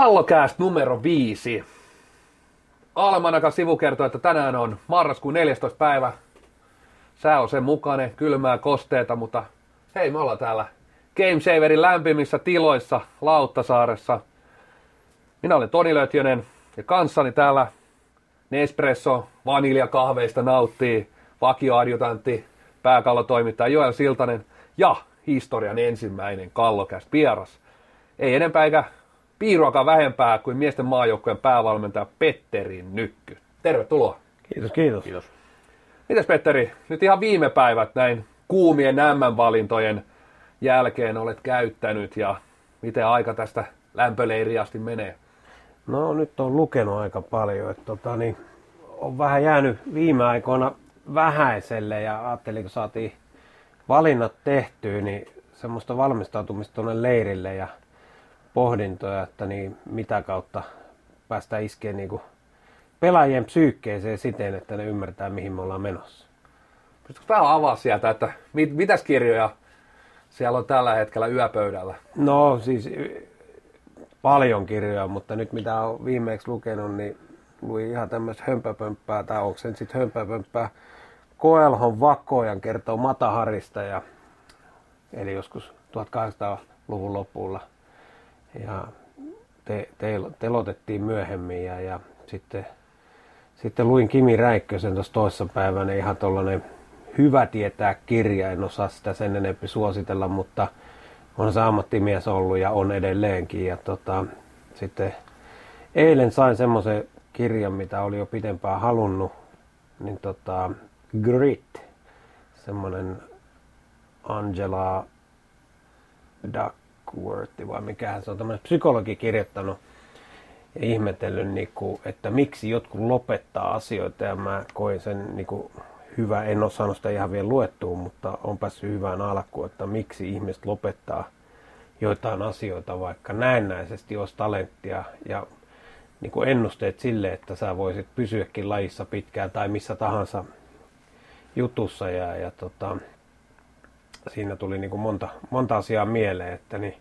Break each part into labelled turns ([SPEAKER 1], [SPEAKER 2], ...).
[SPEAKER 1] Kallokääst numero viisi. Almanaka sivu kertoo, että tänään on marraskuun 14. päivä. Sää on sen mukainen, kylmää kosteeta, mutta hei, me ollaan täällä Game Saverin lämpimissä tiloissa Lauttasaaressa. Minä olen Toni Lötjönen ja kanssani täällä Nespresso vaniljakahveista nauttii vakioadjutantti, pääkallotoimittaja Joel Siltanen ja historian ensimmäinen kallokäst vieras. Ei enempää eikä piiruakaan vähempää kuin miesten maajoukkojen päävalmentaja Petteri Nykky. Tervetuloa.
[SPEAKER 2] Kiitos, kiitos.
[SPEAKER 3] Kiitos.
[SPEAKER 1] Mites Petteri, nyt ihan viime päivät näin kuumien MM-valintojen jälkeen olet käyttänyt ja miten aika tästä lämpöleiriasti menee?
[SPEAKER 2] No nyt on lukenut aika paljon, että tota, niin, on vähän jäänyt viime aikoina vähäiselle ja ajattelin, kun saatiin valinnat tehtyä, niin semmoista valmistautumista tuonne leirille ja pohdintoja, että niin mitä kautta päästään iskeen niin kuin pelaajien psyykkeeseen siten, että ne ymmärtää, mihin me ollaan menossa.
[SPEAKER 1] Pystytkö vähän avaa sieltä, että mit, mitäs kirjoja siellä on tällä hetkellä yöpöydällä?
[SPEAKER 2] No siis paljon kirjoja, mutta nyt mitä olen viimeksi lukenut, niin luin ihan tämmöistä hömpöpömppää, tai onko se nyt sitten hömpöpömppää, Koelhon Vakkojan kertoo Mataharista, ja, eli joskus 1800-luvun lopulla. Ja te, te, telotettiin myöhemmin ja, ja sitten, sitten luin Kimi Räikkösen tuossa toissa päivänä ihan tuollainen hyvä tietää kirja, en osaa sitä sen enempi suositella, mutta on se ammattimies ollut ja on edelleenkin. Ja tota, sitten eilen sain semmoisen kirjan, mitä oli jo pitempään halunnut, niin tota, Grit, semmoinen Angela Duckworth vai mikähän se on, tämmöinen psykologi kirjoittanut ja ihmetellyt, niin kuin, että miksi jotkut lopettaa asioita ja mä koin sen niin kuin, hyvä, en ole saanut sitä ihan vielä luettua, mutta on päässyt hyvään alkuun, että miksi ihmiset lopettaa joitain asioita, vaikka näennäisesti olisi talenttia ja niin kuin ennusteet sille, että sä voisit pysyäkin lajissa pitkään tai missä tahansa jutussa. Ja, ja tota, siinä tuli niin kuin monta, monta asiaa mieleen, että niin,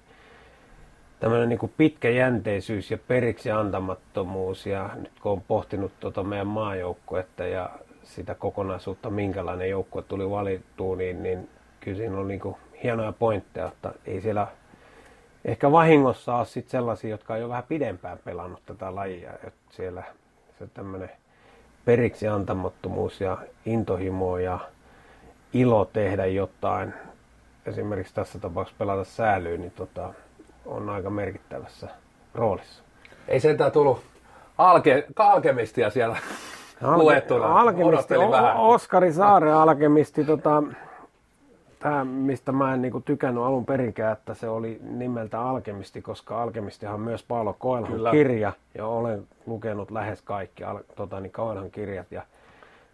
[SPEAKER 2] tämmöinen niin kuin pitkäjänteisyys ja periksi antamattomuus ja nyt kun on pohtinut tota meidän maajoukkuetta ja sitä kokonaisuutta, minkälainen joukkue tuli valittua, niin, niin kyllä siinä on niin kuin hienoja pointteja, että ei siellä ehkä vahingossa ole sit sellaisia, jotka on jo vähän pidempään pelannut tätä lajia. Että siellä se tämmöinen periksi antamattomuus ja intohimo ja ilo tehdä jotain, esimerkiksi tässä tapauksessa pelata säälyyn, niin tota, on aika merkittävässä roolissa.
[SPEAKER 1] Ei sentään tullut alke, alkemistia siellä luettuna.
[SPEAKER 2] Alkemisti,
[SPEAKER 1] Odottelin vähän.
[SPEAKER 2] Oskari Saaren alkemisti, tota, tämä mistä mä en niinku tykännyt alun perinkään, että se oli nimeltä Alkemisti, koska Alkemistihan on myös Paolo Koelhan
[SPEAKER 1] Kyllä.
[SPEAKER 2] kirja, ja olen lukenut lähes kaikki al, tota, niin Koelhan kirjat, ja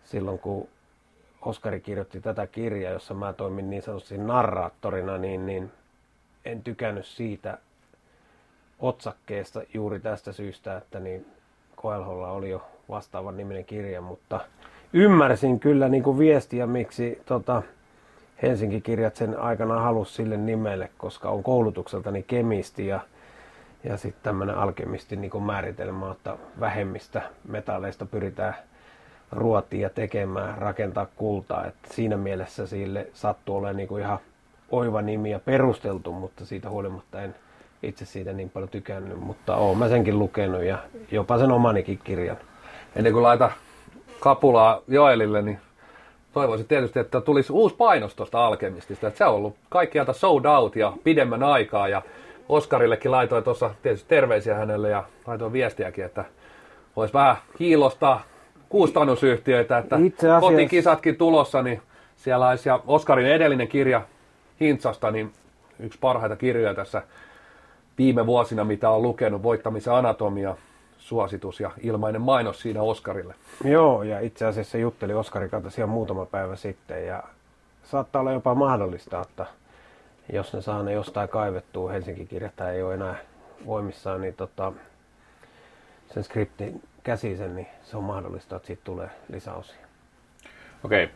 [SPEAKER 2] silloin kun Oskari kirjoitti tätä kirjaa, jossa mä toimin niin sanotusti narraattorina, niin, niin en tykännyt siitä otsakkeesta juuri tästä syystä, että niin Koelholla oli jo vastaavan niminen kirja, mutta ymmärsin kyllä niin kuin viestiä, miksi tota, Helsinki kirjat sen aikana halusi sille nimelle, koska on koulutukseltani kemisti ja, ja sitten tämmöinen alkemisti niin määritelmä, että vähemmistä metalleista pyritään ruotiin ja tekemään, rakentaa kultaa. Et siinä mielessä sille sattuu olemaan niin kuin ihan oiva nimi ja perusteltu, mutta siitä huolimatta en itse siitä niin paljon tykännyt, mutta oon mä senkin lukenut ja jopa sen omanikin kirjan.
[SPEAKER 1] Ennen kuin laita kapulaa Joelille, niin toivoisin tietysti, että tulisi uusi painos tuosta Alkemistista. Että se on ollut kaikkialta sold out ja pidemmän aikaa. Ja Oskarillekin laitoin tuossa tietysti terveisiä hänelle ja laitoin viestiäkin, että voisi vähän hiilostaa kustannusyhtiöitä, että
[SPEAKER 2] Itse asiassa-
[SPEAKER 1] kotikisatkin tulossa, niin siellä olisi, ja Oskarin edellinen kirja Hintsasta, niin yksi parhaita kirjoja tässä viime vuosina, mitä on lukenut, voittamisen anatomia, suositus ja ilmainen mainos siinä Oskarille.
[SPEAKER 2] Joo, ja itse asiassa juttelin Oskarin kanssa ihan muutama päivä sitten, ja saattaa olla jopa mahdollista, että jos ne saa ne jostain kaivettua, Helsinki kirjata ei ole enää voimissaan, niin tota, sen skriptin käsisen, niin se on mahdollista, että siitä tulee lisäosia.
[SPEAKER 3] Okei,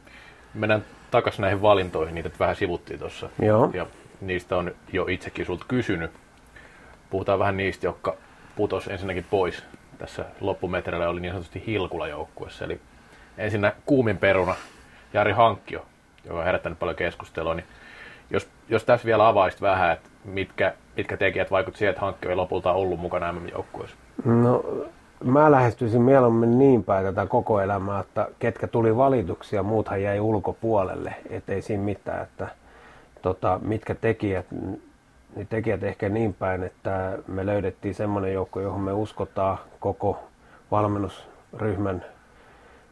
[SPEAKER 3] mennään takaisin näihin valintoihin, niitä vähän sivuttiin tuossa.
[SPEAKER 2] Joo.
[SPEAKER 3] Ja niistä on jo itsekin sulta kysynyt. Puhutaan vähän niistä, jotka putos ensinnäkin pois tässä loppumetreillä oli niin sanotusti Hilkula joukkuessa. Eli ensinnä kuumin peruna Jari Hankkio, joka on herättänyt paljon keskustelua, niin jos, jos tässä vielä avaisit vähän, että mitkä, mitkä tekijät vaikutti siihen, että Hankkio ei lopulta ollut mukana MM-joukkueessa?
[SPEAKER 2] No, mä lähestyisin mieluummin niin päin tätä koko elämää, että ketkä tuli valituksia, muuthan jäi ulkopuolelle, ettei siinä mitään, että tota, mitkä tekijät, niin tekijät ehkä niin päin, että me löydettiin semmoinen joukko, johon me uskotaan koko valmennusryhmän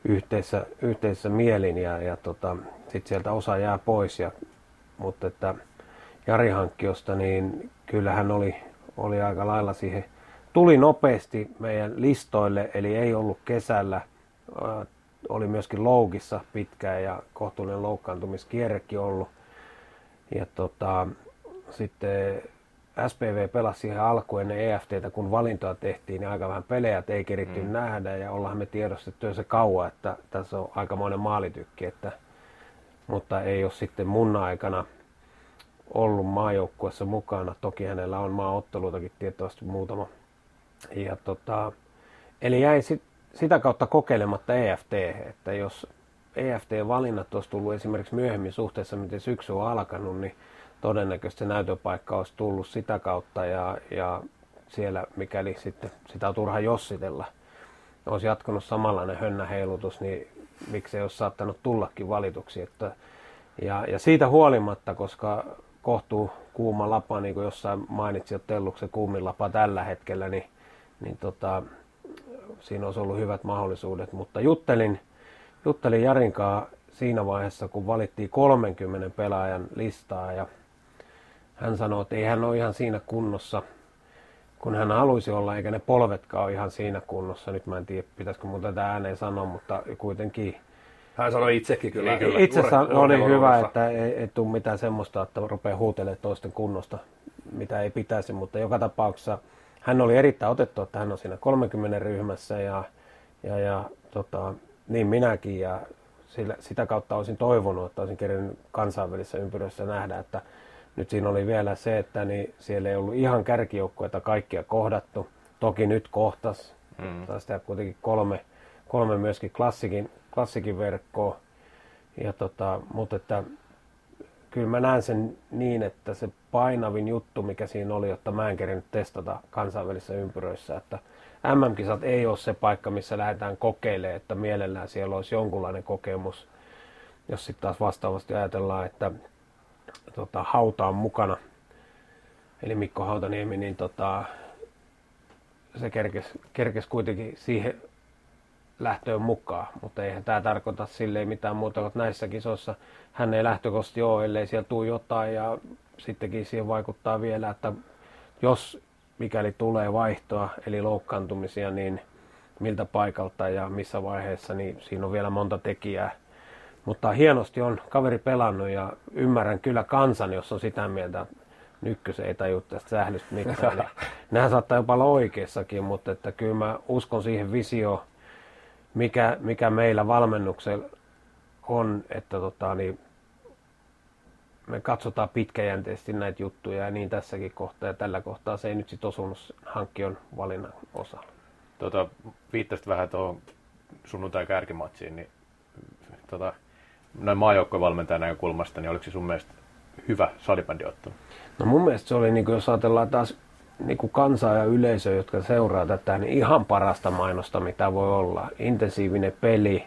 [SPEAKER 2] yhteisessä, yhteisessä mielin ja, ja tota, sitten sieltä osa jää pois. Ja, mutta että Jari Hankkiosta, niin kyllä hän oli, oli aika lailla siihen, tuli nopeasti meidän listoille, eli ei ollut kesällä, oli myöskin loukissa pitkään ja kohtuullinen loukkaantumiskierrekin ollut. Ja tota, sitten SPV pelasi siihen alkuun ennen EFTtä, kun valintoa tehtiin, niin aika vähän pelejä ei keritty mm. nähdä ja ollaan me tiedostettu se kauan, että tässä on aikamoinen maalitykki, että, mutta ei ole sitten mun aikana ollut maajoukkuessa mukana. Toki hänellä on maaotteluitakin tietysti muutama. Ja tota, eli jäi sit, sitä kautta kokeilematta EFT, että jos EFT-valinnat olisi tullut esimerkiksi myöhemmin suhteessa, miten syksy on alkanut, niin todennäköisesti se näytöpaikka olisi tullut sitä kautta ja, ja siellä, mikäli sitten sitä on turha jossitella, olisi jatkunut samanlainen hönnäheilutus, niin miksi ei olisi saattanut tullakin valituksi. Että, ja, ja siitä huolimatta, koska kohtuu kuuma lapa, niin kuin jossain mainitsi jo Telluksen kuumin lapa tällä hetkellä, niin, niin tota, siinä olisi ollut hyvät mahdollisuudet. Mutta juttelin, juttelin Jarinkaa siinä vaiheessa, kun valittiin 30 pelaajan listaa ja hän sanoi, että ei hän ole ihan siinä kunnossa, kun hän haluaisi olla, eikä ne polvetkaan ole ihan siinä kunnossa. Nyt mä en tiedä, pitäisikö mun tätä ääneen sanoa, mutta kuitenkin.
[SPEAKER 1] Hän sanoi itsekin kyllä.
[SPEAKER 2] kyllä. Itse san, oli hyvä, että ei, ei tule mitään semmoista, että rupeaa huutelemaan toisten kunnosta, mitä ei pitäisi, mutta joka tapauksessa hän oli erittäin otettu, että hän on siinä 30 ryhmässä ja, ja, ja tota, niin minäkin ja sillä, sitä kautta olisin toivonut, että olisin kerännyt kansainvälisessä ympyrössä nähdä, että nyt siinä oli vielä se, että niin siellä ei ollut ihan kärkijoukkueita kaikkia kohdattu. Toki nyt kohtas. Mm. Taisi tehdä kuitenkin kolme, kolme myöskin klassikin, klassikin verkkoa. Ja tota, mutta että kyllä mä näen sen niin, että se painavin juttu, mikä siinä oli, jotta mä en kerinyt testata kansainvälisissä ympyröissä, että MM-kisat ei ole se paikka, missä lähdetään kokeilemaan, että mielellään siellä olisi jonkunlainen kokemus. Jos sitten taas vastaavasti ajatellaan, että tota, Hauta on mukana, eli Mikko Hautaniemi, niin tota, se kerkesi, kerkes kuitenkin siihen lähtöön mukaan, mutta eihän tämä tarkoita silleen mitään muuta kuin näissä kisoissa. Hän ei lähtökohtaisesti ole, ellei siellä tule jotain ja sittenkin siihen vaikuttaa vielä, että jos mikäli tulee vaihtoa eli loukkaantumisia, niin miltä paikalta ja missä vaiheessa, niin siinä on vielä monta tekijää. Mutta hienosti on kaveri pelannut ja ymmärrän kyllä kansan, jos on sitä mieltä, että Nykkös ei taju tästä sählystä mitään. Nämä saattaa jopa olla oikeassakin, mutta että kyllä mä uskon siihen visioon, mikä, mikä meillä valmennuksella on, että tota, niin me katsotaan pitkäjänteisesti näitä juttuja ja niin tässäkin kohtaa ja tällä kohtaa se ei nyt sitten osunut hankkion valinnan osalla.
[SPEAKER 3] Tota, viittasit vähän tuohon sunnuntai kärkimatsiin, niin tota, näin maajoukkovalmentajan näkökulmasta, niin oliko se sun mielestä hyvä salibändiottelu?
[SPEAKER 2] No mun mielestä se oli, niin kuin jos ajatellaan taas niin kuin kansaa ja yleisö, jotka seuraa tätä, niin ihan parasta mainosta, mitä voi olla. Intensiivinen peli,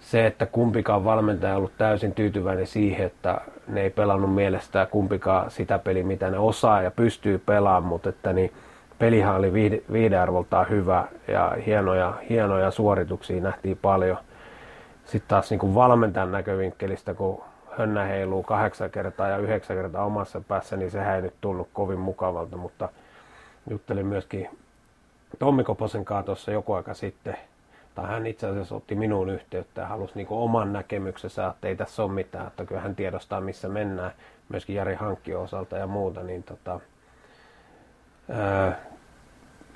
[SPEAKER 2] se, että kumpikaan valmentaja on ollut täysin tyytyväinen siihen, että ne ei pelannut mielestään kumpikaan sitä peliä, mitä ne osaa ja pystyy pelaamaan, mutta että niin pelihan oli viidearvoltaan hyvä ja hienoja, hienoja suorituksia nähtiin paljon – sitten taas niin kuin valmentajan näkövinkkelistä, kun hönnä heiluu kahdeksan kertaa ja yhdeksän kertaa omassa päässä, niin sehän ei nyt tullut kovin mukavalta, mutta juttelin myöskin Tommi Koposen kanssa tuossa joku aika sitten, tai hän itse asiassa otti minuun yhteyttä ja halusi niin oman näkemyksensä, että ei tässä ole mitään, että kyllä hän tiedostaa missä mennään, myöskin Jari Hankkio osalta ja muuta, niin tota, ää,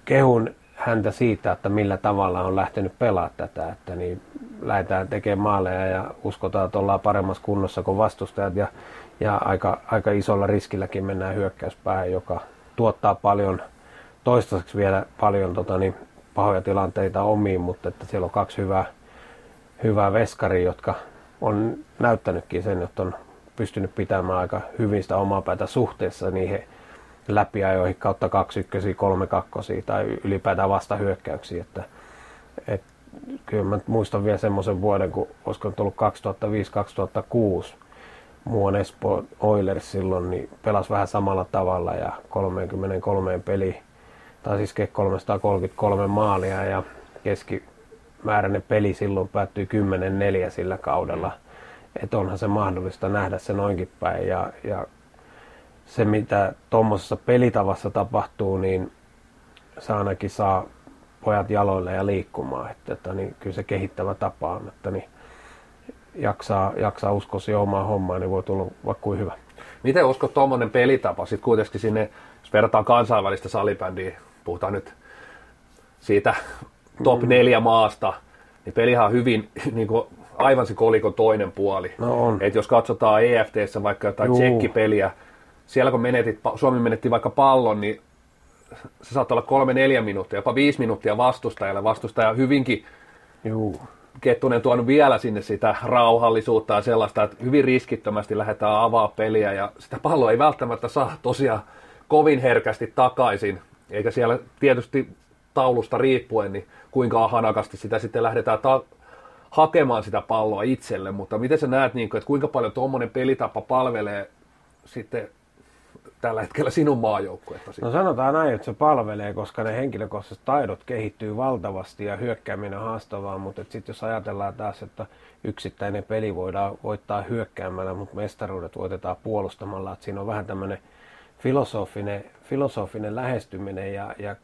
[SPEAKER 2] kehun häntä siitä, että millä tavalla on lähtenyt pelaa tätä, että niin lähdetään tekemään maaleja ja uskotaan, että ollaan paremmassa kunnossa kuin vastustajat ja, ja aika, aika isolla riskilläkin mennään hyökkäyspäähän, joka tuottaa paljon, toistaiseksi vielä paljon tota, niin, pahoja tilanteita omiin, mutta että siellä on kaksi hyvää, hyvää veskaria, jotka on näyttänytkin sen, että on pystynyt pitämään aika hyvin sitä omaa päätä suhteessa niihin läpiajoihin kautta 21, 3 kakkosia tai ylipäätään vastahyökkäyksiä. Että, et, kyllä mä muistan vielä semmoisen vuoden, kun olisiko nyt ollut 2005-2006, muun Espoo Oilers silloin, niin pelasi vähän samalla tavalla ja 33 peli, tai siis 333 maalia ja keskimääräinen peli silloin päättyi 10-4 sillä kaudella. Että onhan se mahdollista nähdä se noinkin päin ja, ja se mitä tuommoisessa pelitavassa tapahtuu, niin se ainakin saa pojat jaloille ja liikkumaan. Että, että niin, kyllä se kehittävä tapa on, että niin, jaksaa, jaksaa uskoa siihen omaan hommaan, niin voi tulla vaikka kuin hyvä.
[SPEAKER 1] Miten uskot tuommoinen pelitapa sitten kuitenkin sinne, jos verrataan kansainvälistä salibändiä, puhutaan nyt siitä top mm. neljä maasta, niin pelihan on hyvin niin kuin, aivan se kolikon toinen puoli.
[SPEAKER 2] No on.
[SPEAKER 1] Et jos katsotaan EFTssä vaikka jotain Juu. tsekkipeliä, siellä kun menetit, Suomi menetti vaikka pallon, niin se saattaa olla kolme, neljä minuuttia, jopa viisi minuuttia vastustajalle. Vastustaja hyvinkin
[SPEAKER 2] Juu.
[SPEAKER 1] Kettunen tuonut vielä sinne sitä rauhallisuutta ja sellaista, että hyvin riskittömästi lähdetään avaa peliä ja sitä palloa ei välttämättä saa tosiaan kovin herkästi takaisin, eikä siellä tietysti taulusta riippuen, niin kuinka hanakasti sitä sitten lähdetään ta- hakemaan sitä palloa itselle, mutta miten sä näet, niin kuin, että kuinka paljon tuommoinen pelitapa palvelee sitten tällä hetkellä sinun maajoukkuettasi?
[SPEAKER 2] No sanotaan näin, että se palvelee, koska ne henkilökohtaiset taidot kehittyy valtavasti ja hyökkääminen haastavaa, mutta sitten jos ajatellaan taas, että yksittäinen peli voidaan voittaa hyökkäämällä, mutta mestaruudet voitetaan puolustamalla, että siinä on vähän tämmöinen filosofinen, filosofinen lähestyminen ja, ja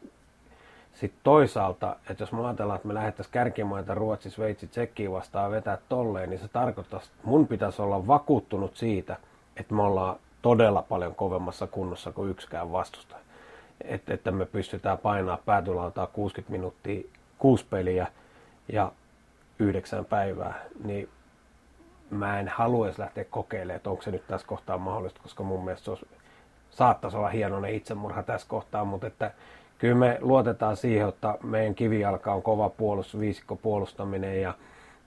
[SPEAKER 2] sitten toisaalta, että jos me ajatellaan, että me lähdettäisiin kärkimaita Ruotsi, Sveitsi, Tsekkiin vastaan vetää tolleen, niin se tarkoittaa, että mun pitäisi olla vakuuttunut siitä, että me ollaan todella paljon kovemmassa kunnossa kuin yksikään vastustaja. Että, että me pystytään painaa päätylautaa 60 minuuttia, kuusi peliä ja yhdeksän päivää, niin mä en haluaisi lähteä kokeilemaan, että onko se nyt tässä kohtaa mahdollista, koska mun mielestä se olisi, saattaisi olla hienoinen itsemurha tässä kohtaa, mutta että kyllä me luotetaan siihen, että meidän kivijalka on kova puolustus, viisikko puolustaminen ja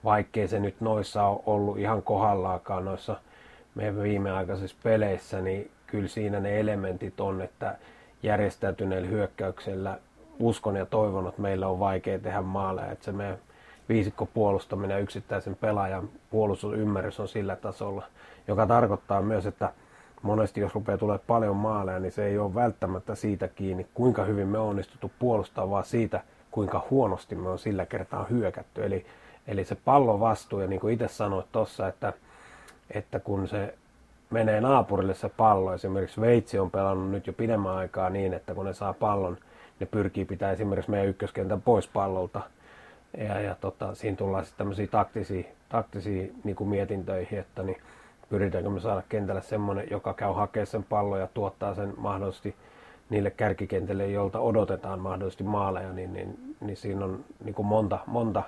[SPEAKER 2] vaikkei se nyt noissa on ollut ihan kohdallaakaan noissa meidän viimeaikaisissa peleissä, niin kyllä siinä ne elementit on, että järjestäytyneellä hyökkäyksellä uskon ja toivon, että meillä on vaikea tehdä maaleja, että se meidän viisikko puolustaminen ja yksittäisen pelaajan puolustusymmärrys on sillä tasolla, joka tarkoittaa myös, että monesti jos rupeaa tulee paljon maaleja, niin se ei ole välttämättä siitä kiinni, kuinka hyvin me on onnistuttu puolustaa, vaan siitä, kuinka huonosti me on sillä kertaa hyökätty. Eli, eli se pallo vastuu, ja niin kuin itse sanoit tuossa, että, että kun se menee naapurille se pallo, esimerkiksi Veitsi on pelannut nyt jo pidemmän aikaa niin, että kun ne saa pallon, ne pyrkii pitää esimerkiksi meidän ykköskentän pois pallolta. Ja, ja tota, siinä tullaan sitten tämmöisiä taktisia, taktisia niin kuin mietintöihin, että niin, pyritäänkö me saada kentälle semmoinen, joka käy hakemaan sen pallon ja tuottaa sen mahdollisesti niille kärkikentille, jolta odotetaan mahdollisesti maaleja, niin, niin, niin siinä on niin kuin monta, monta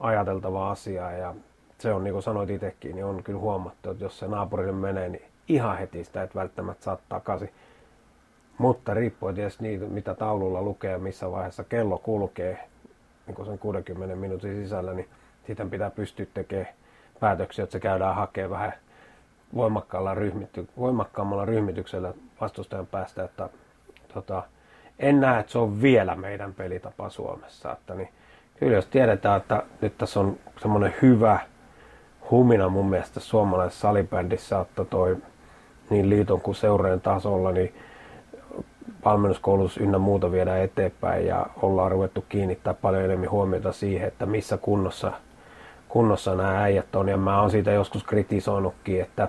[SPEAKER 2] ajateltavaa asiaa ja se on niin kuin sanoit itsekin, niin on kyllä huomattu, että jos se naapurille menee, niin ihan heti sitä et välttämättä saa takaisin. Mutta riippuu tietysti niitä, mitä taululla lukee missä vaiheessa kello kulkee niin kuin sen 60 minuutin sisällä, niin sitten pitää pystyä tekemään päätöksiä, että se käydään hakemaan vähän voimakkaalla ryhmitty, voimakkaammalla ryhmityksellä vastustajan päästä, että tota, en näe, että se on vielä meidän pelitapa Suomessa. Että niin, kyllä jos tiedetään, että nyt tässä on semmoinen hyvä humina mun mielestä suomalaisessa salibändissä, että toi niin liiton kuin seureen tasolla, niin valmennuskoulutus ynnä muuta viedään eteenpäin ja ollaan ruvettu kiinnittää paljon enemmän huomiota siihen, että missä kunnossa – kunnossa nämä äijät on. Ja mä oon siitä joskus kritisoinutkin, että,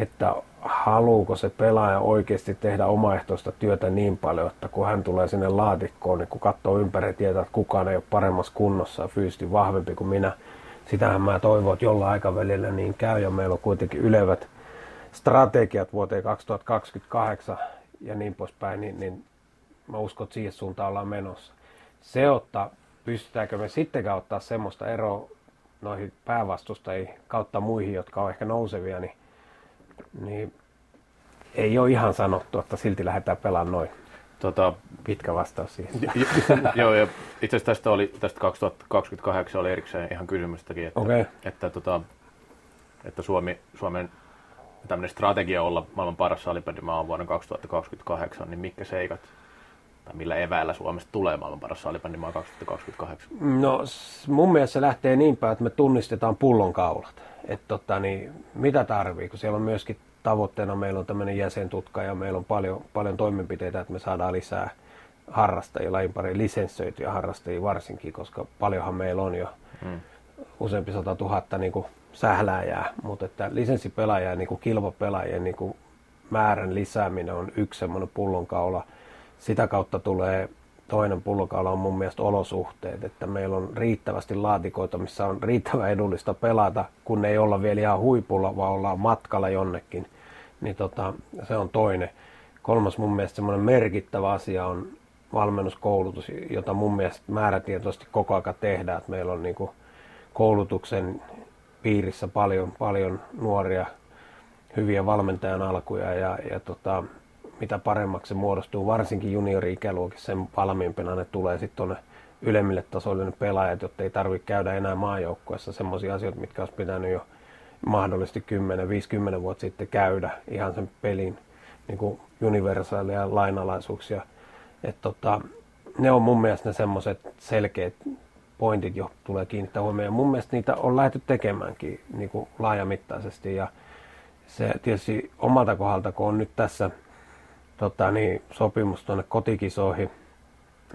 [SPEAKER 2] että haluuko se pelaaja oikeasti tehdä omaehtoista työtä niin paljon, että kun hän tulee sinne laatikkoon, niin kun katsoo ympäri tietää, että kukaan ei ole paremmassa kunnossa ja fyysisesti vahvempi kuin minä. Sitähän mä toivon, että jollain aikavälillä niin käy ja meillä on kuitenkin ylevät strategiat vuoteen 2028 ja niin poispäin, niin, niin mä uskon, että siihen suuntaan ollaan menossa. Se, että pystytäänkö me sittenkään ottaa semmoista eroa noihin päävastustajiin kautta muihin, jotka on ehkä nousevia, niin, niin ei ole ihan sanottu, että silti lähdetään pelaamaan noin.
[SPEAKER 3] Tota,
[SPEAKER 2] Pitkä vastaus siihen.
[SPEAKER 3] joo, ja itse asiassa tästä, oli, tästä 2028 oli erikseen ihan kysymystäkin, että,
[SPEAKER 2] Okei.
[SPEAKER 3] että, tota, että Suomi, Suomen tämmöinen strategia olla maailman paras salibändimaa on vuonna 2028, niin mitkä seikat tai millä eväillä Suomesta tulee maailman paras salibändimaa 2028?
[SPEAKER 2] No mun mielestä se lähtee niin päin, että me tunnistetaan pullonkaulat. Että tota, niin, mitä tarvii, kun siellä on myöskin tavoitteena, meillä on tämmöinen jäsentutka ja meillä on paljon, paljon toimenpiteitä, että me saadaan lisää harrastajia, lajin pari lisenssöityjä harrastajia varsinkin, koska paljonhan meillä on jo
[SPEAKER 3] Mm.
[SPEAKER 2] useampi sata tuhatta niin kuin sählääjää, mutta että lisenssipelaajia, niin kuin kilpapelaajien niin kuin määrän lisääminen on yksi semmoinen pullonkaula. Sitä kautta tulee toinen pullonkaula on mun mielestä olosuhteet, että meillä on riittävästi laatikoita, missä on riittävän edullista pelata, kun ei olla vielä ihan huipulla, vaan ollaan matkalla jonnekin. Niin tota, se on toinen. Kolmas mun mielestä semmoinen merkittävä asia on valmennuskoulutus, jota mun mielestä määrätietoisesti koko ajan tehdään. Että meillä on niin koulutuksen piirissä paljon, paljon nuoria, hyviä valmentajan alkuja ja, ja tota, mitä paremmaksi se muodostuu, varsinkin juniori-ikäluokissa, sen valmiimpina ne tulee sitten tuonne ylemmille tasoille ne pelaajat, jotta ei tarvitse käydä enää maajoukkueessa semmoisia asioita, mitkä olisi pitänyt jo mahdollisesti 10-50 vuotta sitten käydä ihan sen pelin niin kuin universaalia lainalaisuuksia. Et tota, ne on mun mielestä ne semmoiset selkeät pointit, jo tulee kiinnittää huomioon. Mun mielestä niitä on lähdetty tekemäänkin niin kuin laajamittaisesti. Ja se tietysti omalta kohdalta, kun on nyt tässä tota, niin, sopimus tuonne kotikisoihin,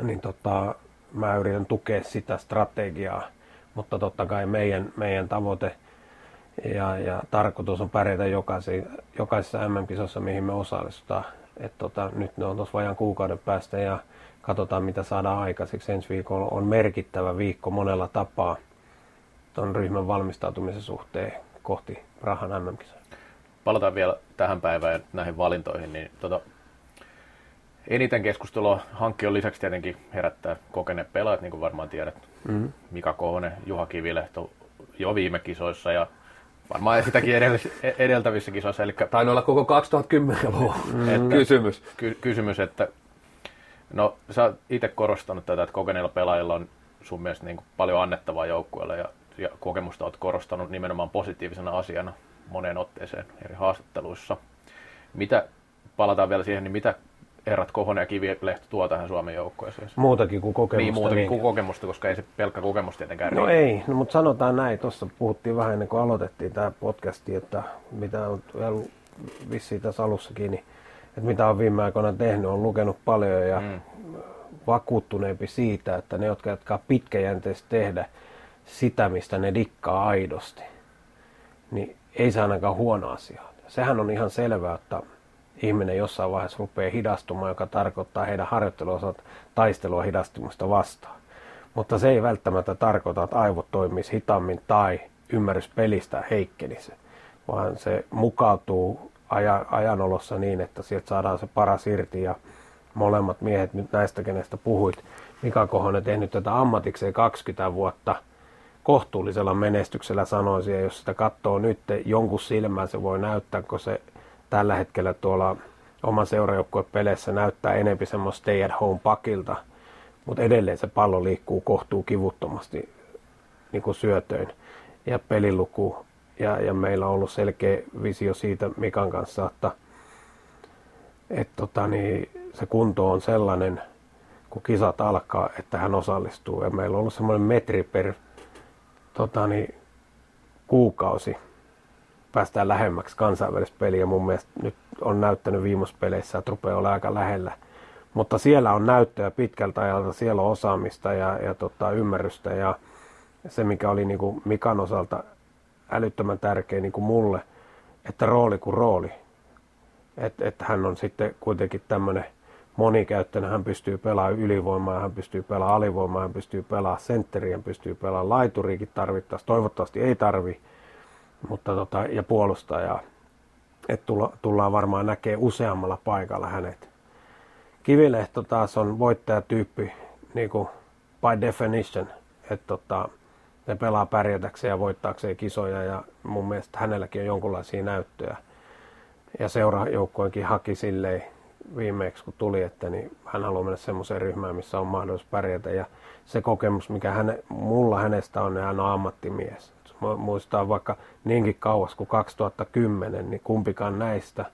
[SPEAKER 2] niin tota, mä yritän tukea sitä strategiaa. Mutta totta kai meidän, meidän tavoite ja, ja tarkoitus on pärjätä jokaisessa, jokaisessa MM-kisossa, mihin me osallistutaan. Et tota, nyt ne on tuossa vajaan kuukauden päästä ja katsotaan mitä saadaan aikaiseksi. Ensi viikolla on merkittävä viikko monella tapaa tuon ryhmän valmistautumisen suhteen kohti Prahan MM-kisoja.
[SPEAKER 3] Palataan vielä tähän päivään ja näihin valintoihin, niin tota, eniten keskustelua hankkion lisäksi tietenkin herättää kokeneet pelaajat, niin kuin varmaan tiedät.
[SPEAKER 2] Mm.
[SPEAKER 3] Mika Kohonen, Juha Kivilehto jo viime kisoissa ja varmaan sitäkin edell- edeltävissä kisoissa. Eli
[SPEAKER 1] Tainnut olla koko 2010-luvun
[SPEAKER 3] että,
[SPEAKER 1] kysymys.
[SPEAKER 3] ky- kysymys, että no sä oot itse korostanut tätä, että kokeneilla pelaajilla on sun mielestä niin paljon annettavaa joukkueelle ja, ja kokemusta oot korostanut nimenomaan positiivisena asiana moneen otteeseen eri haastatteluissa. Mitä, palataan vielä siihen, niin mitä herrat Kohonen ja Kivilehto tuo tähän Suomen joukkueeseen?
[SPEAKER 2] Muutakin kuin kokemusta.
[SPEAKER 3] Niin, muutakin
[SPEAKER 2] niinkö?
[SPEAKER 3] kuin kokemusta, koska ei se pelkkä kokemus tietenkään
[SPEAKER 2] No
[SPEAKER 3] riitä.
[SPEAKER 2] ei, no, mutta sanotaan näin. Tuossa puhuttiin vähän ennen kuin aloitettiin tämä podcasti, että mitä on vielä vissiin tässä alussakin, niin, että mitä on viime aikoina tehnyt, on lukenut paljon ja
[SPEAKER 3] Mm.
[SPEAKER 2] vakuuttuneempi siitä, että ne, jotka jatkaa pitkäjänteisesti tehdä sitä, mistä ne dikkaa aidosti, niin ei se ainakaan huono asia. Sehän on ihan selvää, että ihminen jossain vaiheessa rupeaa hidastumaan, joka tarkoittaa heidän harjoitteluosat taistelua hidastumista vastaan. Mutta se ei välttämättä tarkoita, että aivot toimisi hitaammin tai ymmärrys pelistä heikkenisi, vaan se mukautuu aja, ajanolossa niin, että sieltä saadaan se paras irti ja molemmat miehet nyt näistä, kenestä puhuit, Mika Kohonen tehnyt tätä ammatikseen 20 vuotta kohtuullisella menestyksellä sanoisin, ja jos sitä katsoo nyt jonkun silmään, se voi näyttää, kun se tällä hetkellä tuolla oman seurajoukkueen peleissä näyttää enempi semmoista stay at home pakilta, mutta edelleen se pallo liikkuu kohtuu kivuttomasti niin kuin syötöin ja peliluku. Ja, ja meillä on ollut selkeä visio siitä Mikan kanssa, että, että tota, niin, se kunto on sellainen, kun kisat alkaa, että hän osallistuu. Ja meillä on ollut semmoinen metri per tota, niin, kuukausi päästään lähemmäksi kansainvälistä peliä. Mun mielestä nyt on näyttänyt viimeisessä peleissä, että rupeaa olla aika lähellä. Mutta siellä on näyttöä pitkältä ajalta, siellä on osaamista ja, ja tota, ymmärrystä ja se, mikä oli niin kuin Mikan osalta älyttömän tärkeä niin kuin mulle, että rooli kuin rooli. Että et hän on sitten kuitenkin tämmöinen monikäyttöinen, hän pystyy pelaamaan ylivoimaa, hän pystyy pelaamaan alivoimaa, hän pystyy pelaamaan sentteriä, hän pystyy pelaamaan laituriikin tarvittaessa. Toivottavasti ei tarvi, mutta tota, ja puolustajaa. Että tulla, tullaan varmaan näkee useammalla paikalla hänet. Kivilehto taas on voittajatyyppi niin kuin by definition, että tota, ne pelaa pärjätäkseen ja voittaakseen kisoja ja mun mielestä hänelläkin on jonkunlaisia näyttöjä. Ja seurajoukkoinkin haki silleen viimeksi kun tuli, että niin hän haluaa mennä semmoiseen ryhmään, missä on mahdollisuus pärjätä. Ja se kokemus, mikä häne, mulla hänestä on, niin hän on ammattimies. Muistaa vaikka niinkin kauas kuin 2010, niin kumpikaan näistä,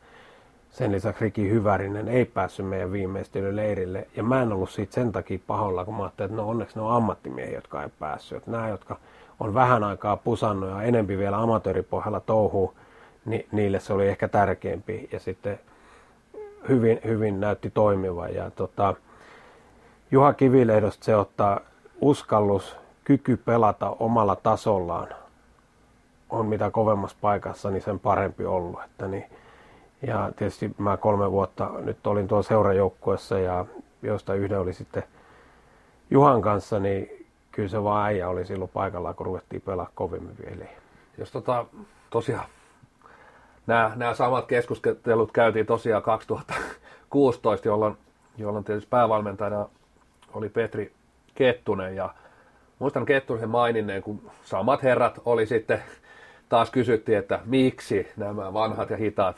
[SPEAKER 2] sen lisäksi Riki Hyvärinen, ei päässyt meidän viimeistelyleirille. Ja mä en ollut siitä sen takia paholla, kun mä ajattelin, että no onneksi ne on ammattimiehiä, jotka ei päässyt. Että nämä, jotka on vähän aikaa pusannut ja enempi vielä amatööripohjalla touhuu, niin niille se oli ehkä tärkeämpi. Ja sitten hyvin, hyvin näytti toimivan. Ja tota, Juha Kivilehdosta se ottaa uskallus, kyky pelata omalla tasollaan on mitä kovemmassa paikassa, niin sen parempi ollut. Että niin, ja tietysti mä kolme vuotta nyt olin tuolla seurajoukkuessa ja josta yhden oli sitten Juhan kanssa, niin kyllä se vaan äijä oli silloin paikalla, kun ruvettiin pelaa kovemmin vielä.
[SPEAKER 1] Jos tota, tosiaan nämä, nämä samat keskustelut käytiin tosiaan 2016, jolloin, jolloin tietysti päävalmentajana oli Petri Kettunen ja muistan Kettunen maininneen, kun samat herrat oli sitten, taas kysyttiin, että miksi nämä vanhat ja hitaat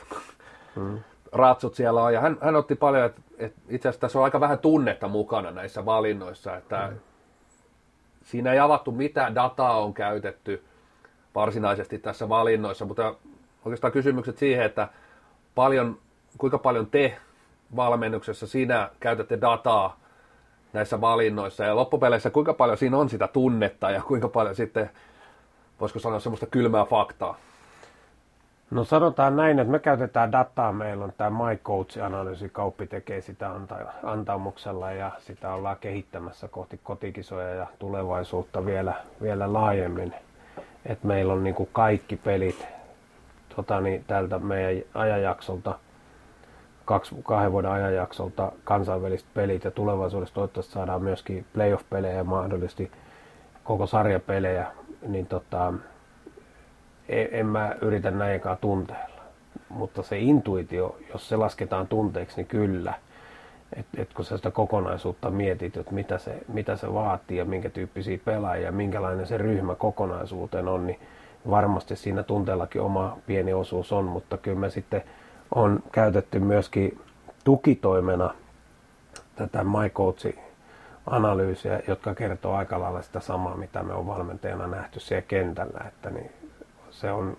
[SPEAKER 1] mm. ratsut siellä on. Ja hän, hän otti paljon, että, että itse asiassa tässä on aika vähän tunnetta mukana näissä valinnoissa, että mm. siinä ei avattu mitä dataa on käytetty varsinaisesti tässä valinnoissa, mutta oikeastaan kysymykset siihen, että paljon, kuinka paljon te valmennuksessa sinä käytätte dataa näissä valinnoissa ja loppupeleissä kuinka paljon siinä on sitä tunnetta ja kuinka paljon sitten, voisiko sanoa semmoista kylmää faktaa?
[SPEAKER 2] No sanotaan näin, että me käytetään dataa. Meillä on tämä My Coach-analyysi. Kauppi tekee sitä antamuksella ja sitä ollaan kehittämässä kohti kotikisoja ja tulevaisuutta vielä, vielä laajemmin. Et meillä on niin kuin kaikki pelit tota, niin, tältä meidän ajanjaksolta, kaksi, kahden vuoden ajanjaksolta kansainväliset pelit ja tulevaisuudessa toivottavasti saadaan myöskin playoff-pelejä ja mahdollisesti koko sarjapelejä, niin tota, en, en mä yritä näinkaan tunteella. Mutta se intuitio, jos se lasketaan tunteeksi, niin kyllä. Et, et kun sä sitä kokonaisuutta mietit, että mitä se, mitä se vaatii ja minkä tyyppisiä pelaajia minkälainen se ryhmä kokonaisuuteen on, niin varmasti siinä tunteellakin oma pieni osuus on, mutta kyllä me sitten on käytetty myöskin tukitoimena tätä MyCoach analyysiä, jotka kertoo aika lailla sitä samaa, mitä me on valmentajana nähty siellä kentällä, että niin se on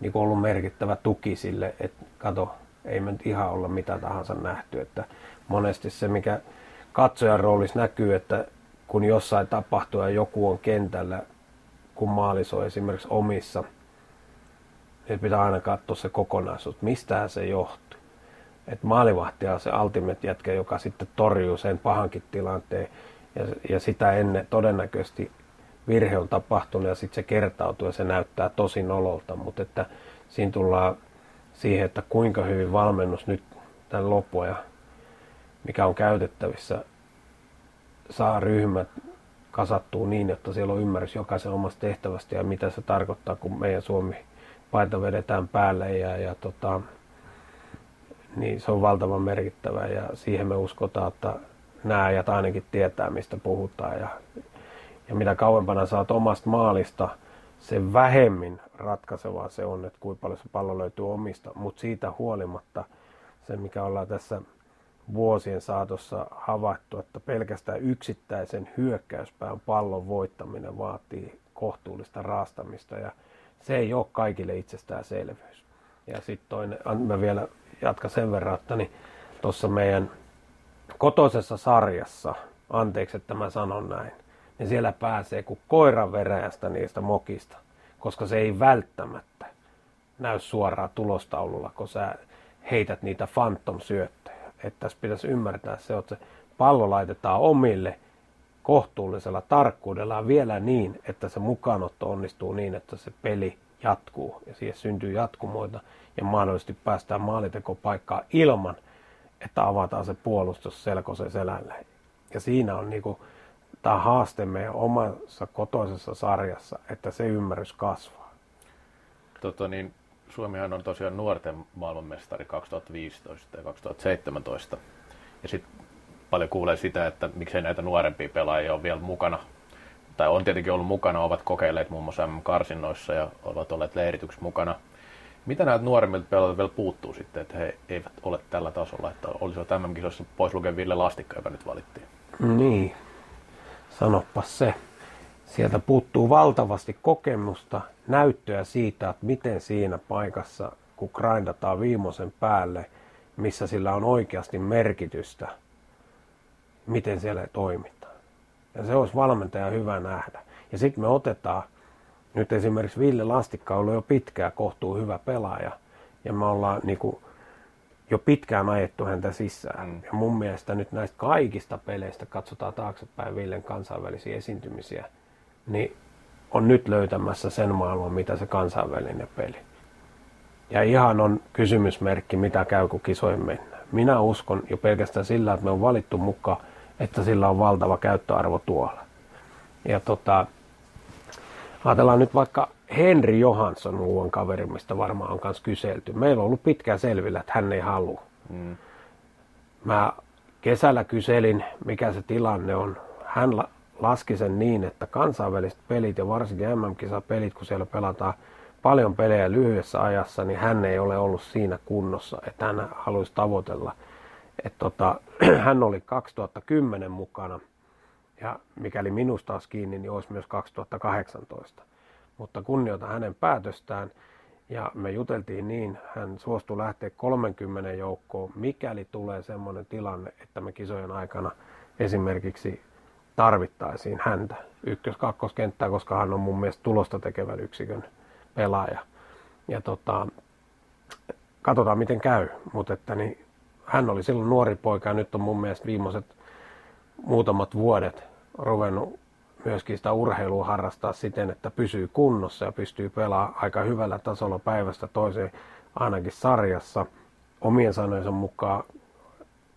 [SPEAKER 2] niin ollut merkittävä tuki sille, että kato, ei me nyt ihan olla mitä tahansa nähty, että monesti se, mikä katsojan roolissa näkyy, että kun jossain tapahtuu ja joku on kentällä kun maalisoi esimerkiksi omissa, niin pitää aina katsoa se kokonaisuus, mistä se johtuu. Et maalivahti on se ultimate jätkä, joka sitten torjuu sen pahankin tilanteen. Ja, ja sitä ennen todennäköisesti virhe on tapahtunut ja sitten se kertautuu ja se näyttää tosi nololta, mutta että siinä tullaan siihen, että kuinka hyvin valmennus nyt tämän loppua mikä on käytettävissä saa ryhmät kasattuu niin, että siellä on ymmärrys jokaisen omasta tehtävästä ja mitä se tarkoittaa, kun meidän Suomi paita vedetään päälle ja, ja tota, niin se on valtavan merkittävä ja siihen me uskotaan, että nämä ajat ainakin tietää, mistä puhutaan. Ja, ja mitä kauempana saat omasta maalista, se vähemmin ratkaisevaa se on, että kuinka paljon se pallo löytyy omista, mutta siitä huolimatta se, mikä ollaan tässä vuosien saatossa havaittu, että pelkästään yksittäisen hyökkäyspään pallon voittaminen vaatii kohtuullista raastamista. Ja se ei ole kaikille itsestäänselvyys. Ja sitten toinen, mä vielä jatkan sen verran, että niin tuossa meidän kotoisessa sarjassa, anteeksi että mä sanon näin, niin siellä pääsee kuin koiran veräjästä niistä mokista, koska se ei välttämättä näy suoraan tulostaululla, kun sä heität niitä phantom syöttöjä että tässä pitäisi ymmärtää se, että se pallo laitetaan omille kohtuullisella tarkkuudella vielä niin, että se mukaanotto onnistuu niin, että se peli jatkuu ja siihen syntyy jatkumoita ja mahdollisesti päästään maalitekopaikkaan ilman, että avataan se puolustus selkoisen selälle. Ja siinä on niinku tämä haaste meidän omassa kotoisessa sarjassa, että se ymmärrys kasvaa.
[SPEAKER 3] Tota niin, Suomihan on tosiaan nuorten maailmanmestari 2015 ja 2017. Ja sitten paljon kuulee sitä, että miksei näitä nuorempia pelaajia ole vielä mukana. Tai on tietenkin ollut mukana, ovat kokeilleet muun muassa M-karsinnoissa ja ovat olleet leirityksissä mukana. Mitä näitä nuoremmilta pelaajilta vielä puuttuu sitten, että he eivät ole tällä tasolla, että olisivat MM-kisoissa pois lukien Ville Lastikka, joka nyt valittiin?
[SPEAKER 2] Niin, sanoppa se. Sieltä puuttuu valtavasti kokemusta, näyttöä siitä, että miten siinä paikassa, kun grindataan viimeisen päälle, missä sillä on oikeasti merkitystä, miten siellä toimitaan. Ja se olisi valmentaja hyvä nähdä. Ja sitten me otetaan, nyt esimerkiksi Ville Lastikka on ollut jo pitkään kohtuu hyvä pelaaja, ja me ollaan niin kuin, jo pitkään ajettu häntä sisään. Mm. Ja mun mielestä nyt näistä kaikista peleistä, katsotaan taaksepäin Villen kansainvälisiä esiintymisiä, niin on nyt löytämässä sen maailman, mitä se kansainvälinen peli. Ja ihan on kysymysmerkki, mitä käy, kun kisoihin mennään. Minä uskon jo pelkästään sillä, että me on valittu mukaan, että sillä on valtava käyttöarvo tuolla. Ja tota, ajatellaan nyt vaikka Henri Johansson, muuan kaveri, mistä varmaan on myös kyselty. Meillä on ollut pitkään selvillä, että hän ei halua. Mm. Mä kesällä kyselin, mikä se tilanne on. Hän laski sen niin, että kansainväliset pelit ja varsinkin MM-kisapelit, kun siellä pelataan paljon pelejä lyhyessä ajassa, niin hän ei ole ollut siinä kunnossa, että hän haluaisi tavoitella. Että tota, hän oli 2010 mukana ja mikäli minusta olisi kiinni, niin olisi myös 2018. Mutta kunnioitan hänen päätöstään ja me juteltiin niin, hän suostui lähteä 30 joukkoon, mikäli tulee semmoinen tilanne, että me kisojen aikana esimerkiksi tarvittaisiin häntä ykkös-kakkoskenttää, koska hän on mun mielestä tulosta tekevän yksikön pelaaja. Ja tota, katsotaan miten käy, mutta että niin, hän oli silloin nuori poika ja nyt on mun mielestä viimeiset muutamat vuodet ruvennut myöskin sitä urheilua harrastaa siten, että pysyy kunnossa ja pystyy pelaamaan aika hyvällä tasolla päivästä toiseen ainakin sarjassa. Omien sanojensa mukaan,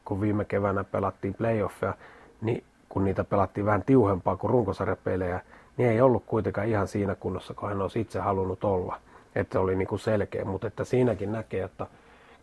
[SPEAKER 2] kun viime keväänä pelattiin playoffia, niin kun niitä pelattiin vähän tiuhempaa kuin runkosarjapelejä, niin ei ollut kuitenkaan ihan siinä kunnossa, kun hän olisi itse halunnut olla. Että se oli niin kuin selkeä, mutta että siinäkin näkee, että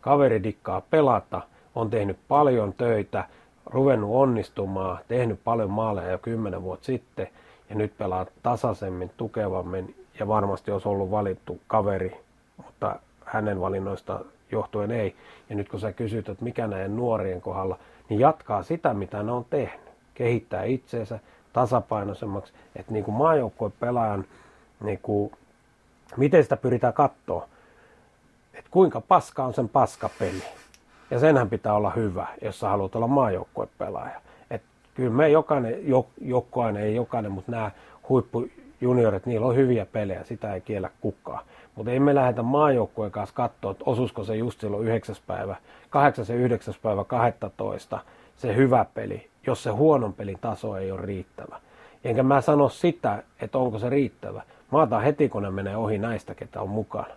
[SPEAKER 2] kaveri dikkaa pelata, on tehnyt paljon töitä, ruvennut onnistumaan, tehnyt paljon maaleja jo kymmenen vuotta sitten ja nyt pelaa tasaisemmin, tukevammin ja varmasti olisi ollut valittu kaveri, mutta hänen valinnoista johtuen ei. Ja nyt kun sä kysyt, että mikä näiden nuorien kohdalla, niin jatkaa sitä, mitä ne on tehnyt kehittää itseensä tasapainoisemmaksi, että niin kuin pelaajan, niin kuin, miten sitä pyritään katsoa, että kuinka paska on sen paskapeli. Ja senhän pitää olla hyvä, jos sä haluat olla maajoukkueen pelaaja. Et kyllä me jokainen, jo, jokainen, ei jokainen, mutta nämä huippujuniorit, niillä on hyviä pelejä, sitä ei kiellä kukaan. Mutta ei me lähdetä maajoukkueen kanssa katsoa, että osuisiko se just silloin 9. päivä, 8. ja 9. päivä 12 se hyvä peli, jos se huonon pelin taso ei ole riittävä. Enkä mä sano sitä, että onko se riittävä. Mä otan heti, kun ne menee ohi näistä, ketä on mukana.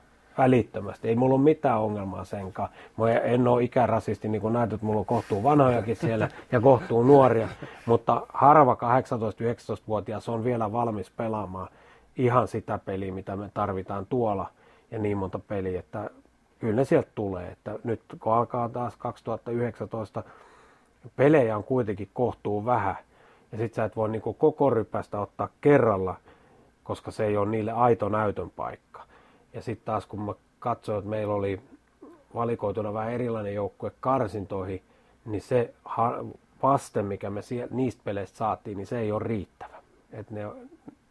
[SPEAKER 2] Välittömästi. Ei mulla ole mitään ongelmaa senkaan. Mä en ole ikärasisti, niin kuin näet, että mulla on kohtuu vanhojakin siellä ja kohtuu nuoria. Mutta harva 18-19-vuotias on vielä valmis pelaamaan ihan sitä peliä, mitä me tarvitaan tuolla ja niin monta peliä, että kyllä ne sieltä tulee. Että nyt kun alkaa taas 2019 pelejä on kuitenkin kohtuu vähän. Ja sit sä et voi niinku koko rypästä ottaa kerralla, koska se ei ole niille aito näytön paikka. Ja sitten taas kun mä katsoin, että meillä oli valikoituna vähän erilainen joukkue karsintoihin, niin se vaste, mikä me niistä peleistä saatiin, niin se ei ole riittävä. Et ne,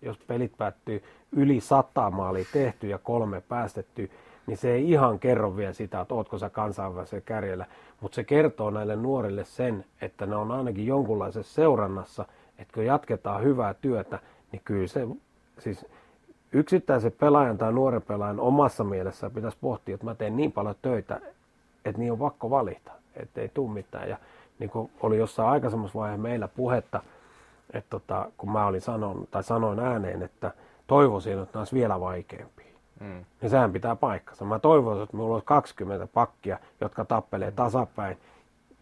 [SPEAKER 2] jos pelit päättyy yli sata maalia tehty ja kolme päästetty, niin se ei ihan kerro vielä sitä, että ootko sä kansainvälisellä kärjellä, mutta se kertoo näille nuorille sen, että ne on ainakin jonkunlaisessa seurannassa, että kun jatketaan hyvää työtä, niin kyllä se, siis yksittäisen pelaajan tai nuoren pelaajan omassa mielessä pitäisi pohtia, että mä teen niin paljon töitä, että niin on pakko valita, että ei tule mitään. Ja niin kuin oli jossain aikaisemmassa vaiheessa meillä puhetta, että tota, kun mä olin sanonut, tai sanoin ääneen, että toivoisin, että nämä olisi vielä vaikeampia. Mm. Niin sehän pitää paikkansa. Mä toivoisin, että minulla olisi 20 pakkia, jotka tappelee tasapäin,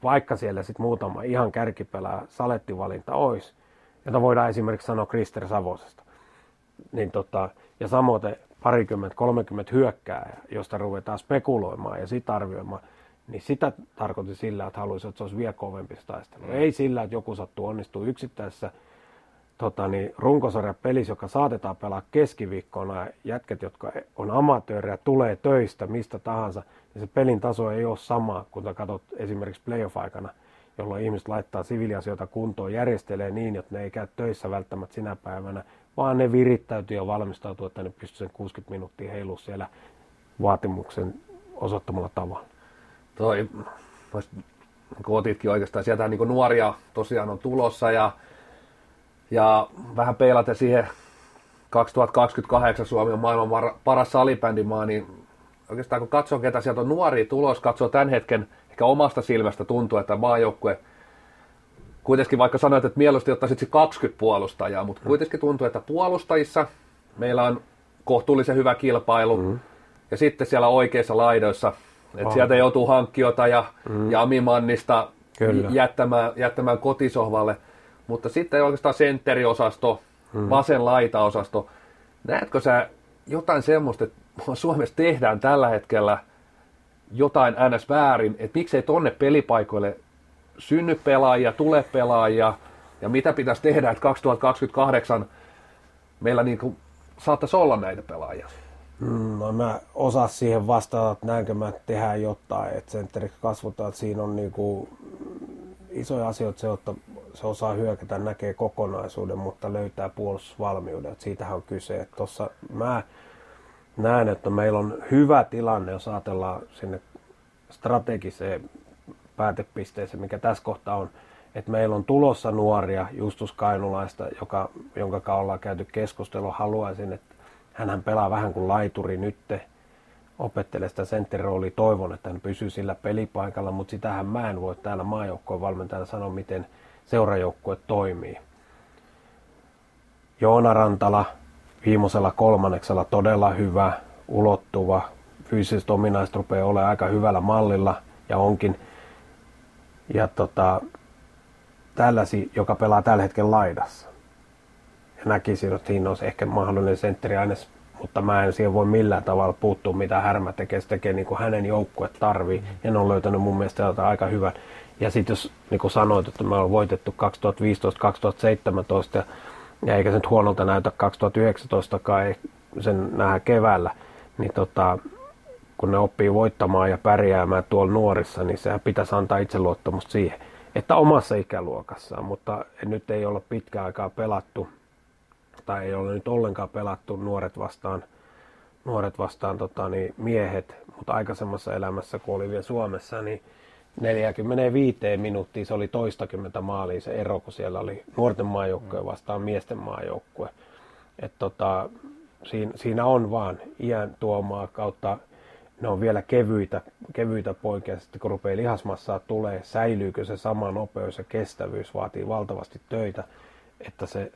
[SPEAKER 2] vaikka siellä sitten muutama ihan kärkipelää salettivalinta olisi, jota voidaan esimerkiksi sanoa Krister Savosesta. Niin tota, ja samoin parikymmentä, kolmekymmentä hyökkää, josta ruvetaan spekuloimaan ja sitä arvioimaan, niin sitä tarkoitin sillä, että haluaisin, että se olisi vielä kovempi taistelu. Mm. Ei sillä, että joku sattuu onnistuu yksittäisessä tota, niin, runkosarja pelissä, joka saatetaan pelaa keskiviikkona, ja jätket, jotka on amatöörejä, tulee töistä mistä tahansa, niin se pelin taso ei ole sama, kun sä katsot esimerkiksi playoff-aikana, jolloin ihmiset laittaa siviiliasioita kuntoon, järjestelee niin, että ne ei käy töissä välttämättä sinä päivänä, vaan ne virittäytyy ja valmistautuu, että ne pystyy sen 60 minuuttia heilu siellä vaatimuksen osoittamalla tavalla.
[SPEAKER 1] Toi, kun otitkin oikeastaan, sieltä niin nuoria tosiaan on tulossa ja, ja vähän peilaten siihen 2028 Suomi on maailman paras salibändimaa, niin oikeastaan kun katsoo, ketä sieltä on nuoria tulos, katsoo tämän hetken, ehkä omasta silmästä tuntuu, että maajoukkue kuitenkin vaikka sanoit, että mieluusti ottaisit 20 puolustajaa, mutta kuitenkin tuntuu, että puolustajissa meillä on kohtuullisen hyvä kilpailu, mm. ja sitten siellä oikeissa laidoissa, että sieltä joutuu hankkiota ja, mm. ja Amimannista Kyllä. jättämään, jättämään kotisohvalle, mutta sitten oikeastaan sentteriosasto, mm. vasen laitaosasto, näetkö sä jotain semmoista, että Suomessa tehdään tällä hetkellä jotain ns. väärin, että miksei tonne pelipaikoille synny pelaajia, tule pelaajia, ja mitä pitäisi tehdä, että 2028 meillä niin kuin saattaisi olla näitä pelaajia?
[SPEAKER 2] Mm, no mä osaa siihen vastata, että näinkö mä tehdään jotain, että sentteriksi kasvutaan, että siinä on niin kuin isoja asioita se, että se osaa hyökätä, näkee kokonaisuuden, mutta löytää puolustusvalmiuden, että siitähän on kyse. Että tossa mä näen, että meillä on hyvä tilanne, jos ajatellaan sinne strategiseen päätepisteeseen, mikä tässä kohtaa on, että meillä on tulossa nuoria Justus Kainulaista, joka, jonka kanssa ollaan käyty keskustelua. Haluaisin, että hän pelaa vähän kuin laituri nytte, opettelee sitä sentteroolia. Toivon, että hän pysyy sillä pelipaikalla, mutta sitähän mä en voi täällä maajoukkojen valmentajana sanoa, miten seurajoukkue toimii. Joona Rantala viimeisellä kolmanneksella todella hyvä, ulottuva, fyysiset ominaiset rupeaa olemaan aika hyvällä mallilla ja onkin. Ja tota, tällaisi, joka pelaa tällä hetkellä laidassa. Ja näkisin, että siinä olisi ehkä mahdollinen sentteri aina, mutta mä en siihen voi millään tavalla puuttua, mitä Härmä tekee. Se tekee niin kuin hänen joukkue tarvii. Ja ne on löytänyt mun mielestä aika hyvän. Ja sitten jos niin kuin sanoit, että me ollaan voitettu 2015-2017 ja eikä se nyt huonolta näytä 2019kaan, sen nähdä keväällä, niin tota, kun ne oppii voittamaan ja pärjäämään tuolla nuorissa, niin sehän pitäisi antaa itseluottamusta siihen, että omassa ikäluokassaan, mutta nyt ei olla pitkään aikaa pelattu, tai ei ole nyt ollenkaan pelattu nuoret vastaan, nuoret vastaan tota, niin miehet, mutta aikaisemmassa elämässä, kun oli vielä Suomessa, niin 45 minuuttia se oli toistakymmentä maalia se ero, kun siellä oli nuorten maajoukkue vastaan miesten maajoukkue. Et tota, siinä, siinä, on vaan iän tuomaa kautta, ne on vielä kevyitä, kevyitä poikia, sitten kun rupeaa lihasmassaa tulee, säilyykö se sama nopeus ja kestävyys, vaatii valtavasti töitä, että se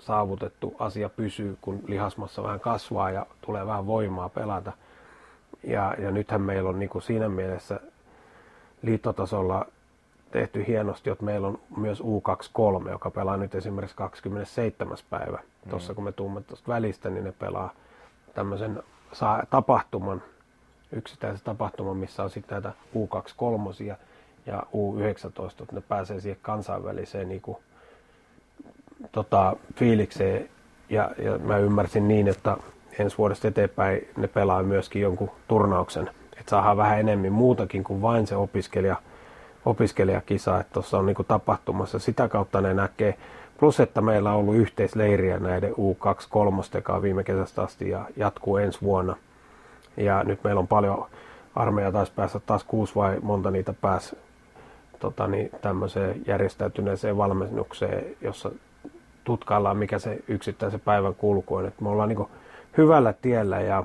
[SPEAKER 2] saavutettu asia pysyy, kun lihasmassa vähän kasvaa ja tulee vähän voimaa pelata. Ja, ja nythän meillä on niin kuin siinä mielessä liittotasolla tehty hienosti, että meillä on myös U23, joka pelaa nyt esimerkiksi 27. päivä. Mm. Tuossa kun me tuumme tuosta välistä, niin ne pelaa tämmöisen tapahtuman, yksittäisen tapahtuman, missä on sitten näitä U23 ja U19, että ne pääsee siihen kansainväliseen niin kuin, tota, fiilikseen. Ja, ja mä ymmärsin niin, että ensi vuodesta eteenpäin ne pelaa myöskin jonkun turnauksen että saadaan vähän enemmän muutakin kuin vain se opiskelija, opiskelijakisa, että tuossa on niin tapahtumassa. Sitä kautta ne näkee, plus että meillä on ollut yhteisleiriä näiden U23 viime kesästä asti ja jatkuu ensi vuonna. Ja nyt meillä on paljon armeija taas päässä taas kuusi vai monta niitä pääsi tota, niin, tämmöiseen järjestäytyneeseen valmennukseen, jossa tutkaillaan, mikä se yksittäisen päivän kulku on. Et me ollaan niin hyvällä tiellä ja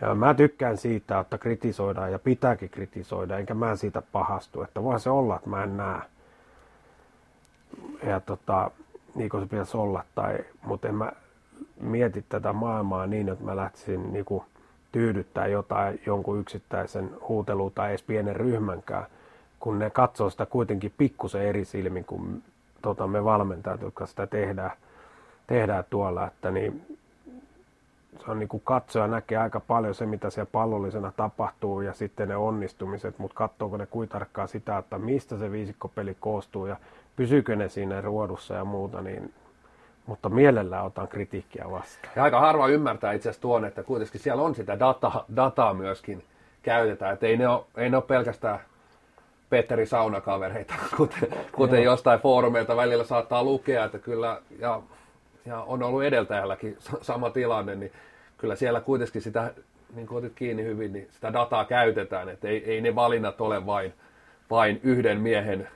[SPEAKER 2] ja mä tykkään siitä, että kritisoidaan ja pitääkin kritisoida, enkä mä siitä pahastu, että voi se olla, että mä en näe. Ja tota, niin kuin se pitäisi olla, tai, mutta en mä mieti tätä maailmaa niin, että mä lähtisin niin kuin tyydyttää jotain, jonkun yksittäisen huutelun tai edes pienen ryhmänkään, kun ne katsoo sitä kuitenkin pikkusen eri silmin kuin tota, me valmentajat, jotka sitä tehdään, tehdään tuolla, että niin se on niin kuin katsoja näkee aika paljon se, mitä siellä pallollisena tapahtuu ja sitten ne onnistumiset, mutta katsoako ne kuin tarkkaan sitä, että mistä se viisikkopeli koostuu ja pysyykö ne siinä ruodussa ja muuta, niin mutta mielellään otan kritiikkiä vastaan.
[SPEAKER 1] Ja aika harva ymmärtää itse asiassa tuon, että kuitenkin siellä on sitä data, dataa myöskin käytetään. Että ei ne ole, ei ne ole pelkästään Petteri saunakavereita, kuten, kuten jostain foorumeilta välillä saattaa lukea, että kyllä, ja, ja on ollut edeltäjälläkin sama tilanne, niin kyllä siellä kuitenkin sitä, niin kuin otit kiinni hyvin, niin sitä dataa käytetään, että ei, ei ne valinnat ole vain, vain yhden miehen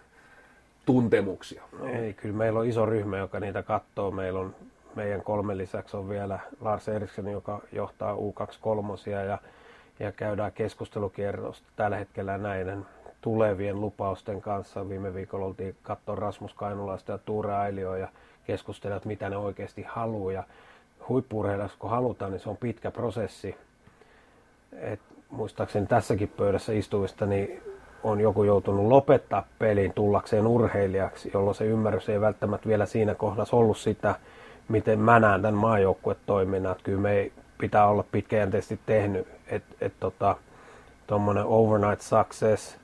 [SPEAKER 1] tuntemuksia.
[SPEAKER 2] Ei, kyllä meillä on iso ryhmä, joka niitä katsoo. Meillä on meidän kolmen lisäksi on vielä Lars Eriksson, joka johtaa U23 ja, ja käydään keskustelukierrosta tällä hetkellä näiden tulevien lupausten kanssa. Viime viikolla oltiin katsoa Rasmus Kainulaista ja Tuure Ailioa ja keskustella, mitä ne oikeasti haluaa. Ja huippuurheilijassa kun halutaan, niin se on pitkä prosessi. Et muistaakseni tässäkin pöydässä istuvista, niin on joku joutunut lopettaa pelin tullakseen urheilijaksi, jolloin se ymmärrys ei välttämättä vielä siinä kohdassa ollut sitä, miten mä näen tämän maajoukkuetoiminnan. Kyllä me ei pitää olla pitkäjänteisesti tehnyt, että et tota, tuommoinen overnight success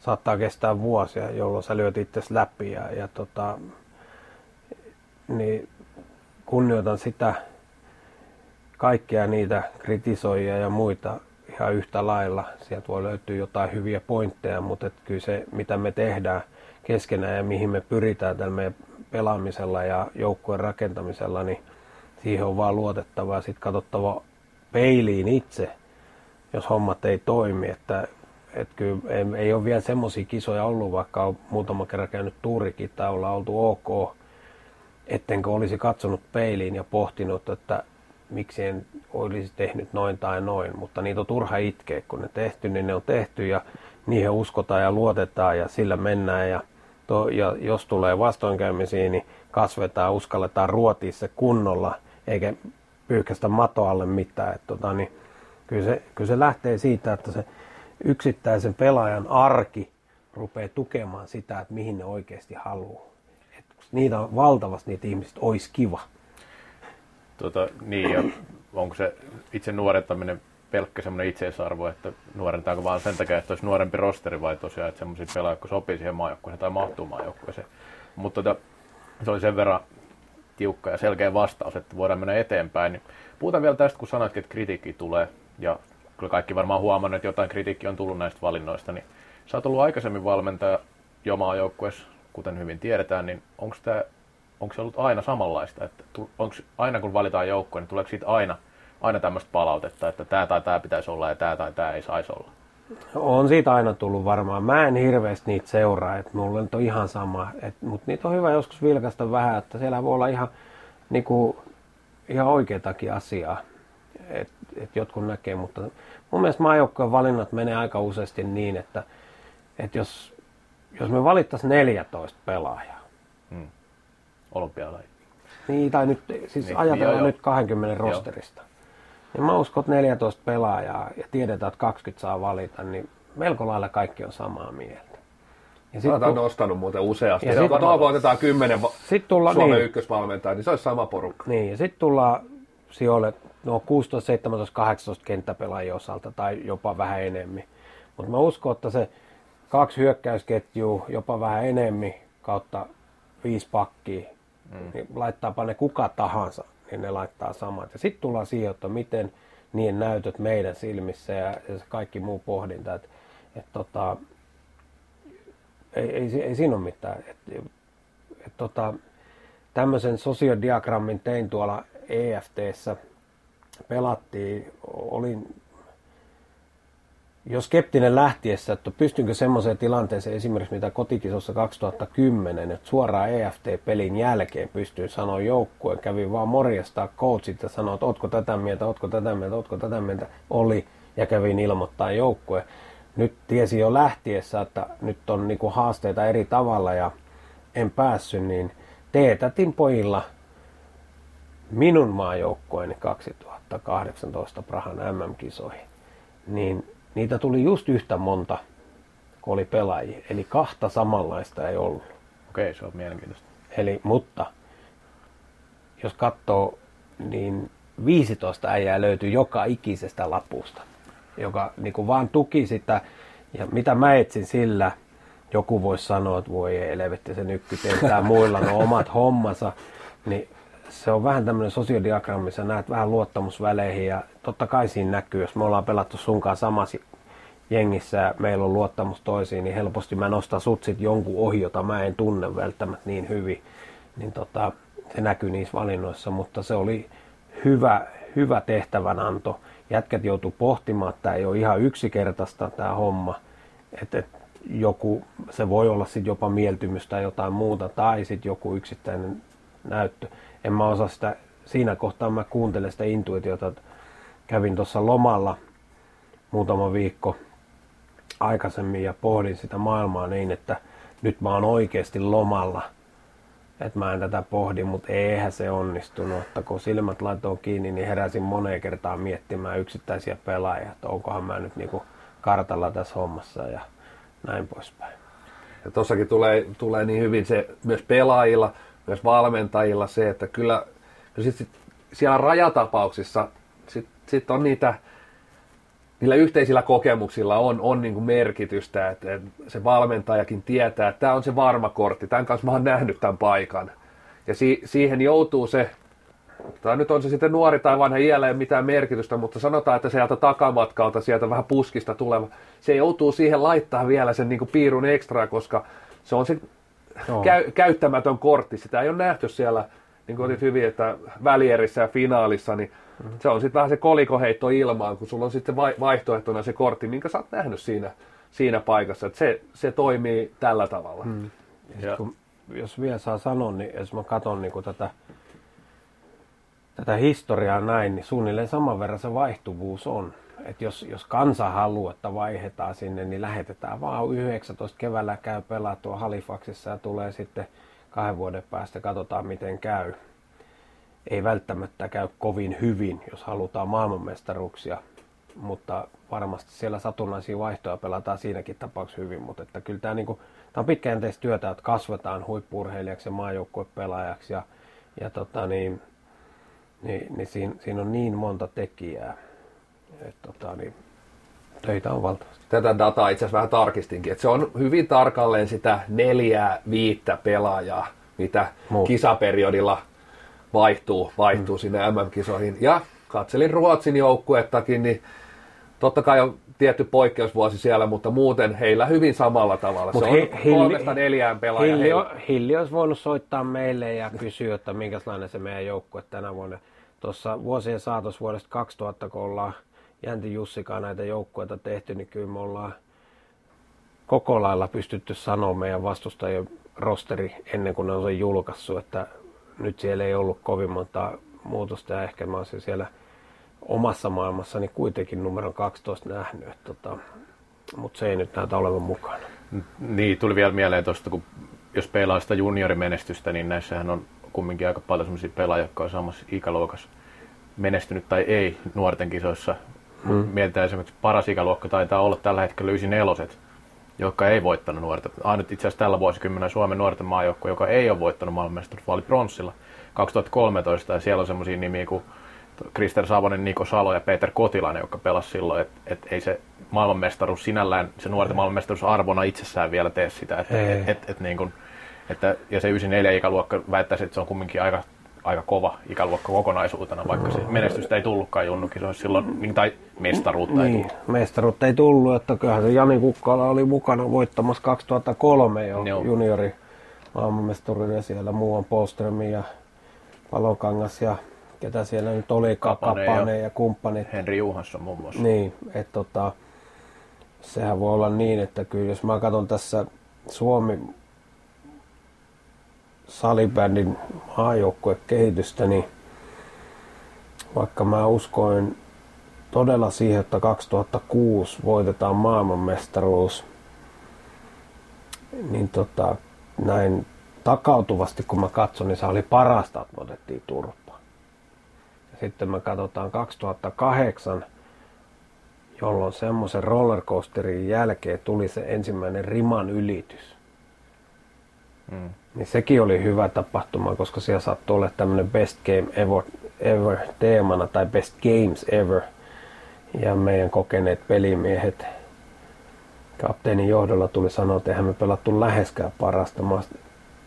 [SPEAKER 2] saattaa kestää vuosia, jolloin sä lyöt itse läpi ja, ja tota, niin kunnioitan sitä kaikkia niitä kritisoijia ja muita ihan yhtä lailla. Sieltä voi löytyä jotain hyviä pointteja, mutta et kyllä se, mitä me tehdään keskenään ja mihin me pyritään tällä meidän pelaamisella ja joukkueen rakentamisella, niin siihen on vaan luotettava ja sitten katsottava peiliin itse, jos hommat ei toimi. Että, et kyllä ei, ei ole vielä semmoisia kisoja ollut, vaikka on muutama kerran käynyt tuurikin tai ollaan oltu ok, ettenkö olisi katsonut peiliin ja pohtinut, että miksi en olisi tehnyt noin tai noin, mutta niitä on turha itkeä, kun ne tehty, niin ne on tehty ja niihin uskotaan ja luotetaan ja sillä mennään ja, to, ja jos tulee vastoinkäymisiä, niin kasvetaan, uskalletaan ruotia se kunnolla, eikä pyyhkästä matoalle mitään. Et tota, niin, kyllä, se, kyllä se lähtee siitä, että se yksittäisen pelaajan arki rupeaa tukemaan sitä, että mihin ne oikeasti haluaa. Et niitä on valtavasti niitä ihmiset, olisi kiva.
[SPEAKER 3] Tota, niin, ja onko se itse nuorentaminen pelkkä semmoinen itseisarvo, että nuorentaanko vaan sen takia, että olisi nuorempi rosteri vai tosiaan, että semmoisia pelaajia, jotka sopii siihen maajoukkueeseen tai mahtuu maajoukkueeseen. Mutta tota, se oli sen verran tiukka ja selkeä vastaus, että voidaan mennä eteenpäin. Niin puhutaan vielä tästä, kun sanoitkin, että kritiikki tulee, ja kyllä kaikki varmaan huomannut, että jotain kritiikkiä on tullut näistä valinnoista, niin sä oot ollut aikaisemmin valmentaja jo maajoukkueessa, kuten hyvin tiedetään, niin onko tämä onko se ollut aina samanlaista? Että onko aina kun valitaan joukkoa, niin tuleeko siitä aina, aina tämmöistä palautetta, että tämä tai tämä pitäisi olla ja tämä tai tämä ei saisi olla?
[SPEAKER 2] On siitä aina tullut varmaan. Mä en hirveästi niitä seuraa, että mulla nyt on ihan sama. Mutta niitä on hyvä joskus vilkasta vähän, että siellä voi olla ihan, niinku, ihan oikeatakin asiaa, että et jotkut näkee. Mutta mun mielestä maajoukkojen valinnat menee aika useasti niin, että et jos, jos me valittaisiin 14 pelaajaa,
[SPEAKER 3] olympialaji.
[SPEAKER 2] Niin, tai nyt, siis niin, ajatellaan joo, nyt 20 joo. rosterista. Niin mä uskon, että 14 pelaajaa ja tiedetään, että 20 saa valita, niin melko lailla kaikki on samaa mieltä.
[SPEAKER 1] Ja sit, Mä nostanut muuten useasti. Ja, ja sitten tuohon otetaan kymmenen sit tulla, Suomen niin, ykkösvalmentaja, niin se olisi sama porukka.
[SPEAKER 2] Niin, ja sitten tullaan sijoille no 16, 17, 18 kenttäpelaajien osalta tai jopa vähän enemmän. Mutta mä uskon, että se kaksi hyökkäysketjua, jopa vähän enemmän kautta viisi pakkia, mm. niin laittaapa ne kuka tahansa, niin ne laittaa samat. Ja sitten tullaan siihen, että miten niin näytöt meidän silmissä ja, ja se kaikki muu pohdinta, että et tota, ei, ei, ei siinä ole mitään. Et, et, tota, tämmöisen sosiodiagrammin tein tuolla EFTssä, pelattiin, olin jo skeptinen lähtiessä, että pystynkö semmoiseen tilanteeseen esimerkiksi mitä kotikisossa 2010, että suoraan EFT-pelin jälkeen pystyin sanoa joukkueen, kävin vaan morjastaa coachit ja sanoa, että ootko tätä mieltä, ootko tätä mieltä, ootko tätä mieltä, oli ja kävin ilmoittaa joukkue. Nyt tiesi jo lähtiessä, että nyt on niinku haasteita eri tavalla ja en päässyt, niin teetätin pojilla minun maajoukkueeni 2018 Prahan MM-kisoihin. Niin niitä tuli just yhtä monta, kun oli pelaajia. Eli kahta samanlaista ei ollut.
[SPEAKER 3] Okei, se on mielenkiintoista.
[SPEAKER 2] Eli, mutta jos katsoo, niin 15 äijää löytyy joka ikisestä lapusta, joka niin kuin vaan tuki sitä. Ja mitä mä etsin sillä, joku voisi sanoa, että voi elevetti se nykky, teetään muilla no omat hommansa, niin se on vähän tämmöinen sosiodiagrammi, sä näet vähän luottamusväleihin ja totta kai siinä näkyy, jos me ollaan pelattu sunkaan samassa jengissä ja meillä on luottamus toisiin, niin helposti mä nostan sut sit jonkun ohi, jota mä en tunne välttämättä niin hyvin. Niin tota, se näkyy niissä valinnoissa, mutta se oli hyvä, hyvä tehtävänanto. Jätkät joutuu pohtimaan, että tämä ei ole ihan yksinkertaista tämä homma. Että et, joku, se voi olla sitten jopa mieltymys tai jotain muuta, tai sitten joku yksittäinen näyttö. En mä osaa sitä, siinä kohtaa mä kuuntelen sitä intuitiota, että kävin tuossa lomalla muutama viikko aikaisemmin ja pohdin sitä maailmaa niin, että nyt mä oon oikeasti lomalla. Että mä en tätä pohdi, mutta eihän se onnistunut. Että kun silmät laitoin kiinni, niin heräsin moneen kertaan miettimään yksittäisiä pelaajia, että onkohan mä nyt niinku kartalla tässä hommassa ja näin poispäin.
[SPEAKER 1] Ja tossakin tulee, tulee niin hyvin se myös pelaajilla, myös valmentajilla se, että kyllä, kyllä sit, sit siellä rajatapauksissa sit, sit on niitä, niillä yhteisillä kokemuksilla on, on niin kuin merkitystä, että, että se valmentajakin tietää, että tämä on se varma kortti, tämän kanssa mä oon nähnyt tämän paikan. Ja si, siihen joutuu se, tai nyt on se sitten nuori tai vanha iällä ei mitään merkitystä, mutta sanotaan, että sieltä takamatkalta, sieltä vähän puskista tuleva, se joutuu siihen laittaa vielä sen niin kuin piirun ekstra, koska se on se käy, käyttämätön kortti. Sitä ei ole nähty siellä, niin kuin otit hyvin, että välierissä ja finaalissa, niin mm-hmm. se on sitten vähän se kolikoheitto ilmaan, kun sulla on sitten vaihtoehtona se kortti, minkä sä oot nähnyt siinä, siinä paikassa. Että se, se toimii tällä tavalla. Mm.
[SPEAKER 2] Ja. Kun, jos vielä saa sanoa, niin jos mä katson niin tätä, tätä historiaa näin, niin suunnilleen saman verran se vaihtuvuus on että jos, jos kansa haluaa, että vaihdetaan sinne, niin lähetetään vaan 19 keväällä käy pelaa tuo Halifaxissa ja tulee sitten kahden vuoden päästä, katsotaan miten käy. Ei välttämättä käy kovin hyvin, jos halutaan maailmanmestaruuksia, mutta varmasti siellä satunnaisia vaihtoja pelataan siinäkin tapauksessa hyvin, mutta että kyllä tämä, niin kuin, tämä on pitkäjänteistä työtä, että kasvetaan huippurheilijaksi ja maajoukkuepelaajaksi ja, ja tota niin, niin, niin siinä, siinä on niin monta tekijää. Et, tota, niin, töitä on valtavasti.
[SPEAKER 1] Tätä dataa itse asiassa vähän tarkistinkin, että se on hyvin tarkalleen sitä neljää, viittä pelaajaa, mitä Muut. kisaperiodilla vaihtuu, vaihtuu mm. sinne MM-kisoihin. Ja katselin Ruotsin joukkuettakin, niin totta kai on tietty poikkeusvuosi siellä, mutta muuten heillä hyvin samalla tavalla. Mut se on hilli, kolmesta neljään pelaajaa.
[SPEAKER 2] Hilli, hilli olisi voinut soittaa meille ja kysyä, että minkälainen se meidän joukkue tänä vuonna. Tuossa vuosien saatossa vuodesta 2000, kun ollaan Jänti Jussikaan näitä joukkueita tehty, niin kyllä me ollaan koko lailla pystytty sanoa meidän vastustajien rosteri ennen kuin ne on sen julkaissut, että nyt siellä ei ollut kovin monta muutosta ja ehkä mä olisin siellä omassa maailmassani kuitenkin numero 12 nähnyt, tota, mutta se ei nyt näytä olevan mukana.
[SPEAKER 3] Niin, tuli vielä mieleen tuosta, kun jos pelaa sitä juniorimenestystä, niin näissähän on kumminkin aika paljon sellaisia pelaajia, jotka on samassa ikäluokassa menestynyt tai ei nuorten kisoissa Hmm. Mietitään esimerkiksi paras ikäluokka taitaa olla tällä hetkellä 94 jotka ei voittanut nuorten. Ainut itse asiassa tällä vuosikymmenellä Suomen nuorten maajoukkue, joka ei ole voittanut maailmanmestaruus, oli pronssilla 2013. Ja siellä on semmoisia nimiä kuin Krister Savonen, Niko Salo ja Peter Kotilainen, joka pelasi silloin, että et ei se maailmanmestaruus sinällään, se nuorten maailmanmestaruus arvona itsessään vielä tee sitä. Että, et, et, et, niin kuin, että, ja se 94 ikäluokka väittäisi, että se on kumminkin aika aika kova ikäluokka kokonaisuutena, vaikka se menestystä ei tullutkaan junnukisoissa silloin, niin, tai mestaruutta niin, ei tullut.
[SPEAKER 2] mestaruutta ei tullut, että kyllähän se Jani Kukkala oli mukana voittamassa 2003 jo Joo. juniori maailmanmestaruuden siellä muuan Polström ja Palokangas ja ketä siellä nyt oli, Kapane, Kapane ja, ja kumppanit.
[SPEAKER 3] Henri Juhansson muun muassa.
[SPEAKER 2] Niin, että tota, sehän voi olla niin, että kyllä jos mä katson tässä Suomi salibändin maajoukkuekehitystä, niin vaikka mä uskoin todella siihen, että 2006 voitetaan maailmanmestaruus, niin tota, näin takautuvasti kun mä katson, niin se oli parasta, että otettiin turpaa. Ja sitten me katsotaan 2008, jolloin semmoisen rollercoasterin jälkeen tuli se ensimmäinen riman ylitys. Mm. Niin sekin oli hyvä tapahtuma, koska siellä saattoi olla tämmöinen best game ever, ever teemana tai best games ever. Ja meidän kokeneet pelimiehet kapteenin johdolla tuli sanoa, että eihän me pelattu läheskään parasta.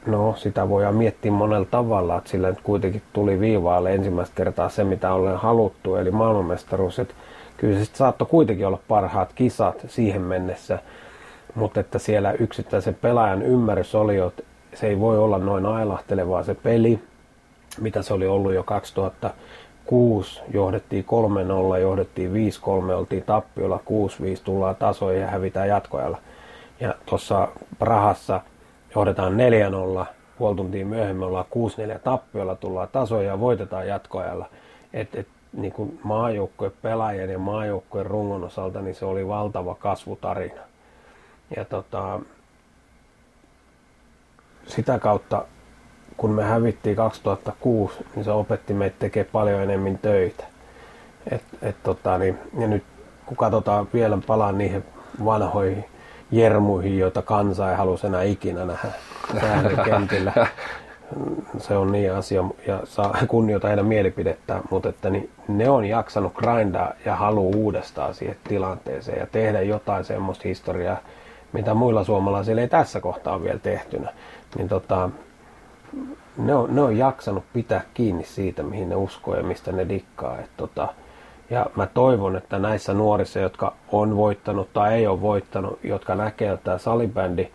[SPEAKER 2] No, sitä voidaan miettiä monella tavalla, että sillä nyt kuitenkin tuli viivaalle ensimmäistä kertaa se, mitä olen haluttu, eli maailmanmestaruus. Että kyllä se saattoi kuitenkin olla parhaat kisat siihen mennessä, mutta että siellä yksittäisen pelaajan ymmärrys oli, että se ei voi olla noin ailahtelevaa se peli, mitä se oli ollut jo 2006, johdettiin 3-0, johdettiin 5-3, oltiin tappiolla 6-5, tullaan tasoihin ja hävitään jatkoajalla. Ja tuossa Prahassa johdetaan 4-0, puoli tuntia myöhemmin ollaan 6-4 tappiolla, tullaan tasoja ja voitetaan jatkoajalla. Et, et, niin kuin maajoukkojen pelaajien ja maajoukkojen rungon osalta, niin se oli valtava kasvutarina. Ja tota, sitä kautta, kun me hävittiin 2006, niin se opetti meitä tekemään paljon enemmän töitä. Et, et tota, niin, ja nyt kun katsotaan vielä palaa niihin vanhoihin jermuihin, joita kansa ei halua enää ikinä nähdä kentillä. Se on niin asia ja saa kunnioita heidän mielipidettään, mutta että niin, ne on jaksanut grindaa ja haluaa uudestaan siihen tilanteeseen ja tehdä jotain semmoista historiaa, mitä muilla suomalaisilla ei tässä kohtaa ole vielä tehtynä. Niin tota, ne, on, ne on jaksanut pitää kiinni siitä, mihin ne uskoo ja mistä ne dikkaa. Et tota, ja mä toivon, että näissä nuorissa, jotka on voittanut tai ei ole voittanut, jotka näkee, tämä salibändi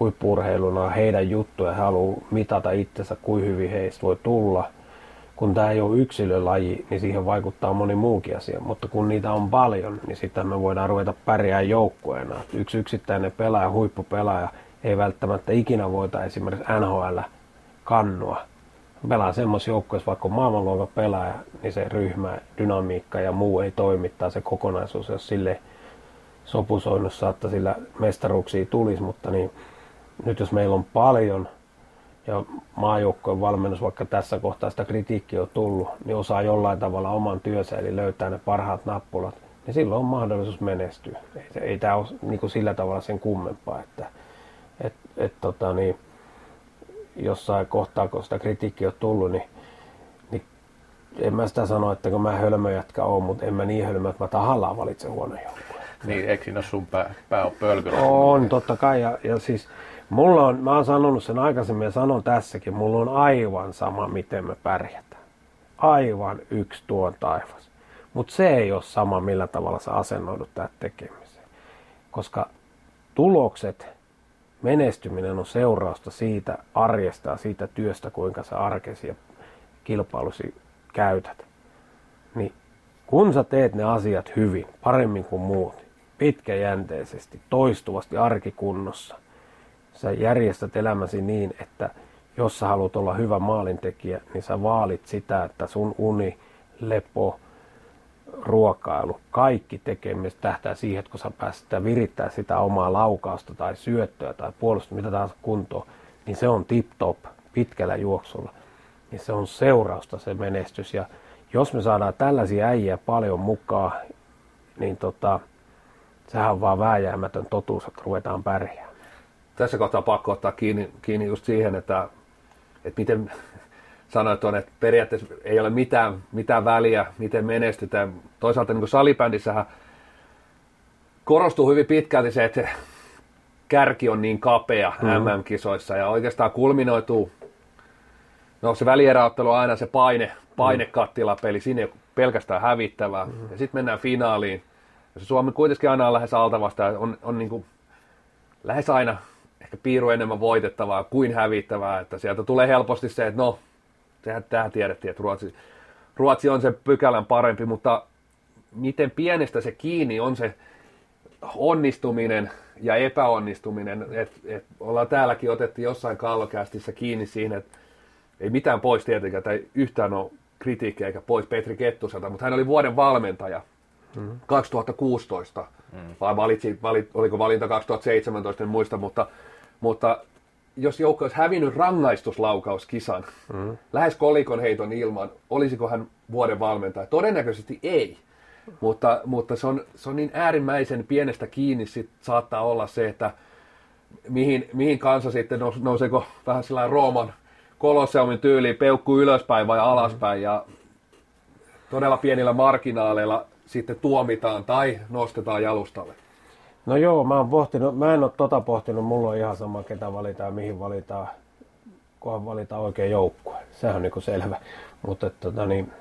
[SPEAKER 2] huippurheiluna heidän juttuja, he haluaa mitata itsensä, kuin hyvin heistä voi tulla. Kun tämä ei ole yksilölaji, niin siihen vaikuttaa moni muukin asia. Mutta kun niitä on paljon, niin sitten me voidaan ruveta pärjää joukkueena. Yksi yksittäinen pelaaja, huippupelaaja, ei välttämättä ikinä voita esimerkiksi NHL kannua pelaa semmoisessa joukkueessa, vaikka on maailmanluokan pelaaja, niin se ryhmä, dynamiikka ja muu ei toimi, tai se kokonaisuus, jos sille sopusoinnussa saattaa sillä mestaruuksia tulisi, mutta niin, nyt jos meillä on paljon ja maajoukkojen valmennus, vaikka tässä kohtaa sitä kritiikkiä on tullut, niin osaa jollain tavalla oman työnsä, eli löytää ne parhaat nappulat, niin silloin on mahdollisuus menestyä. Ei, ei tämä ole niin kuin sillä tavalla sen kummempaa, että et, tota, niin, jossain kohtaa, kun sitä kritiikkiä on tullut, niin, niin en mä sitä sano, että kun mä hölmö jatka oon, mutta en mä niin hölmö, että mä tahallaan valitsen huonon joukkueen.
[SPEAKER 3] Niin, eikö siinä sun pää, pää on pölkyllä?
[SPEAKER 2] On, totta kai. Ja, ja siis mulla on, mä oon sanonut sen aikaisemmin ja sanon tässäkin, mulla on aivan sama, miten me pärjätään. Aivan yksi tuon taivas. Mutta se ei ole sama, millä tavalla sä asennoidut tähän tekemiseen. Koska tulokset menestyminen on seurausta siitä arjesta ja siitä työstä, kuinka sä arkesi ja kilpailusi käytät. Niin kun sä teet ne asiat hyvin, paremmin kuin muut, pitkäjänteisesti, toistuvasti arkikunnossa, sä järjestät elämäsi niin, että jos sä haluat olla hyvä maalintekijä, niin sä vaalit sitä, että sun uni, lepo, ruokailu, kaikki tekemistä tähtää siihen, että kun sä pääset virittää sitä omaa laukausta tai syöttöä tai puolustusta, mitä tahansa kuntoon, niin se on tip-top pitkällä juoksulla. Niin se on seurausta se menestys. Ja jos me saadaan tällaisia äijä paljon mukaan, niin tota, sehän on vaan vääjäämätön totuus, että ruvetaan pärjäämään.
[SPEAKER 1] Tässä kohtaa pakko ottaa kiinni, kiinni just siihen, että, että miten sanoit on, että periaatteessa ei ole mitään, mitään väliä, miten menestytään. Toisaalta niin salibändissähän korostuu hyvin pitkälti se, että kärki on niin kapea mm. MM-kisoissa ja oikeastaan kulminoituu, no se välieräottelu on aina se paine, painekattilapeli, siinä ei ole pelkästään hävittävää. Mm. Ja sitten mennään finaaliin. Ja se Suomi kuitenkin aina on lähes altavasta ja on, on niin kuin lähes aina ehkä piiru enemmän voitettavaa kuin hävittävää, että sieltä tulee helposti se, että no, Sehän tähän tiedettiin, että Ruotsi, Ruotsi on sen pykälän parempi, mutta miten pienestä se kiinni on se onnistuminen ja epäonnistuminen, että et ollaan täälläkin otettu jossain kallokästissä kiinni siinä, että ei mitään pois tietenkään, tai yhtään ole kritiikkiä eikä pois Petri Kettuselta, mutta hän oli vuoden valmentaja mm. 2016, mm. vai valitsi, valit, oliko valinta 2017, en muista, mutta, mutta jos joukko olisi hävinnyt rangaistuslaukauskisan, mm. lähes kolikon heiton ilman, olisiko hän vuoden valmentaja? Todennäköisesti ei. Mutta, mutta se, on, se on niin äärimmäisen pienestä kiinni sit saattaa olla se, että mihin, mihin kansa sitten nous, nouseeko vähän sillä Rooman kolosseumin tyyliin peukku ylöspäin vai alaspäin ja todella pienillä marginaaleilla sitten tuomitaan tai nostetaan jalustalle.
[SPEAKER 2] No joo, mä oon pohtinut, mä en ole tota pohtinut, mulla on ihan sama ketä valitaan, mihin valitaan. kunhan valitaan oikein joukkue. Sehän on niin selvä. Mutta tota, niin,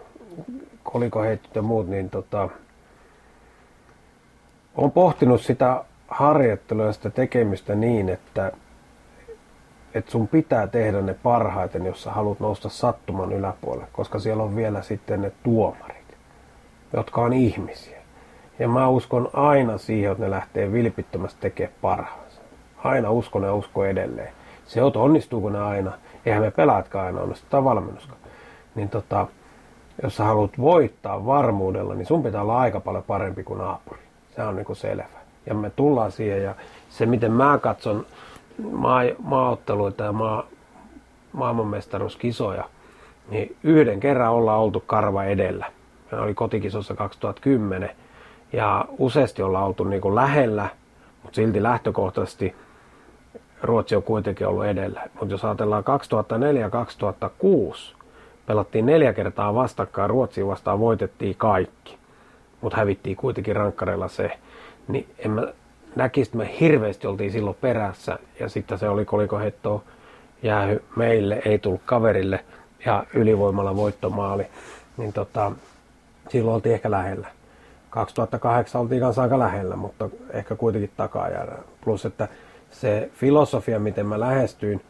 [SPEAKER 2] kolikoheitot ja muut, niin tota, olen pohtinut sitä harjoittelua sitä tekemistä niin, että, että sun pitää tehdä ne parhaiten, jos sä haluat nousta sattuman yläpuolelle, koska siellä on vielä sitten ne tuomarit, jotka on ihmisiä. Ja mä uskon aina siihen, että ne lähtee vilpittömästi tekemään parhaansa. Aina uskon ja usko edelleen. Se, että onnistuuko ne aina, eihän me pelaatkaan aina onnistu, tai valmennuskaan. Niin tota, jos sä haluat voittaa varmuudella, niin sun pitää olla aika paljon parempi kuin naapuri. Se on niin selvä. Ja me tullaan siihen ja se miten mä katson maa, maaotteluita ja maa, maailmanmestaruuskisoja, niin yhden kerran ollaan oltu karva edellä. Me oli kotikisossa 2010 ja useasti ollaan oltu niin kuin lähellä, mutta silti lähtökohtaisesti Ruotsi on kuitenkin ollut edellä. Mutta jos ajatellaan 2004-2006, pelattiin neljä kertaa vastakkain, Ruotsiin vastaan voitettiin kaikki, mutta hävittiin kuitenkin rankkareilla se. Niin en mä näkisi, että me hirveästi oltiin silloin perässä ja sitten se oli kolikohetto jäähy meille, ei tullut kaverille ja ylivoimalla voittomaali. Niin tota, silloin oltiin ehkä lähellä. 2008 oltiin kanssa aika lähellä, mutta ehkä kuitenkin takaa jäädä. Plus, että se filosofia, miten mä lähestyin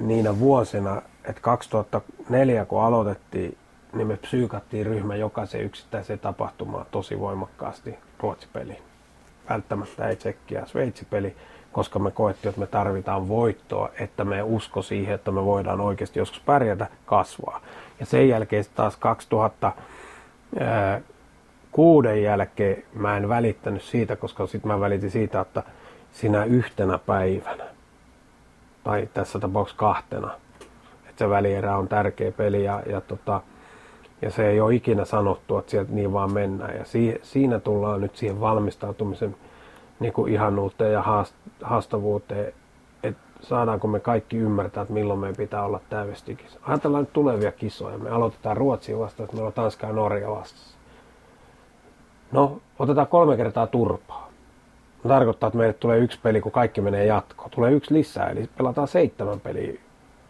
[SPEAKER 2] niinä vuosina, että 2004 kun aloitettiin, niin me psyykattiin ryhmä jokaisen yksittäiseen tapahtumaan tosi voimakkaasti Ruotsipeliin. Välttämättä ei tsekkiä Sveitsipeli, koska me koettiin, että me tarvitaan voittoa, että me usko siihen, että me voidaan oikeasti joskus pärjätä, kasvaa. Ja sen jälkeen taas 2000 kuuden jälkeen mä en välittänyt siitä, koska sitten mä välitin siitä, että sinä yhtenä päivänä, tai tässä tapauksessa kahtena, että se välierä on tärkeä peli ja, ja, tota, ja se ei ole ikinä sanottu, että sieltä niin vaan mennään. Ja si, siinä tullaan nyt siihen valmistautumisen niin kuin ihanuuteen ja haast, haastavuuteen, että saadaanko me kaikki ymmärtää, että milloin meidän pitää olla täystikissä. Ajatellaan nyt tulevia kisoja. Me aloitetaan Ruotsin vastaan, että meillä on Tanska ja Norja vastassa. No, otetaan kolme kertaa turpaa. No, tarkoittaa, että meille tulee yksi peli, kun kaikki menee jatkoon. Tulee yksi lisää, eli pelataan seitsemän peliä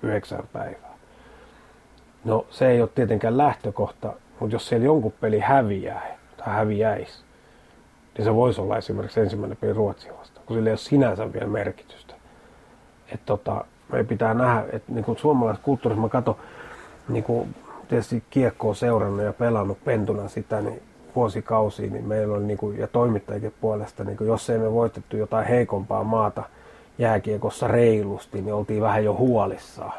[SPEAKER 2] yhdeksän päivää. No, se ei ole tietenkään lähtökohta, mutta jos siellä jonkun peli häviää tai häviäisi, niin se voisi olla esimerkiksi ensimmäinen peli Ruotsia vastaan, kun sillä ei ole sinänsä vielä merkitystä. Että tota, me pitää nähdä, että niin kuin suomalaisessa kulttuurissa mä katson, niin kuin tietysti kiekkoa seurannut ja pelannut pentuna sitä, niin vuosikausia, niin meillä oli, niin kuin, ja toimittajien puolesta, niin kuin, jos ei me voitettu jotain heikompaa maata jääkiekossa reilusti, niin oltiin vähän jo huolissaan.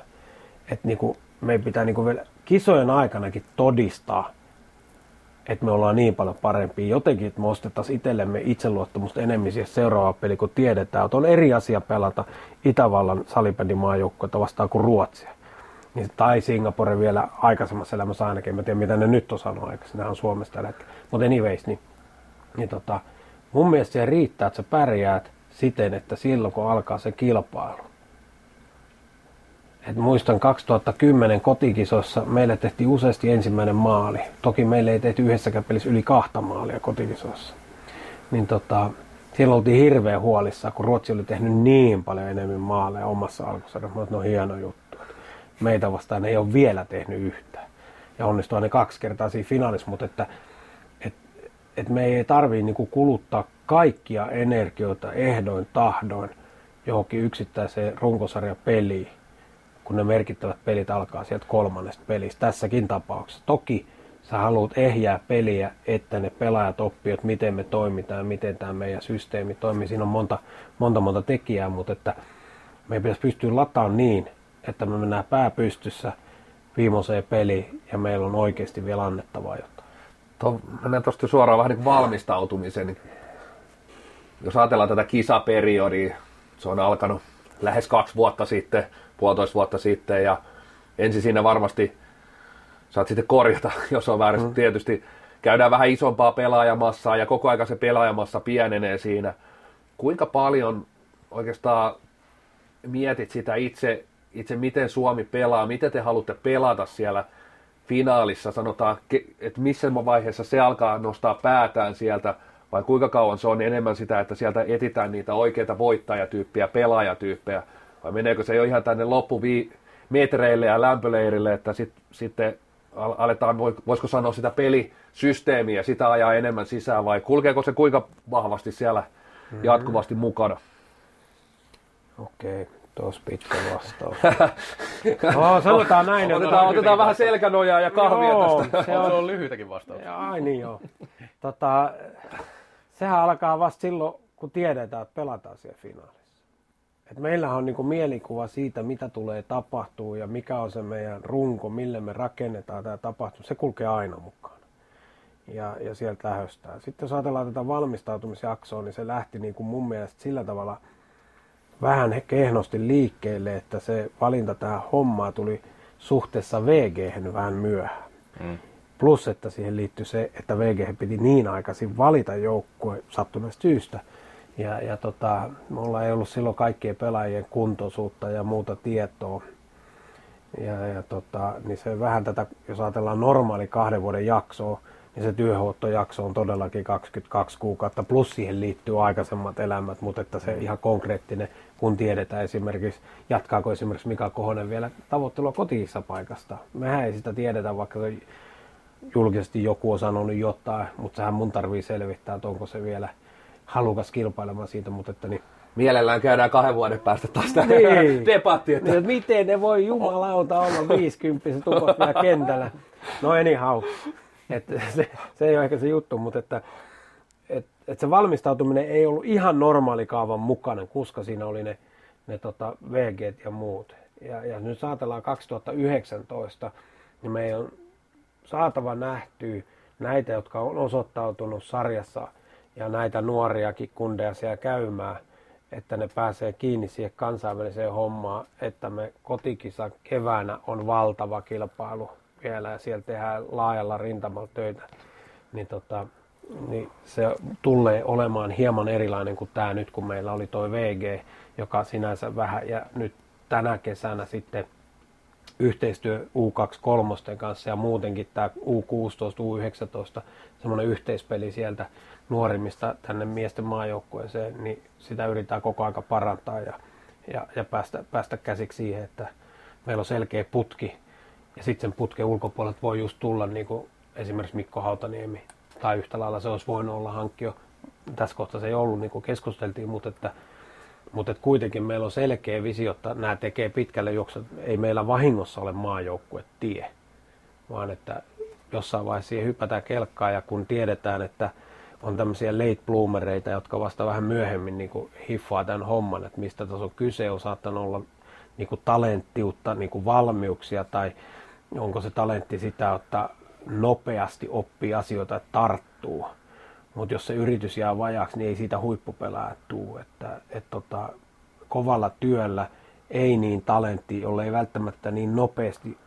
[SPEAKER 2] Että niin kuin, meidän pitää niin kuin vielä kisojen aikanakin todistaa, että me ollaan niin paljon parempia. Jotenkin, että me ostettaisiin itsellemme itseluottamusta enemmän siihen seuraava peli, kun tiedetään, että on eri asia pelata Itävallan salibändin maajoukkoita vastaan kuin Ruotsia niin, tai Singapore vielä aikaisemmassa elämässä ainakin, en tiedä mitä ne nyt on sanonut aikaisemmin, ne on Suomesta eläkkeellä. Mutta anyways, niin, niin tota, mun mielestä se riittää, että sä pärjäät siten, että silloin kun alkaa se kilpailu. Et muistan 2010 kotikisossa meille tehtiin useasti ensimmäinen maali. Toki meille ei tehty yhdessäkään pelissä yli kahta maalia kotikisossa. Niin tota, siellä oltiin hirveän huolissaan, kun Ruotsi oli tehnyt niin paljon enemmän maaleja omassa alkusarjassa. Että no hieno juttu meitä vastaan ei ole vielä tehnyt yhtään. Ja onnistua ne kaksi kertaa siinä finaalissa, mutta että et, et me ei tarvii niinku kuluttaa kaikkia energioita ehdoin tahdoin johonkin yksittäiseen runkosarjapeliin, kun ne merkittävät pelit alkaa sieltä kolmannesta pelistä. Tässäkin tapauksessa. Toki sä haluat ehjää peliä, että ne pelaajat oppivat, miten me toimitaan, miten tämä meidän systeemi toimii. Siinä on monta, monta, monta tekijää, mutta että meidän pitäisi pystyä lataamaan niin, että me mennään pääpystyssä viimeiseen peliin ja meillä on oikeasti vielä annettavaa jotain.
[SPEAKER 1] Tuo, mennään tuosta suoraan vähän niin valmistautumiseen. Jos ajatellaan tätä kisaperiodia, se on alkanut lähes kaksi vuotta sitten, puolitoista vuotta sitten ja ensin siinä varmasti saat sitten korjata, jos on väärin. Mm. Tietysti käydään vähän isompaa pelaajamassaa ja koko ajan se pelaajamassa pienenee siinä. Kuinka paljon oikeastaan mietit sitä itse itse miten Suomi pelaa, miten te haluatte pelata siellä finaalissa, sanotaan, että missä vaiheessa se alkaa nostaa päätään sieltä, vai kuinka kauan se on enemmän sitä, että sieltä etitään niitä oikeita voittajatyyppejä, pelaajatyyppejä, vai meneekö se jo ihan tänne loppuvi- metreille ja lämpöleirille, että sit, sitten aletaan, voisiko sanoa sitä pelisysteemiä, sitä ajaa enemmän sisään vai kulkeeko se kuinka vahvasti siellä mm-hmm. jatkuvasti mukana?
[SPEAKER 2] Okei, tuossa pitkä vastaus. no, sanotaan näin.
[SPEAKER 1] Otetaan, otetaan, otetaan vähän selkänojaa ja kahvia
[SPEAKER 3] joo,
[SPEAKER 1] tästä.
[SPEAKER 3] Se on, se on lyhyitäkin vastauksia.
[SPEAKER 2] Ai niin joo. Tota, sehän alkaa vasta silloin, kun tiedetään, että pelataan siellä finaalissa. Et meillähän on niinku mielikuva siitä, mitä tulee tapahtuu ja mikä on se meidän runko, mille me rakennetaan tämä tapahtuma. Se kulkee aina mukaan. Ja, ja sieltä lähöstään. Sitten jos ajatellaan tätä valmistautumisjaksoa, niin se lähti niinku mun mielestä sillä tavalla vähän kehnosti liikkeelle, että se valinta tähän hommaan tuli suhteessa VG vähän myöhään. Mm. Plus, että siihen liittyy se, että VG piti niin aikaisin valita joukkue sattuneesta syystä. Ja, ja tota, mulla ei ollut silloin kaikkien pelaajien kuntoisuutta ja muuta tietoa. Ja, ja tota, niin se vähän tätä, jos ajatellaan normaali kahden vuoden jaksoa, niin se työhuottojakso on todellakin 22 kuukautta, plus siihen liittyy aikaisemmat elämät, mutta että se ihan konkreettinen, kun tiedetään esimerkiksi, jatkaako esimerkiksi Mika Kohonen vielä tavoittelua kotiissa paikasta. Mehän ei sitä tiedetä, vaikka se julkisesti joku on sanonut jotain, mutta sehän mun tarvii selvittää, että onko se vielä halukas kilpailemaan siitä, mutta että niin
[SPEAKER 1] Mielellään käydään kahden vuoden päästä taas tämä niin. debatti.
[SPEAKER 2] Että... Niin, miten ne voi jumalauta olla 50 tukot vielä kentällä. No anyhow, et se, se, ei ole ehkä se juttu, mutta että et, et se valmistautuminen ei ollut ihan normaali kaavan mukana, koska siinä oli ne, ne tota VG ja muut. Ja, ja nyt saatellaan 2019, niin meidän on saatava nähtyä näitä, jotka on osoittautunut sarjassa ja näitä nuoriakin kundeja siellä käymään, että ne pääsee kiinni siihen kansainväliseen hommaan, että me kotikisa keväänä on valtava kilpailu vielä ja siellä tehdään laajalla rintamalla töitä, niin, tota, niin se tulee olemaan hieman erilainen kuin tämä nyt, kun meillä oli tuo VG, joka sinänsä vähän, ja nyt tänä kesänä sitten yhteistyö U23 kanssa ja muutenkin tämä U16, U19, semmoinen yhteispeli sieltä nuorimmista tänne miesten maajoukkueeseen, niin sitä yritetään koko aika parantaa ja, ja, ja päästä, päästä käsiksi siihen, että meillä on selkeä putki. Ja sitten sen putken ulkopuolelta voi just tulla niin kuin esimerkiksi Mikko Hautaniemi tai yhtä lailla se olisi voinut olla hankkio. Tässä kohtaa se ei ollut, niin kuin keskusteltiin, mutta että mutta että kuitenkin meillä on selkeä visio, että nämä tekee pitkälle juoksu. Ei meillä vahingossa ole maajoukkue tie, vaan että jossain vaiheessa siihen hypätään kelkkaa ja kun tiedetään, että on tämmöisiä late bloomereita, jotka vasta vähän myöhemmin niin kuin hiffaa tämän homman, että mistä tässä on kyse, on saattanut olla niin kuin talenttiutta, niin kuin valmiuksia tai onko se talentti sitä, että nopeasti oppii asioita, että tarttuu. Mutta jos se yritys jää vajaaksi, niin ei siitä huippupelää tuu. Että, et tota, kovalla työllä ei niin talentti, jolle ei välttämättä niin nopeasti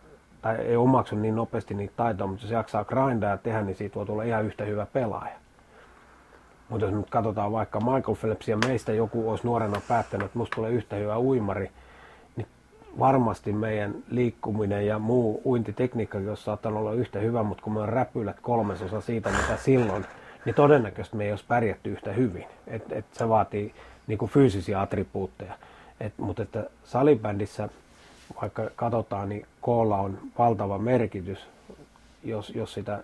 [SPEAKER 2] tai ei omaksu niin nopeasti niitä taitoja, mutta jos jaksaa grindaa ja tehdä, niin siitä voi tulla ihan yhtä hyvä pelaaja. Mutta jos nyt katsotaan vaikka Michael Phelpsia, meistä joku olisi nuorena päättänyt, että musta tulee yhtä hyvä uimari, varmasti meidän liikkuminen ja muu uintitekniikka, jos saattaa olla yhtä hyvä, mutta kun me on räpylät kolmasosa siitä, mitä silloin, niin todennäköisesti me ei olisi pärjätty yhtä hyvin. Et, et se vaatii niin kuin fyysisiä attribuutteja. Et, mutta että salibändissä, vaikka katsotaan, niin koolla on valtava merkitys, jos, jos sitä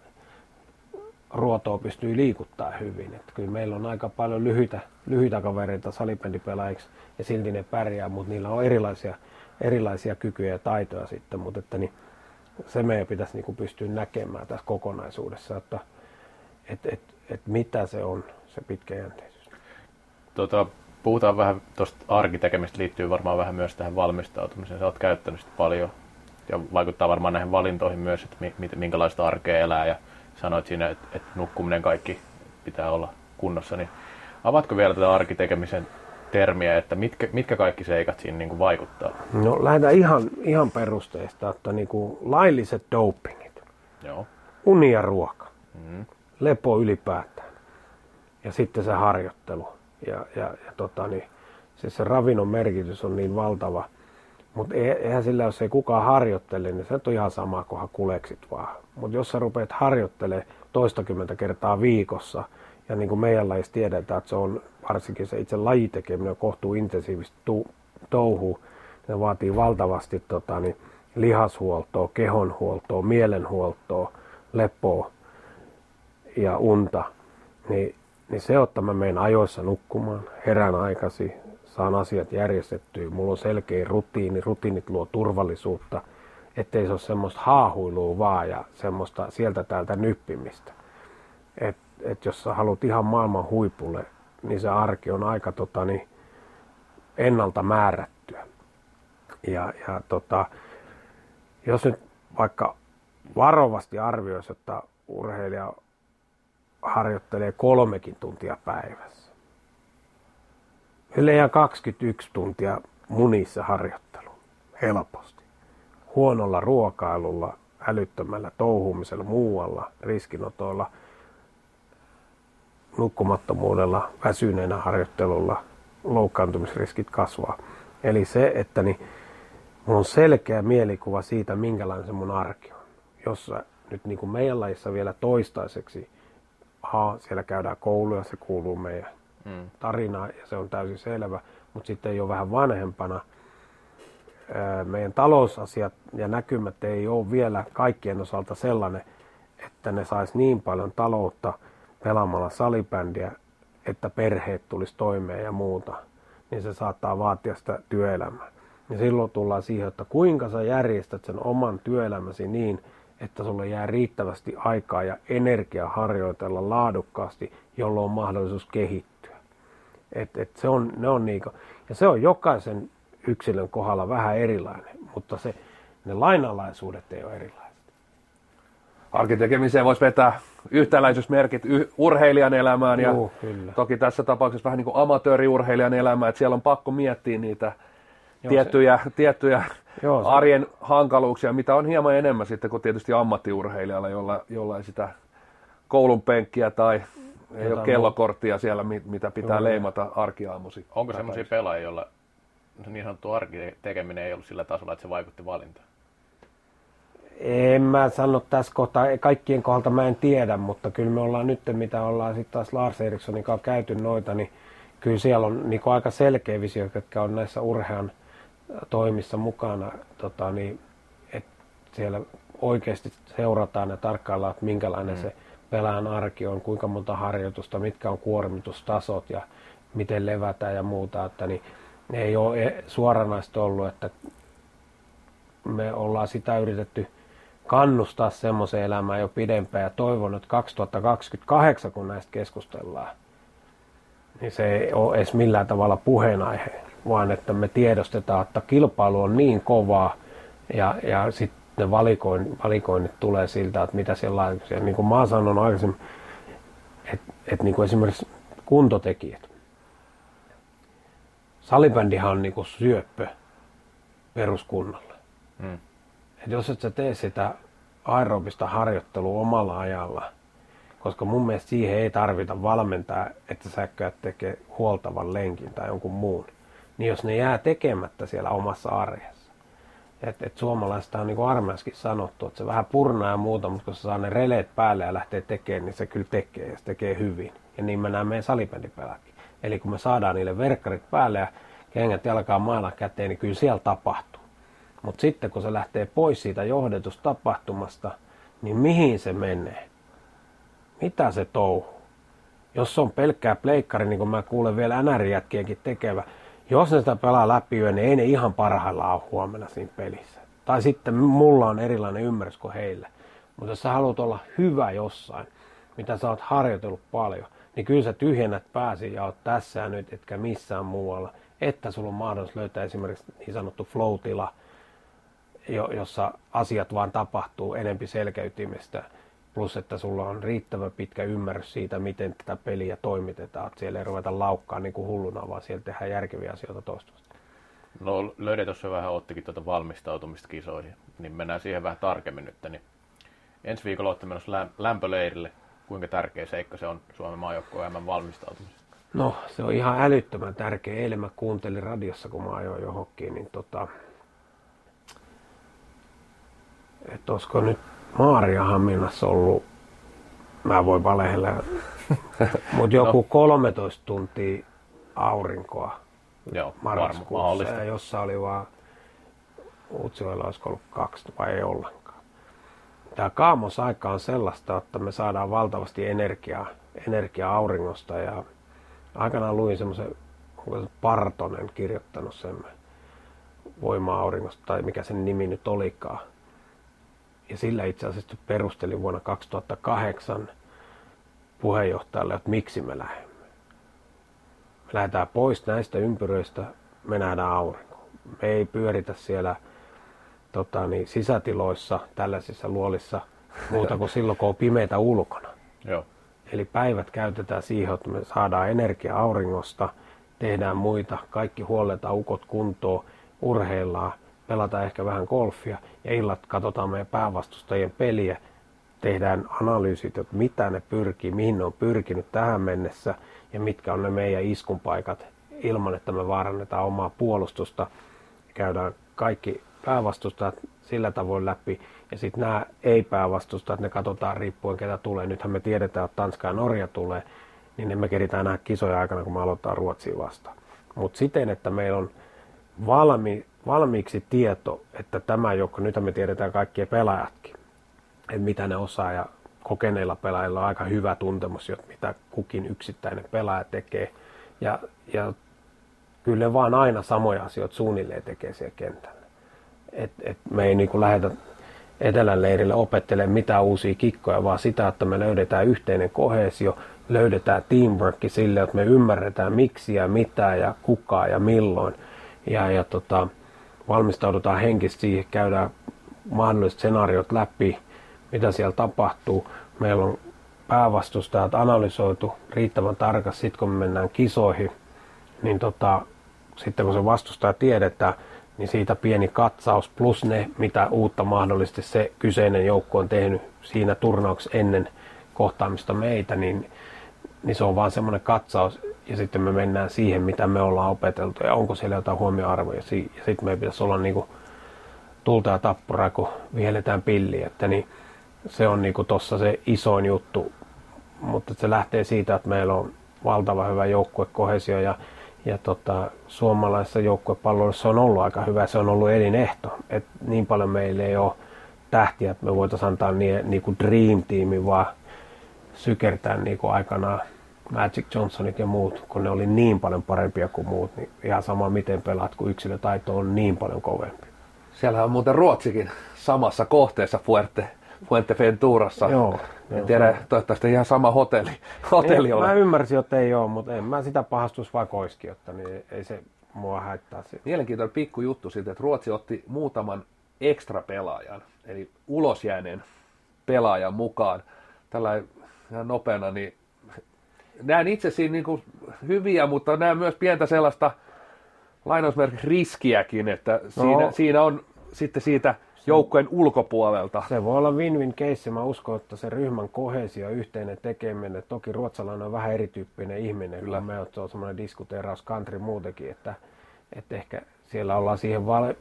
[SPEAKER 2] ruotoa pystyy liikuttaa hyvin. Et kyllä meillä on aika paljon lyhyitä, lyhyitä kavereita salibändipelaajiksi ja silti ne pärjää, mutta niillä on erilaisia, erilaisia kykyjä ja taitoja sitten, mutta että niin, se meidän pitäisi niin kuin pystyä näkemään tässä kokonaisuudessa, että et, et, et mitä se on, se pitkäjänteisyys.
[SPEAKER 3] Tota, puhutaan vähän tuosta arkitekemistä liittyy varmaan vähän myös tähän valmistautumiseen. Sä oot käyttänyt sitä paljon ja vaikuttaa varmaan näihin valintoihin myös, että minkälaista arkea elää ja sanoit siinä, että, että nukkuminen kaikki pitää olla kunnossa, niin avatko vielä tätä arkitekemisen termiä, että mitkä, mitkä kaikki seikat siinä niin kuin vaikuttaa?
[SPEAKER 2] No lähdetään ihan, ihan perusteista, että niin kuin lailliset dopingit,
[SPEAKER 3] Joo.
[SPEAKER 2] uni ja ruoka, mm. lepo ylipäätään ja sitten se harjoittelu. Ja, ja, ja tota, niin, siis se ravinnon merkitys on niin valtava, mutta eihän sillä, jos ei kukaan harjoittele, niin se on ihan sama, kunhan kuleksit vaan. Mutta jos sä rupeat harjoittelemaan toistakymmentä kertaa viikossa, ja niin kuin meidän lajissa tiedetään, että se on varsinkin se itse lajitekeminen kohtuu intensiivistä touhu, Ne vaatii valtavasti tota, niin, lihashuoltoa, kehonhuoltoa, mielenhuoltoa, lepoa ja unta. Niin, niin se, että mä menen ajoissa nukkumaan, herään aikasi, saan asiat järjestettyä, mulla on selkeä rutiini, rutiinit luo turvallisuutta, ettei se ole semmoista haahuilua vaan ja semmoista sieltä täältä nyppimistä. Et, et jos sä haluat ihan maailman huipulle, niin se arki on aika tota, niin, ennalta määrättyä. Ja, ja tota, jos nyt vaikka varovasti arvioisi, että urheilija harjoittelee kolmekin tuntia päivässä. Ellei 21 tuntia munissa harjoittelu helposti. Huonolla ruokailulla, älyttömällä touhumisella muualla, riskinotoilla, nukkumattomuudella, väsyneenä harjoittelulla loukkaantumisriskit kasvaa. Eli se, että niin, mulla on selkeä mielikuva siitä, minkälainen se mun arki on. Jossa nyt niin kuin meidän lajissa vielä toistaiseksi, aha, siellä käydään kouluja, se kuuluu meidän mm. tarinaan ja se on täysin selvä, mutta sitten jo vähän vanhempana meidän talousasiat ja näkymät ei ole vielä kaikkien osalta sellainen, että ne sais niin paljon taloutta pelaamalla salibändiä, että perheet tulisi toimeen ja muuta, niin se saattaa vaatia sitä työelämää. Ja silloin tullaan siihen, että kuinka sä järjestät sen oman työelämäsi niin, että sulle jää riittävästi aikaa ja energiaa harjoitella laadukkaasti, jolloin on mahdollisuus kehittyä. Et, et se on, ne on niinku, ja se on jokaisen yksilön kohdalla vähän erilainen, mutta se, ne lainalaisuudet ei ole erilaiset.
[SPEAKER 1] Arkitekemiseen voisi vetää yhtäläisyysmerkit y- urheilijan elämään ja
[SPEAKER 2] Juu, kyllä.
[SPEAKER 1] toki tässä tapauksessa vähän niin kuin amatööriurheilijan elämään, että siellä on pakko miettiä niitä Joo, tiettyjä, se... tiettyjä Joo, se... arjen hankaluuksia, mitä on hieman enemmän sitten kuin tietysti ammattiurheilijalla, jolla, jolla ei sitä koulun penkkiä tai ei ole kellokorttia siellä, mitä pitää Joo, leimata arkiaamusi.
[SPEAKER 3] Onko sellaisia pelaajia, joilla niin sanottu arkitekeminen ei ollut sillä tasolla, että se vaikutti valintaan?
[SPEAKER 2] En mä sano tässä kohtaa, kaikkien kohdalta mä en tiedä, mutta kyllä me ollaan nyt, mitä ollaan sitten taas Lars Erikssonin kanssa käyty noita, niin kyllä siellä on niin aika selkeä visio, jotka on näissä urhean toimissa mukana, tota, niin, että siellä oikeasti seurataan ja tarkkaillaan, että minkälainen mm. se pelaajan arki on, kuinka monta harjoitusta, mitkä on kuormitustasot ja miten levätään ja muuta, että niin, ne ei ole suoranaista ollut, että me ollaan sitä yritetty kannustaa semmoiseen elämään jo pidempään ja toivon, että 2028, kun näistä keskustellaan, niin se ei ole edes millään tavalla puheenaihe, vaan että me tiedostetaan, että kilpailu on niin kovaa ja, ja sitten ne valikoin, valikoinnit tulee siltä, että mitä siellä on. Niin kuin mä oon sanonut aikaisemmin, että, että niin kuin esimerkiksi kuntotekijät. Salibändihan on niin kuin syöppö peruskunnalle. Hmm. Et jos et sä tee sitä aerobista harjoittelua omalla ajalla, koska mun mielestä siihen ei tarvita valmentaa, että sä tekee huoltavan lenkin tai jonkun muun, niin jos ne jää tekemättä siellä omassa arjessa, että et suomalaista on niin kuin armeaskin sanottu, että se vähän purnaa ja muuta, mutta kun se saa ne releet päälle ja lähtee tekemään, niin se kyllä tekee ja se tekee hyvin. Ja niin me näemme meidän salibändipeläkin. Eli kun me saadaan niille verkkarit päälle ja kengät jalkaa mailla käteen, niin kyllä siellä tapahtuu. Mutta sitten kun se lähtee pois siitä johdetustapahtumasta, niin mihin se menee? Mitä se touhu? Jos se on pelkkää pleikkari, niin kuin mä kuulen vielä NR-jätkienkin tekevä, jos ne sitä pelaa läpi yö, niin ei ne ihan parhaillaan ole huomenna siinä pelissä. Tai sitten mulla on erilainen ymmärrys kuin heillä. Mutta jos sä haluat olla hyvä jossain, mitä sä oot harjoitellut paljon, niin kyllä sä tyhjennät pääsi ja oot tässä ja nyt, etkä missään muualla. Että sulla on mahdollisuus löytää esimerkiksi niin sanottu flow-tila, jossa asiat vaan tapahtuu enempi selkeytymistä. Plus, että sulla on riittävän pitkä ymmärrys siitä, miten tätä peliä toimitetaan. Että siellä ei ruveta laukkaa niin kuin hulluna, vaan siellä tehdään järkeviä asioita toistuvasti.
[SPEAKER 3] No löydä tuossa vähän ottikin tuota valmistautumista kisoihin, niin mennään siihen vähän tarkemmin nyt. Niin ensi viikolla olette menossa lämpöleirille. Kuinka tärkeä seikka se on Suomen maajoukkueen valmistautumisessa?
[SPEAKER 2] No se on ihan älyttömän tärkeä. Eilen mä kuuntelin radiossa, kun mä ajoin johonkin, niin tota, että olisiko nyt Maariahaminassa ollut, mä voin valehella, mutta joku no. 13 tuntia aurinkoa
[SPEAKER 3] Joo,
[SPEAKER 2] marraskuussa, ja jossa oli vaan Utsjoella olisiko ollut kaksi vai ei ollenkaan. Tämä kaamosaika on sellaista, että me saadaan valtavasti energiaa, energiaa auringosta ja aikanaan luin semmoisen, onko se Partonen kirjoittanut sen voima-auringosta tai mikä sen nimi nyt olikaan. Ja sillä itse asiassa perustelin vuonna 2008 puheenjohtajalle, että miksi me lähdemme. Me lähdetään pois näistä ympyröistä, me nähdään aurinko. Me ei pyöritä siellä tota, niin, sisätiloissa, tällaisissa luolissa, muuta kuin silloin, kun on pimeitä ulkona.
[SPEAKER 3] Joo.
[SPEAKER 2] Eli päivät käytetään siihen, että me saadaan energiaa auringosta, tehdään muita, kaikki huolletaan ukot kuntoon, urheillaan, pelataan ehkä vähän golfia ja illat katsotaan meidän päävastustajien peliä, tehdään analyysit, että mitä ne pyrkii, mihin ne on pyrkinyt tähän mennessä ja mitkä on ne meidän iskunpaikat ilman, että me vaarannetaan omaa puolustusta. Käydään kaikki päävastustajat sillä tavoin läpi ja sitten nämä ei-päävastustajat, ne katsotaan riippuen ketä tulee. Nythän me tiedetään, että Tanska ja Norja tulee, niin ne me keritään nähdä kisoja aikana, kun me aloittaa Ruotsiin vastaan. Mutta siten, että meillä on valmi, valmiiksi tieto, että tämä joukko, nyt me tiedetään kaikkien pelaajatkin, että mitä ne osaa ja kokeneilla pelaajilla on aika hyvä tuntemus, että mitä kukin yksittäinen pelaaja tekee. Ja, ja kyllä vaan aina samoja asioita suunnilleen tekee siellä kentällä. Et, et me ei niin lähetä etelän leirille opettelemaan mitään uusia kikkoja, vaan sitä, että me löydetään yhteinen kohesio, löydetään teamworkki sille, että me ymmärretään miksi ja mitä ja kuka ja milloin. Ja, ja tota, valmistaudutaan henkisesti siihen, käydään mahdolliset senaariot läpi, mitä siellä tapahtuu. Meillä on päävastustajat analysoitu riittävän tarkasti, sitten kun me mennään kisoihin, niin tota, sitten kun se vastustaja tiedetään, niin siitä pieni katsaus plus ne, mitä uutta mahdollisesti se kyseinen joukko on tehnyt siinä turnauksessa ennen kohtaamista meitä, niin, niin se on vaan semmoinen katsaus ja sitten me mennään siihen, mitä me ollaan opeteltu ja onko siellä jotain huomioarvoja. Ja sitten meidän pitäisi olla niin kuin tulta ja tappuraa, kun vihelletään pilliä. Että niin se on niin tuossa se isoin juttu, mutta se lähtee siitä, että meillä on valtava hyvä joukkuekohesio ja, ja tota, suomalaisessa joukkuepalloissa on ollut aika hyvä, se on ollut elinehto. Et niin paljon meillä ei ole tähtiä, että me voitaisiin antaa niin, niin kuin Dream Teamin vaan sykertää niin kuin aikanaan Magic Johnsonit ja muut, kun ne oli niin paljon parempia kuin muut, niin ihan sama miten pelaat, kun yksilötaito on niin paljon kovempi.
[SPEAKER 1] Siellä on muuten Ruotsikin samassa kohteessa Fuerte, Fuente Venturassa.
[SPEAKER 2] Joo.
[SPEAKER 1] En tiedä, toivottavasti ihan sama hotelli, hotelli
[SPEAKER 2] ei,
[SPEAKER 1] ole.
[SPEAKER 2] Mä ymmärsin, että ei ole, mutta en mä sitä pahastus vaikka koiski, että niin ei se mua haittaa siitä.
[SPEAKER 1] Mielenkiintoinen pikku juttu siitä, että Ruotsi otti muutaman ekstra pelaajan, eli ulosjääneen pelaajan mukaan. Tällä ihan nopeana, niin näen itse siinä niin kuin hyviä, mutta näen myös pientä sellaista lainausmerkki riskiäkin, että siinä, no. siinä on sitten siitä joukkojen ulkopuolelta.
[SPEAKER 2] Se voi olla win-win case. Mä uskon, että se ryhmän kohesio, yhteinen tekeminen, toki ruotsalainen on vähän erityyppinen ihminen, Kyllä. kun me on, on semmoinen diskuteeraus country muutenkin, että, että ehkä siellä ollaan siihen val,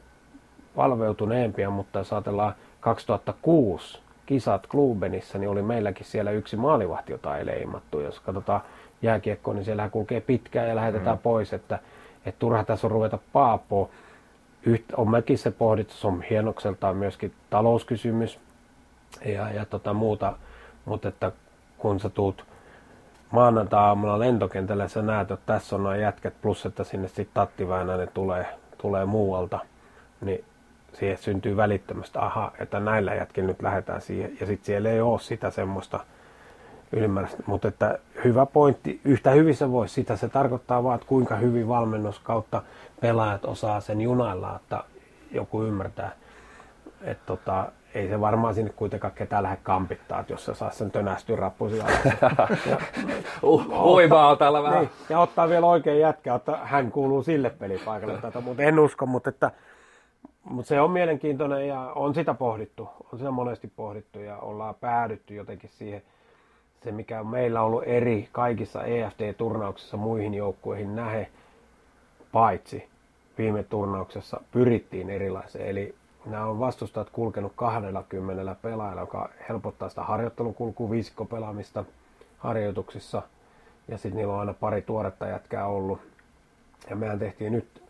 [SPEAKER 2] valveutuneempia, mutta jos ajatellaan 2006 kisat Klubenissa, niin oli meilläkin siellä yksi maalivahti, jota ei leimattu. Jos katsotaan jääkiekkoa, niin siellä kulkee pitkään ja lähetetään mm. pois, että, että turha tässä on ruveta paapoa. Yht, on mekin se pohdittu, se on hienokseltaan myöskin talouskysymys ja, ja tota muuta, mutta että kun sä tuut maanantai-aamuna lentokentälle, sä näet, että tässä on noin jätkät, plus että sinne sitten tattiväänä tulee, tulee muualta, niin siihen syntyy välittömästi, aha, että näillä jätkillä nyt lähdetään siihen. Ja sitten siellä ei ole sitä semmoista ylimääräistä. Mutta että hyvä pointti, yhtä hyvin se voisi sitä. Se tarkoittaa vaan, että kuinka hyvin valmennus kautta pelaajat osaa sen junailla, että joku ymmärtää. Että tota, ei se varmaan sinne kuitenkaan ketään lähde kampittaa, että jos se saa sen tönästyä rappusi
[SPEAKER 1] Uimaa täällä vähän. Niin,
[SPEAKER 2] ja ottaa vielä oikein jätkä, että hän kuuluu sille pelipaikalle. Tätä, mutta en usko, mutta että mutta se on mielenkiintoinen ja on sitä pohdittu, on sitä monesti pohdittu ja ollaan päädytty jotenkin siihen, se mikä on meillä ollut eri kaikissa EFD-turnauksissa muihin joukkueihin nähe, paitsi viime turnauksessa pyrittiin erilaiseen. Eli nämä on vastustajat kulkenut 20 pelaajalla, joka helpottaa sitä harjoittelukulkua, viisikkopelaamista harjoituksissa. Ja sitten niillä on aina pari tuoretta jätkää ollut. Ja mehän tehtiin nyt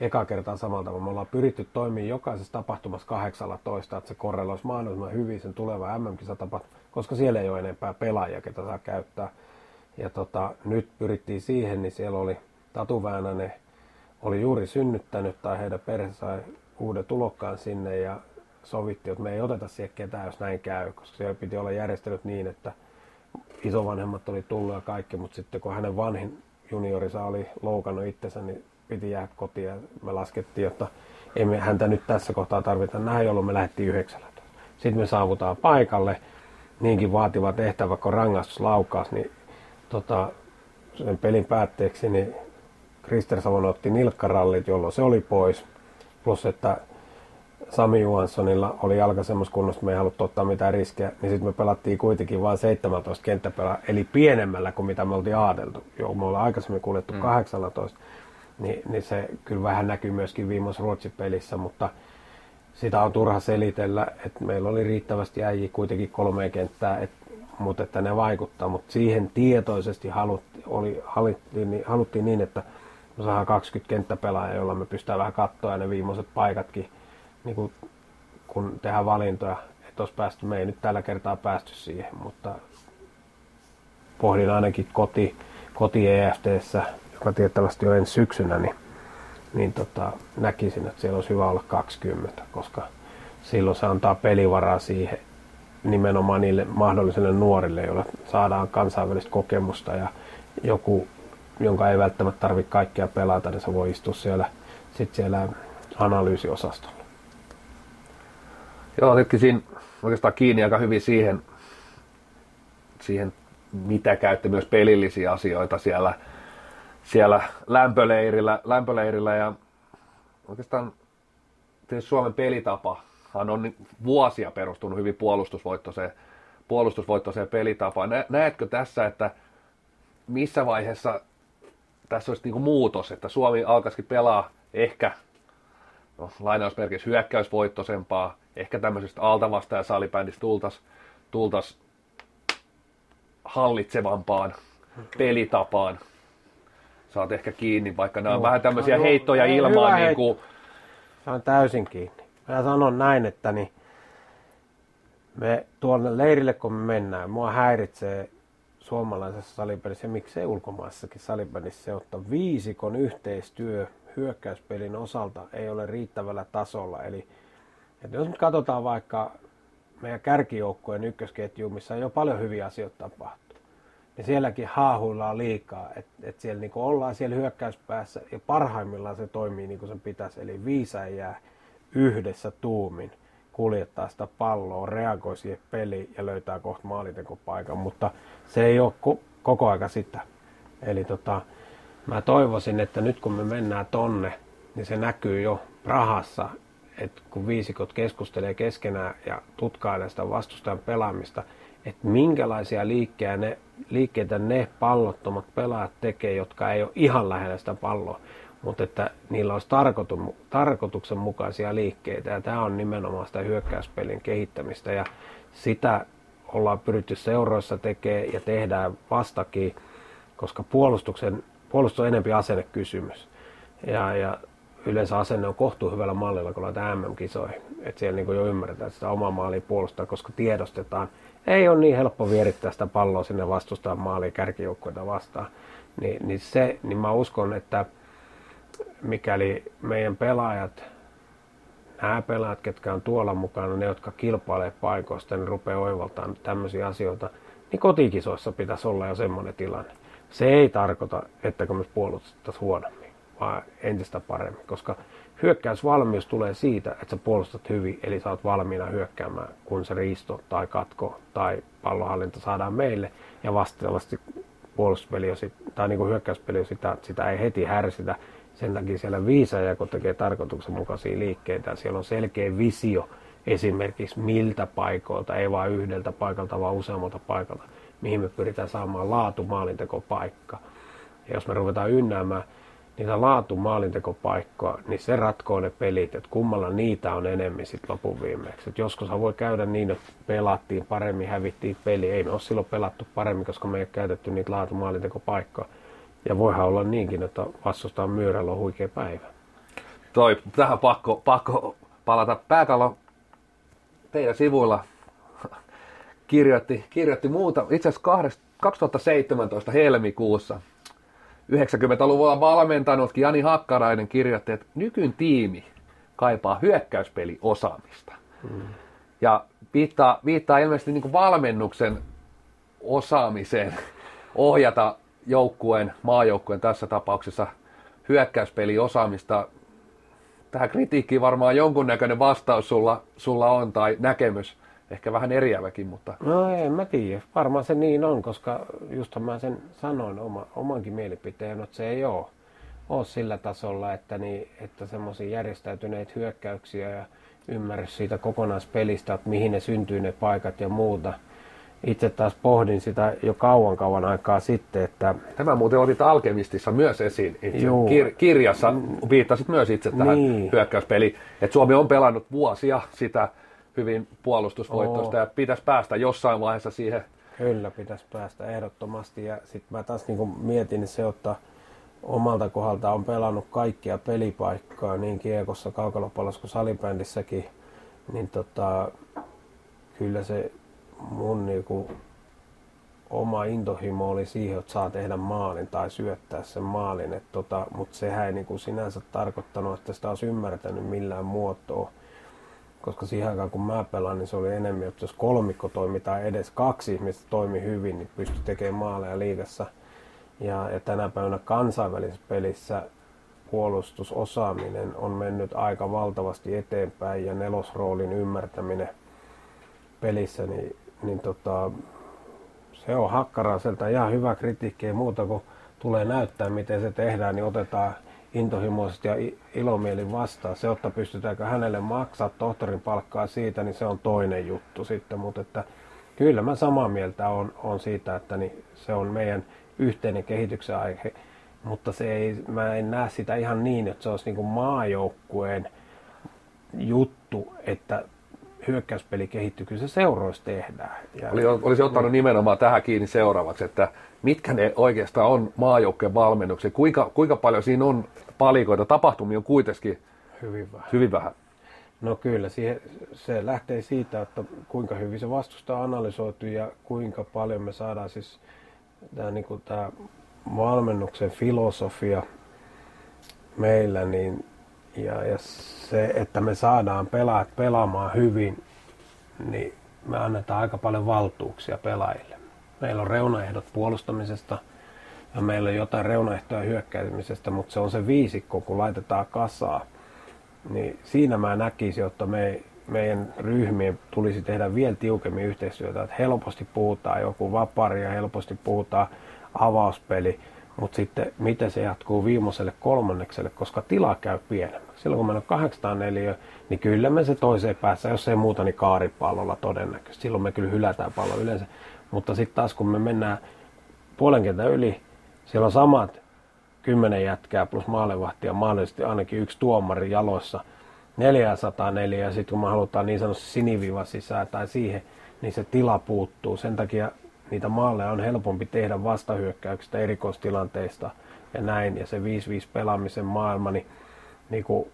[SPEAKER 2] eka kertaa samalla tavalla. Me ollaan pyritty toimimaan jokaisessa tapahtumassa 18, että se korreloisi mahdollisimman hyvin sen tuleva MM-kisatapahtuma, koska siellä ei ole enempää pelaajia, ketä saa käyttää. Ja tota, nyt pyrittiin siihen, niin siellä oli Tatu Väänänen, oli juuri synnyttänyt tai heidän perhe sai uuden tulokkaan sinne ja sovittiin, että me ei oteta siihen ketään, jos näin käy, koska siellä piti olla järjestelyt niin, että isovanhemmat oli tullut ja kaikki, mutta sitten kun hänen vanhin juniorisa oli loukannut itsensä, niin piti jäädä kotiin ja me laskettiin, että ei me häntä nyt tässä kohtaa tarvita näin, jolloin me lähdettiin yhdeksällä. Sitten me saavutaan paikalle, niinkin vaativa tehtävä kuin rangaistuslaukaus, niin tota, sen pelin päätteeksi niin Krister Savonen otti nilkkarallit, jolloin se oli pois. Plus, että Sami Johanssonilla oli jalka semmoisessa kunnossa, että me ei haluttu ottaa mitään riskejä, niin sitten me pelattiin kuitenkin vain 17 kenttäpelaa, eli pienemmällä kuin mitä me oltiin ajateltu. Joo, me ollaan aikaisemmin kuljettu mm. 18, niin, niin se kyllä vähän näkyy myöskin viimeisessä Ruotsin pelissä, mutta sitä on turha selitellä, että meillä oli riittävästi äijä kuitenkin kolme kenttää, et, mutta että ne vaikuttaa, mutta siihen tietoisesti halutti, oli, haluttiin, niin, haluttiin niin, että me saadaan 20 kenttäpelaajaa, jolla me pystytään vähän katsoa ne viimeiset paikatkin niin kuin, kun tehdään valintoja, että olisi päästy, me ei nyt tällä kertaa päästy siihen, mutta pohdin ainakin koti, koti EFTssä, joka tiettävästi on ensi syksynä, niin, niin tota, näkisin, että siellä olisi hyvä olla 20, koska silloin se antaa pelivaraa siihen nimenomaan niille mahdollisille nuorille, joilla saadaan kansainvälistä kokemusta ja joku, jonka ei välttämättä tarvitse kaikkea pelata, niin se voi istua siellä, sit siellä analyysiosastolla.
[SPEAKER 1] Joo, nytkin siinä oikeastaan kiinni aika hyvin siihen, siihen mitä käytte myös pelillisiä asioita siellä, siellä lämpöleirillä, lämpöleirillä ja oikeastaan tietysti Suomen pelitapa on vuosia perustunut hyvin puolustusvoittoiseen, puolustusvoittoiseen pelitapaan. Näetkö tässä, että missä vaiheessa tässä olisi niin muutos, että Suomi alkaisikin pelaa ehkä no, lainausmerkissä hyökkäysvoittoisempaa, ehkä tämmöisestä altavasta ja salibändistä tultas, tultas hallitsevampaan pelitapaan. Saat ehkä kiinni, vaikka nämä on no, vähän tämmöisiä no, heittoja ei, ilmaan. Niin kuin...
[SPEAKER 2] Saan täysin kiinni. Mä sanon näin, että niin me tuonne leirille kun me mennään, mua häiritsee suomalaisessa salibändissä ja miksei ulkomaisessakin salibändissä se, että viisikon yhteistyö hyökkäyspelin osalta ei ole riittävällä tasolla. Eli että jos nyt katsotaan vaikka meidän kärkijoukkueen ykkösketjuun, missä on jo paljon hyviä asioita tapahtuu, niin sielläkin haahuillaan liikaa, että et siellä niinku ollaan siellä hyökkäyspäässä ja parhaimmillaan se toimii niin kuin se pitäisi, eli viisa jää yhdessä tuumin kuljettaa sitä palloa, reagoi siihen peliin ja löytää kohta maalintekopaikan, mutta se ei ole ko- koko aika sitä. Eli tota, mä toivoisin, että nyt kun me mennään tonne, niin se näkyy jo Prahassa, että kun viisikot keskustelee keskenään ja tutkailee sitä vastustajan pelaamista, että minkälaisia liikkeitä ne, liikkeitä ne pallottomat pelaajat tekee, jotka ei ole ihan lähellä sitä palloa, mutta että niillä olisi tarkoituksenmukaisia liikkeitä ja tämä on nimenomaan sitä hyökkäyspelin kehittämistä ja sitä ollaan pyritty seuroissa tekemään ja tehdään vastakin, koska puolustuksen, puolustus on enempi asennekysymys. Ja, ja yleensä asenne on kohtuu hyvällä mallilla, kun laitetaan MM-kisoihin. Että siellä niin jo ymmärretään, että sitä omaa maalia puolustaa, koska tiedostetaan. Ei ole niin helppo vierittää sitä palloa sinne vastustaa maaliin kärkijoukkoita vastaan. Ni, niin se, niin mä uskon, että mikäli meidän pelaajat, nämä pelaajat, ketkä on tuolla mukana, ne, jotka kilpailee paikoista, niin rupeaa oivaltamaan tämmöisiä asioita, niin kotikisoissa pitäisi olla jo semmoinen tilanne. Se ei tarkoita, että me puolustettaisiin huonommin vaan entistä paremmin, koska hyökkäysvalmius tulee siitä, että sä puolustat hyvin, eli sä oot valmiina hyökkäämään, kun se riisto tai katko tai pallohallinta saadaan meille, ja vastaavasti puolustuspeli tai niin kuin hyökkäyspeli sitä, sitä ei heti härsitä. Sen takia siellä viisaaja, kun tekee tarkoituksenmukaisia liikkeitä, siellä on selkeä visio esimerkiksi miltä paikoilta, ei vain yhdeltä paikalta, vaan useammalta paikalta, mihin me pyritään saamaan laatu maalintekopaikka. Ja jos me ruvetaan ynnäämään niitä laatu maalintekopaikkoa, niin se ratkoo ne pelit, että kummalla niitä on enemmän sitten lopun viimeksi. Joskus voi käydä niin, että pelattiin paremmin, hävittiin peli. Ei me ole silloin pelattu paremmin, koska me ei ole käytetty niitä laatu maalintekopaikkoa. Ja voihan olla niinkin, että vastustaa myyrällä on huikea päivä.
[SPEAKER 1] toi, tähän pakko, pakko palata. Pääkallo teidän sivuilla kirjoitti, kirjoitti muuta, itse asiassa 2017 helmikuussa 90-luvulla valmentanutkin Jani Hakkarainen kirjoitti, että nykyn tiimi kaipaa hyökkäyspeliosaamista. Mm. Ja viittaa, viittaa ilmeisesti niin valmennuksen osaamiseen ohjata joukkueen, maajoukkueen tässä tapauksessa hyökkäyspeliosaamista. Tähän kritiikkiin varmaan jonkunnäköinen vastaus sulla, sulla on tai näkemys ehkä vähän eriäväkin, mutta...
[SPEAKER 2] No en mä tiedä. Varmaan se niin on, koska just mä sen sanoin oma, omankin mielipiteen, että se ei ole, ole sillä tasolla, että, niin, että semmoisia järjestäytyneitä hyökkäyksiä ja ymmärrys siitä kokonaispelistä, että mihin ne syntyy ne paikat ja muuta. Itse taas pohdin sitä jo kauan kauan aikaa sitten, että...
[SPEAKER 1] Tämä muuten otit Alkemistissa myös esiin itse kir- kirjassa. Viittasit myös itse tähän niin. hyökkäyspeliin, että Suomi on pelannut vuosia sitä hyvin puolustusvoittoista Oo. ja pitäisi päästä jossain vaiheessa siihen.
[SPEAKER 2] Kyllä, pitäisi päästä ehdottomasti ja sitten mä taas niin mietin se, että omalta kohdalta on pelannut kaikkia pelipaikkaa niin kiekossa, kaukalopallossa kuin salibändissäkin, niin tota, kyllä se mun niinku oma intohimo oli siihen, että saa tehdä maalin tai syöttää sen maalin. tota, Mutta sehän ei niinku sinänsä tarkoittanut, että sitä olisi ymmärtänyt millään muotoa koska siihen aikaan kun mä pelaan, niin se oli enemmän, että jos kolmikko toimi tai edes kaksi ihmistä toimi hyvin, niin pystyi tekemään maaleja liigassa. Ja, ja tänä päivänä kansainvälisessä pelissä puolustusosaaminen on mennyt aika valtavasti eteenpäin ja nelosroolin ymmärtäminen pelissä, niin, niin tota, se on hakkaraselta ihan hyvä kritiikki ja muuta kuin tulee näyttää, miten se tehdään, niin otetaan intohimoisesti ja ilomielin vastaan. Se, että pystytäänkö hänelle maksaa tohtorin palkkaa siitä, niin se on toinen juttu sitten. Mutta että kyllä mä samaa mieltä on, on siitä, että niin se on meidän yhteinen kehityksen aihe. Mutta se ei, mä en näe sitä ihan niin, että se olisi niin kuin maajoukkueen juttu, että hyökkäyspeli kehittyy, kyllä se seuroissa tehdään.
[SPEAKER 1] Ja, Oli, olisi ottanut nimenomaan tähän kiinni seuraavaksi, että mitkä ne oikeastaan on maajoukkojen valmennukset, kuinka, kuinka paljon siinä on palikoita, tapahtumia on kuitenkin
[SPEAKER 2] hyvin vähän.
[SPEAKER 1] Hyvin vähän.
[SPEAKER 2] No kyllä, siihen, se lähtee siitä, että kuinka hyvin se vastusta on analysoitu ja kuinka paljon me saadaan siis tämä, niin kuin tämä valmennuksen filosofia meillä, niin, ja, ja se, että me saadaan pelaajat pelaamaan hyvin, niin me annetaan aika paljon valtuuksia pelaajille. Meillä on reunaehdot puolustamisesta ja meillä on jotain reunaehtoja hyökkäämisestä, mutta se on se viisikko, kun laitetaan kasaa. Niin siinä mä näkisin, että me, meidän ryhmien tulisi tehdä vielä tiukemmin yhteistyötä. Että helposti puhutaan joku vapari ja helposti puhutaan avauspeli, mutta sitten miten se jatkuu viimeiselle kolmannekselle, koska tila käy pienemmäksi. Silloin kun meillä on 804, niin kyllä me se toiseen päässä, jos ei muuta, niin kaaripallolla todennäköisesti. Silloin me kyllä hylätään pallo yleensä. Mutta sitten taas kun me mennään puolen kentän yli, siellä on samat kymmenen jätkää plus maalevahti ja mahdollisesti ainakin yksi tuomari jaloissa 404 ja sitten kun me halutaan niin sanotusti siniviva sisään tai siihen, niin se tila puuttuu. Sen takia niitä maaleja on helpompi tehdä vastahyökkäyksistä erikoistilanteista ja näin. Ja se 5-5 pelaamisen maailma niin, niin kuin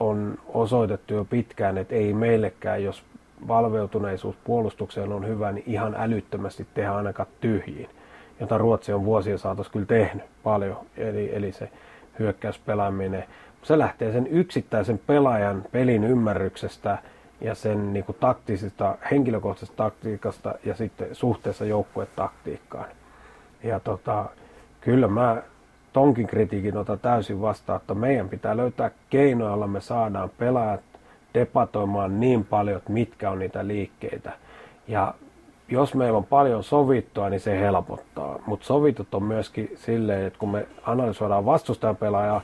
[SPEAKER 2] on osoitettu jo pitkään, että ei meillekään, jos valveutuneisuus puolustukseen on hyvä, niin ihan älyttömästi tehdä ainakaan tyhjiin, jota Ruotsi on vuosien saatossa kyllä tehnyt paljon, eli, eli se hyökkäyspelaaminen. Se lähtee sen yksittäisen pelaajan pelin ymmärryksestä ja sen niin kuin, taktisesta, henkilökohtaisesta taktiikasta ja sitten suhteessa joukkuetaktiikkaan. Ja tota, kyllä mä tonkin kritiikin otan täysin vastaan, että meidän pitää löytää keinoja, joilla me saadaan pelaajat debatoimaan niin paljon, että mitkä on niitä liikkeitä. Ja jos meillä on paljon sovittua, niin se helpottaa. Mutta sovitut on myöskin silleen, että kun me analysoidaan vastustajan pelaajaa,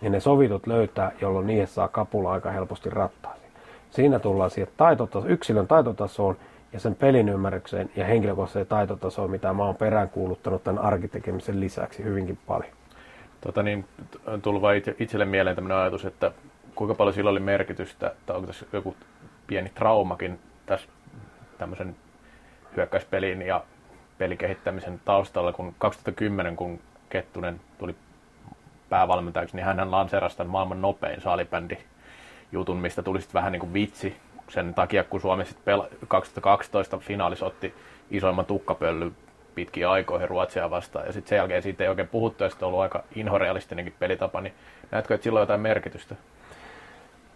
[SPEAKER 2] niin ne sovitut löytää, jolloin niihin saa kapula aika helposti rattaisiin. Siinä tullaan siihen taitotaso, yksilön taitotasoon ja sen pelin ymmärrykseen ja henkilökohtaiseen taitotasoon, mitä mä oon peräänkuuluttanut tämän arkitekemisen lisäksi hyvinkin paljon.
[SPEAKER 3] Tota niin, on tullut vain itselle mieleen tämmöinen ajatus, että kuinka paljon sillä oli merkitystä, että onko tässä joku pieni traumakin tässä tämmöisen hyökkäyspelin ja pelikehittämisen taustalla, kun 2010, kun Kettunen tuli päävalmentajaksi, niin hän lanseerasi tämän maailman nopein salibändi jutun, mistä tuli sitten vähän niin kuin vitsi sen takia, kun Suomi sitten pel- 2012 finaalissa otti isoimman tukkapöllyn pitkiä aikoihin Ruotsia vastaan, ja sitten sen jälkeen siitä ei oikein puhuttu, ja sitten on ollut aika inhorealistinenkin pelitapa, niin näetkö, että sillä on jotain merkitystä?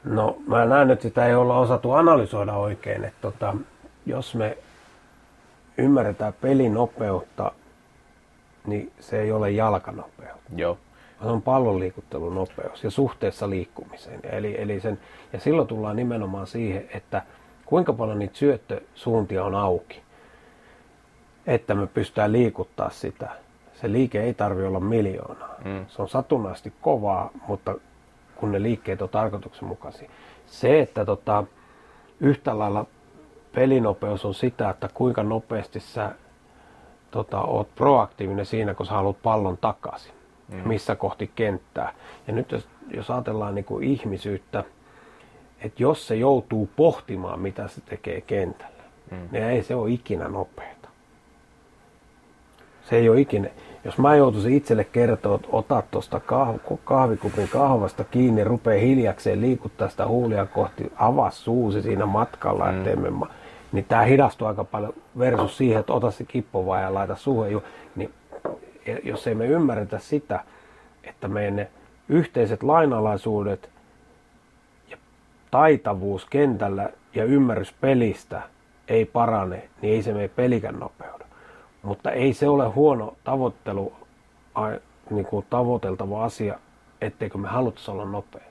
[SPEAKER 2] No mä näen, että sitä ei olla osattu analysoida oikein, että tota, jos me ymmärretään pelinopeutta, niin se ei ole jalkanopeutta.
[SPEAKER 3] Joo.
[SPEAKER 2] Se on pallonliikuttelunopeus ja suhteessa liikkumiseen. Eli, eli sen, ja silloin tullaan nimenomaan siihen, että kuinka paljon niitä syöttösuuntia on auki, että me pystytään liikuttaa sitä. Se liike ei tarvi olla miljoonaa. Mm. Se on satunnaisesti kovaa, mutta kun ne liikkeet on tarkoituksenmukaisia. Se, että tota, yhtä lailla pelinopeus on sitä, että kuinka nopeasti sä tota, oot proaktiivinen siinä, kun sä haluat pallon takaisin, mm. missä kohti kenttää. Ja nyt jos, jos ajatellaan niin kuin ihmisyyttä, että jos se joutuu pohtimaan, mitä se tekee kentällä, mm. niin ei se ole ikinä nopeata. Se ei ole ikinä. Jos mä joutuisin itselle kertoa, että ota tuosta kahvikupin kahvasta kiinni, rupee hiljakseen liikuttaa sitä huulia kohti, avaa suusi siinä matkalla, mm. ettei niin tämä hidastuu aika paljon versus siihen, että ota se kippo vaan ja laita suuhun. Jos ei me ymmärretä sitä, että meidän yhteiset lainalaisuudet ja taitavuus kentällä ja ymmärrys pelistä ei parane, niin ei se mene pelikän nopeuda. Mutta ei se ole huono tavoittelu, niin kuin tavoiteltava asia, etteikö me haluttaisi olla nopea.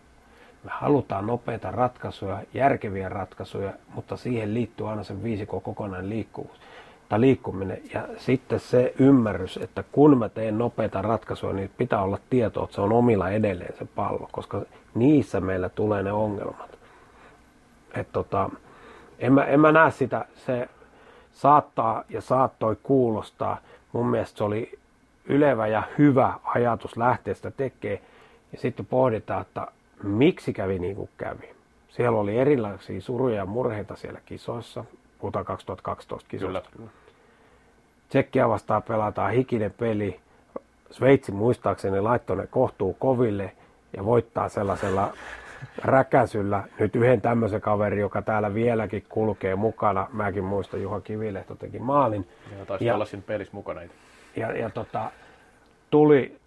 [SPEAKER 2] Me halutaan nopeita ratkaisuja, järkeviä ratkaisuja, mutta siihen liittyy aina se viisikon kokonainen liikkuvuus tai liikkuminen. Ja sitten se ymmärrys, että kun mä teen nopeita ratkaisuja, niin pitää olla tieto, että se on omilla edelleen se pallo, koska niissä meillä tulee ne ongelmat. Et tota, en, mä, en mä näe sitä, se saattaa ja saattoi kuulostaa. Mun mielestä se oli ylevä ja hyvä ajatus lähteä sitä tekemään. Ja sitten pohditaan, että miksi kävi niin kuin kävi. Siellä oli erilaisia suruja ja murheita siellä kisoissa, puhutaan 2012 kisoista. Kyllä. Tsekkiä vastaan pelataan hikinen peli. Sveitsi muistaakseni laittoi ne kohtuu koville ja voittaa sellaisella räkäsyllä nyt yhden tämmöisen kaveri, joka täällä vieläkin kulkee mukana. Mäkin muistan, Juha Kivilehto teki maalin.
[SPEAKER 3] Ja taisi ja, olla siinä pelissä mukana.
[SPEAKER 2] Ja, ja tota, tuli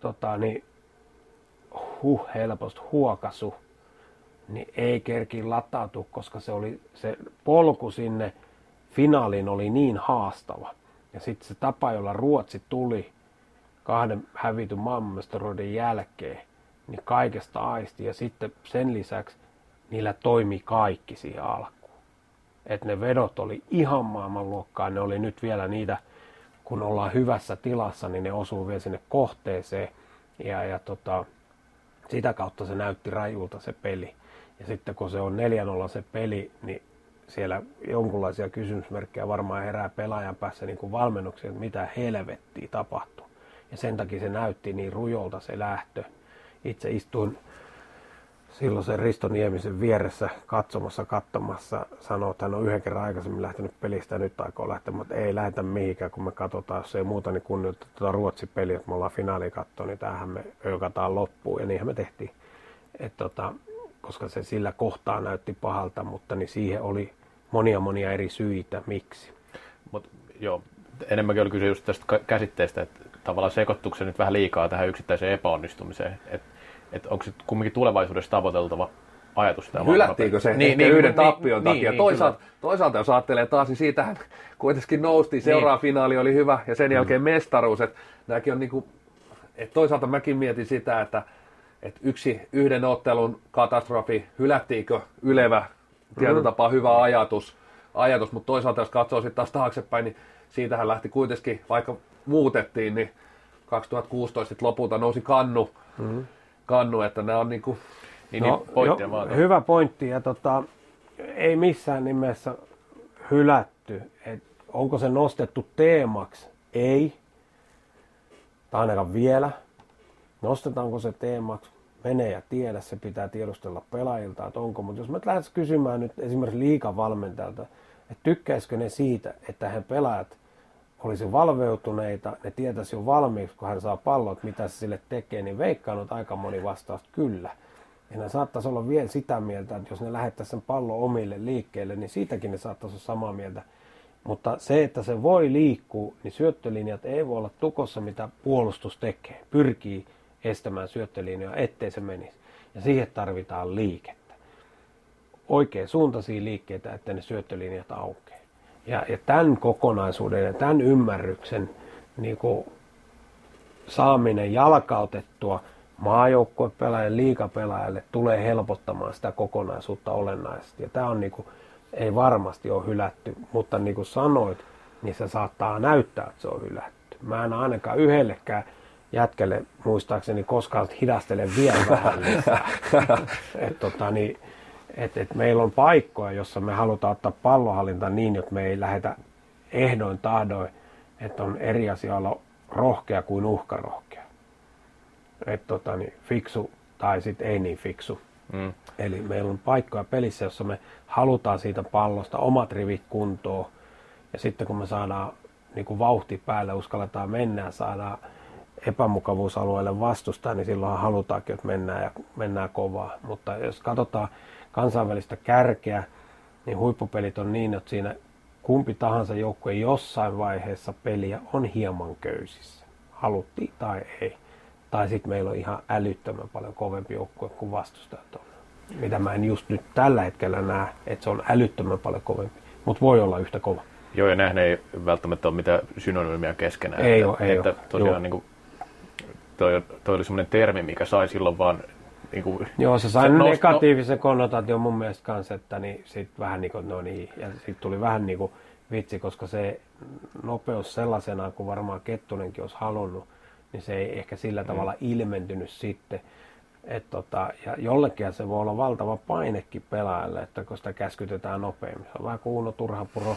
[SPEAKER 2] tota, niin, huh helposti huokasu, niin ei kerki latautua, koska se, oli, se polku sinne finaaliin oli niin haastava. Ja sitten se tapa, jolla Ruotsi tuli kahden hävityn maailmanmestaruuden jälkeen, niin kaikesta aisti. Ja sitten sen lisäksi niillä toimi kaikki siihen alkuun. Että ne vedot oli ihan maailmanluokkaa, ne oli nyt vielä niitä, kun ollaan hyvässä tilassa, niin ne osuu vielä sinne kohteeseen. Ja, ja tota, sitä kautta se näytti rajulta se peli. Ja sitten kun se on 4-0 se peli, niin siellä jonkunlaisia kysymysmerkkejä varmaan herää pelaajan päässä niin kuin valmennuksia, että mitä helvettiä tapahtuu. Ja sen takia se näytti niin rujolta se lähtö. Itse istuin silloin sen Risto Niemisen vieressä katsomassa, katsomassa, sanoo, että hän on yhden kerran aikaisemmin lähtenyt pelistä nyt aikoo lähteä, mutta ei lähetä mihinkään, kun me katsotaan, jos ei muuta, niin kunnioitetaan tuota Ruotsi-peliä, että me ollaan finaali katsoa, niin tämähän me ökataan loppuun, ja niinhän me tehtiin. Et tota, koska se sillä kohtaa näytti pahalta, mutta niin siihen oli monia monia eri syitä, miksi.
[SPEAKER 3] Mut, joo, enemmänkin oli kyse just tästä käsitteestä, että tavallaan sekoittuuko se nyt vähän liikaa tähän yksittäiseen epäonnistumiseen, että et onko se kumminkin tulevaisuudessa tavoiteltava ajatus
[SPEAKER 1] tämä Hylättiinkö se niin, niin, yhden niin, tappion niin, takia? Niin, toisaalta, toisaalta jos ajattelee taas, niin siitähän kuitenkin noustiin. Seuraava niin. finaali oli hyvä ja sen jälkeen mm. mestaruus. Että nämäkin on niinku, että toisaalta mäkin mietin sitä, että, että yksi yhden ottelun katastrofi, hylättiinkö ylevä tietyllä tapaa hyvä ajatus, ajatus, mutta toisaalta jos katsoo sitten taas taaksepäin, niin siitähän lähti kuitenkin, vaikka muutettiin, niin 2016 lopulta nousi kannu, mm kannu, että nämä on niinku,
[SPEAKER 2] niin, no, niin pointtia jo, Hyvä pointti ja tota, ei missään nimessä hylätty. Et onko se nostettu teemaksi? Ei. Tai ainakaan vielä. Nostetaanko se teemaksi? Mene ja tiedä, se pitää tiedustella pelaajilta, että onko. Mutta jos me lähdetään kysymään nyt esimerkiksi liikavalmentajalta, että tykkäisikö ne siitä, että he pelaajat olisi valveutuneita, ne tietäisi jo valmiiksi, kun hän saa pallot, mitä se sille tekee, niin veikkaan, että aika moni vastaus kyllä. Ja ne saattaisi olla vielä sitä mieltä, että jos ne lähettäisi sen pallon omille liikkeelle, niin siitäkin ne saattaisi olla samaa mieltä. Mutta se, että se voi liikkua, niin syöttölinjat ei voi olla tukossa, mitä puolustus tekee. Pyrkii estämään syöttölinjoja, ettei se menisi. Ja siihen tarvitaan liikettä. Oikein suuntaisia liikkeitä, että ne syöttölinjat aukeaa. Ja, ja tämän kokonaisuuden ja tämän ymmärryksen niin kuin, saaminen jalkautettua maajoukkuepelaajalle, liikapelaajalle tulee helpottamaan sitä kokonaisuutta olennaisesti. Ja tämä on niin kuin, ei varmasti ole hylätty, mutta niin kuin sanoit, niin se saattaa näyttää, että se on hylätty. Mä en ainakaan yhdellekään jätkelle muistaakseni koskaan hidastele vielä vähän lisää. et, tota, niin, et, et meillä on paikkoja, jossa me halutaan ottaa pallohallinta niin, että me ei lähdetä ehdoin tahdoin, että on eri asia olla rohkea kuin uhkarohkea. Et, tota, niin, fiksu tai sitten ei niin fiksu. Mm. Eli meillä on paikkoja pelissä, jossa me halutaan siitä pallosta omat rivit kuntoon. Ja sitten kun me saadaan niin kuin vauhti päälle, uskalletaan mennä ja saadaan epämukavuusalueelle vastustaa, niin silloin halutaankin, että mennään ja mennään kovaa. Mutta jos katsotaan kansainvälistä kärkeä, niin huippupelit on niin, että siinä kumpi tahansa joukkue jossain vaiheessa peliä on hieman köysissä. Haluttiin tai ei. Tai sitten meillä on ihan älyttömän paljon kovempi joukkue kuin vastustajat on. Mitä mä en just nyt tällä hetkellä näe, että se on älyttömän paljon kovempi. Mutta voi olla yhtä kova.
[SPEAKER 3] Joo, ja nähdään ei välttämättä ole mitään synonyymiä keskenään.
[SPEAKER 2] Ei
[SPEAKER 3] että,
[SPEAKER 2] ole, ei
[SPEAKER 3] että
[SPEAKER 2] ole.
[SPEAKER 3] tosiaan niin kuin, toi, toi oli semmoinen termi, mikä sai silloin vaan niin kuin,
[SPEAKER 2] Joo, se sai
[SPEAKER 3] se
[SPEAKER 2] se
[SPEAKER 3] nost-
[SPEAKER 2] negatiivisen konnotaation mun mielestä kanssa, että niin sit vähän niin kuin, no niin, ja sitten tuli vähän niin kuin vitsi, koska se nopeus sellaisena, kun varmaan Kettunenkin olisi halunnut, niin se ei ehkä sillä tavalla ilmentynyt sitten. Et tota, ja jollekin se voi olla valtava painekin pelaajalle, että kun sitä käskytetään nopeammin. Se on vähän kuin Uno Turhapuro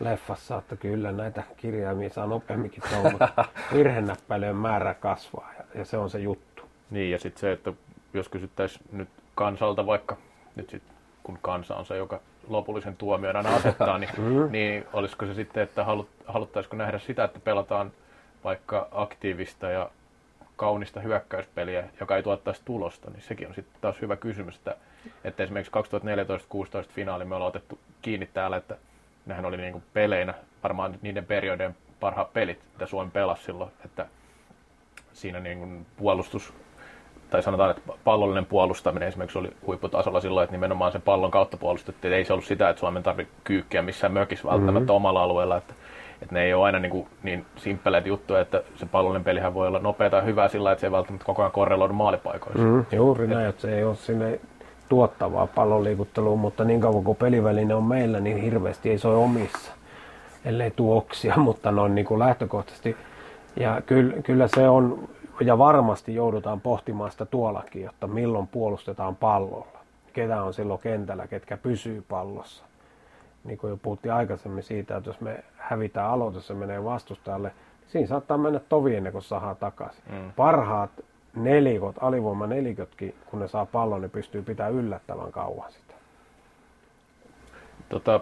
[SPEAKER 2] leffassa, että kyllä näitä kirjaimia saa nopeamminkin tuolla, mutta virhenäppäilyjen määrä kasvaa ja, ja se on se juttu.
[SPEAKER 3] Niin, ja sitten se, että jos kysyttäisiin nyt kansalta vaikka, nyt sit, kun kansa on se, joka lopullisen tuomion aina asettaa, niin, niin olisiko se sitten, että halut, haluttaisiko nähdä sitä, että pelataan vaikka aktiivista ja kaunista hyökkäyspeliä, joka ei tuottaisi tulosta, niin sekin on sitten taas hyvä kysymys, että, että esimerkiksi 2014-16 finaali me ollaan otettu kiinni täällä, että nehän oli niin kuin peleinä varmaan niiden periodien parhaat pelit, mitä Suomi pelasi silloin, että siinä niin kuin puolustus, tai sanotaan, että pallollinen puolustaminen esimerkiksi oli huipputasolla silloin, että nimenomaan sen pallon kautta puolustettiin. Ei se ollut sitä, että Suomen tarvitse kyykkiä missään mökissä välttämättä mm-hmm. omalla alueella, että, että ne ei ole aina niin, kuin niin simppeleitä juttuja, että se pallollinen pelihän voi olla nopea tai hyvä sillä, että se ei välttämättä koko ajan korreloidu maalipaikoissa.
[SPEAKER 2] Mm, juuri näin, että se ei ole sinne tuottavaa pallonliikuttelua, mutta niin kauan kuin peliväline on meillä, niin hirveästi ei soi omissa, ellei tuoksia, mutta noin niin kuin lähtökohtaisesti. Ja kyllä, kyllä se on, ja varmasti joudutaan pohtimaan sitä tuollakin, jotta milloin puolustetaan pallolla. Ketä on silloin kentällä, ketkä pysyy pallossa. Niin kuin jo puhuttiin aikaisemmin siitä, että jos me hävitään aloitus ja menee vastustajalle, niin siinä saattaa mennä tovi ennen kuin saadaan takaisin. Mm. Parhaat nelikot, alivoimanelikötkin, kun ne saa pallon, ne pystyy pitämään yllättävän kauan sitä.
[SPEAKER 3] Tota,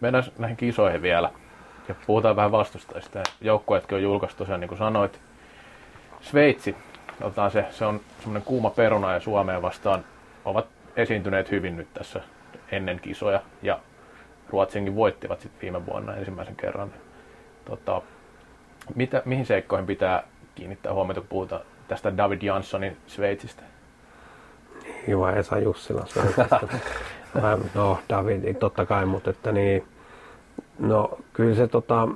[SPEAKER 3] mennään näihin kisoihin vielä. Ja puhutaan vähän vastustajista. Joukkueetkin on julkaistu tosiaan, niin kuin sanoit. Sveitsi, otetaan se, se on semmoinen kuuma peruna ja Suomeen vastaan ovat esiintyneet hyvin nyt tässä ennen kisoja. Ja Ruotsinkin voittivat sitten viime vuonna ensimmäisen kerran. Tota, mitä, mihin seikkoihin pitää kiinnittää huomiota, kun puhutaan tästä David Janssonin Sveitsistä?
[SPEAKER 2] Hyvä Esa Jussila Sveitsistä. No David, totta kai, mutta että niin, no kyllä se, tota,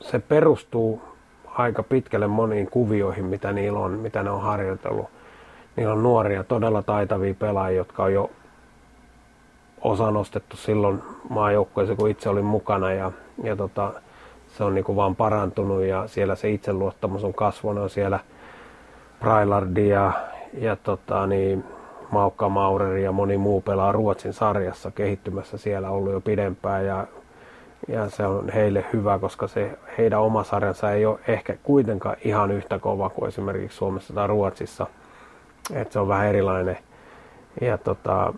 [SPEAKER 2] se perustuu aika pitkälle moniin kuvioihin, mitä niillä on, mitä ne on harjoitellut. Niillä on nuoria, todella taitavia pelaajia, jotka on jo osa nostettu silloin maajoukkueeseen, kun itse olin mukana ja, ja tota, se on niinku vaan parantunut ja siellä se itseluottamus on kasvanut siellä Brailardi ja, ja tota, niin, Maukka Maureri ja moni muu pelaa Ruotsin sarjassa kehittymässä siellä ollut jo pidempään ja, ja se on heille hyvä, koska se heidän oma sarjansa ei ole ehkä kuitenkaan ihan yhtä kova kuin esimerkiksi Suomessa tai Ruotsissa. Et se on vähän erilainen. Ja tota,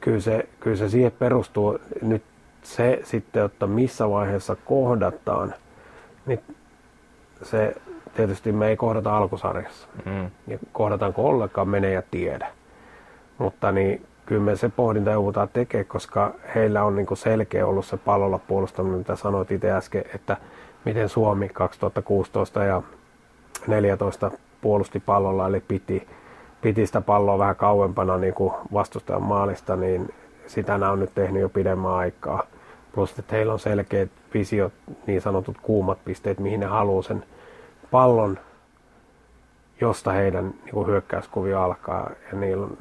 [SPEAKER 2] kyllä, se, kyllä se siihen perustuu. Nyt se sitten, että missä vaiheessa kohdataan, niin se tietysti me ei kohdata alkusarjassa. Mm. Ja kohdataanko ollenkaan, menee ja tiedä. Mutta niin kyllä me se pohdinta joudutaan tekemään, koska heillä on niin selkeä ollut se pallolla puolustaminen, mitä sanoit itse äsken, että miten Suomi 2016 ja 2014 puolusti pallolla, eli piti, piti sitä palloa vähän kauempana niin kuin vastustajan maalista, niin sitä nämä on nyt tehnyt jo pidemmän aikaa. Plus, että heillä on selkeät visiot, niin sanotut kuumat pisteet, mihin ne haluaa sen pallon, josta heidän niin kuin hyökkäyskuvia alkaa. Ja niillä on,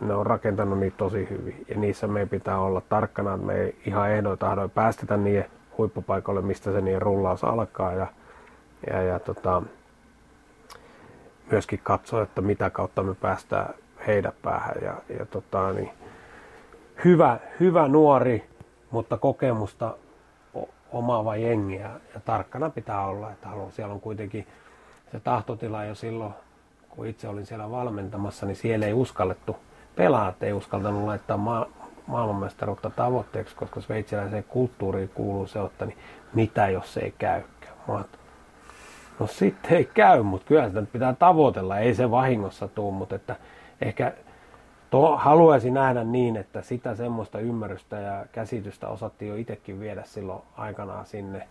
[SPEAKER 2] ne on rakentanut niitä tosi hyvin. Ja niissä meidän pitää olla tarkkana, että me ei ihan ehdoin tahdoin päästetä niiden huippupaikoille, mistä se niiden rullaus alkaa. Ja, ja, ja tota, myöskin katsoa, että mitä kautta me päästään heidän päähän. Ja, ja tota, niin, hyvä, hyvä nuori, mutta kokemusta omaava jengiä ja tarkkana pitää olla, että haluan, siellä on kuitenkin se tahtotila jo silloin, kun itse olin siellä valmentamassa, niin siellä ei uskallettu, pelaat ei uskaltanut laittaa ma- maailmanmestaruutta tavoitteeksi, koska sveitsiläiseen kulttuuriin kuuluu se, että niin mitä jos se ei käykään. Mä no sitten ei käy, mutta kyllä sitä pitää tavoitella, ei se vahingossa tuu, mutta että ehkä to, haluaisin nähdä niin, että sitä semmoista ymmärrystä ja käsitystä osattiin jo itsekin viedä silloin aikanaan sinne.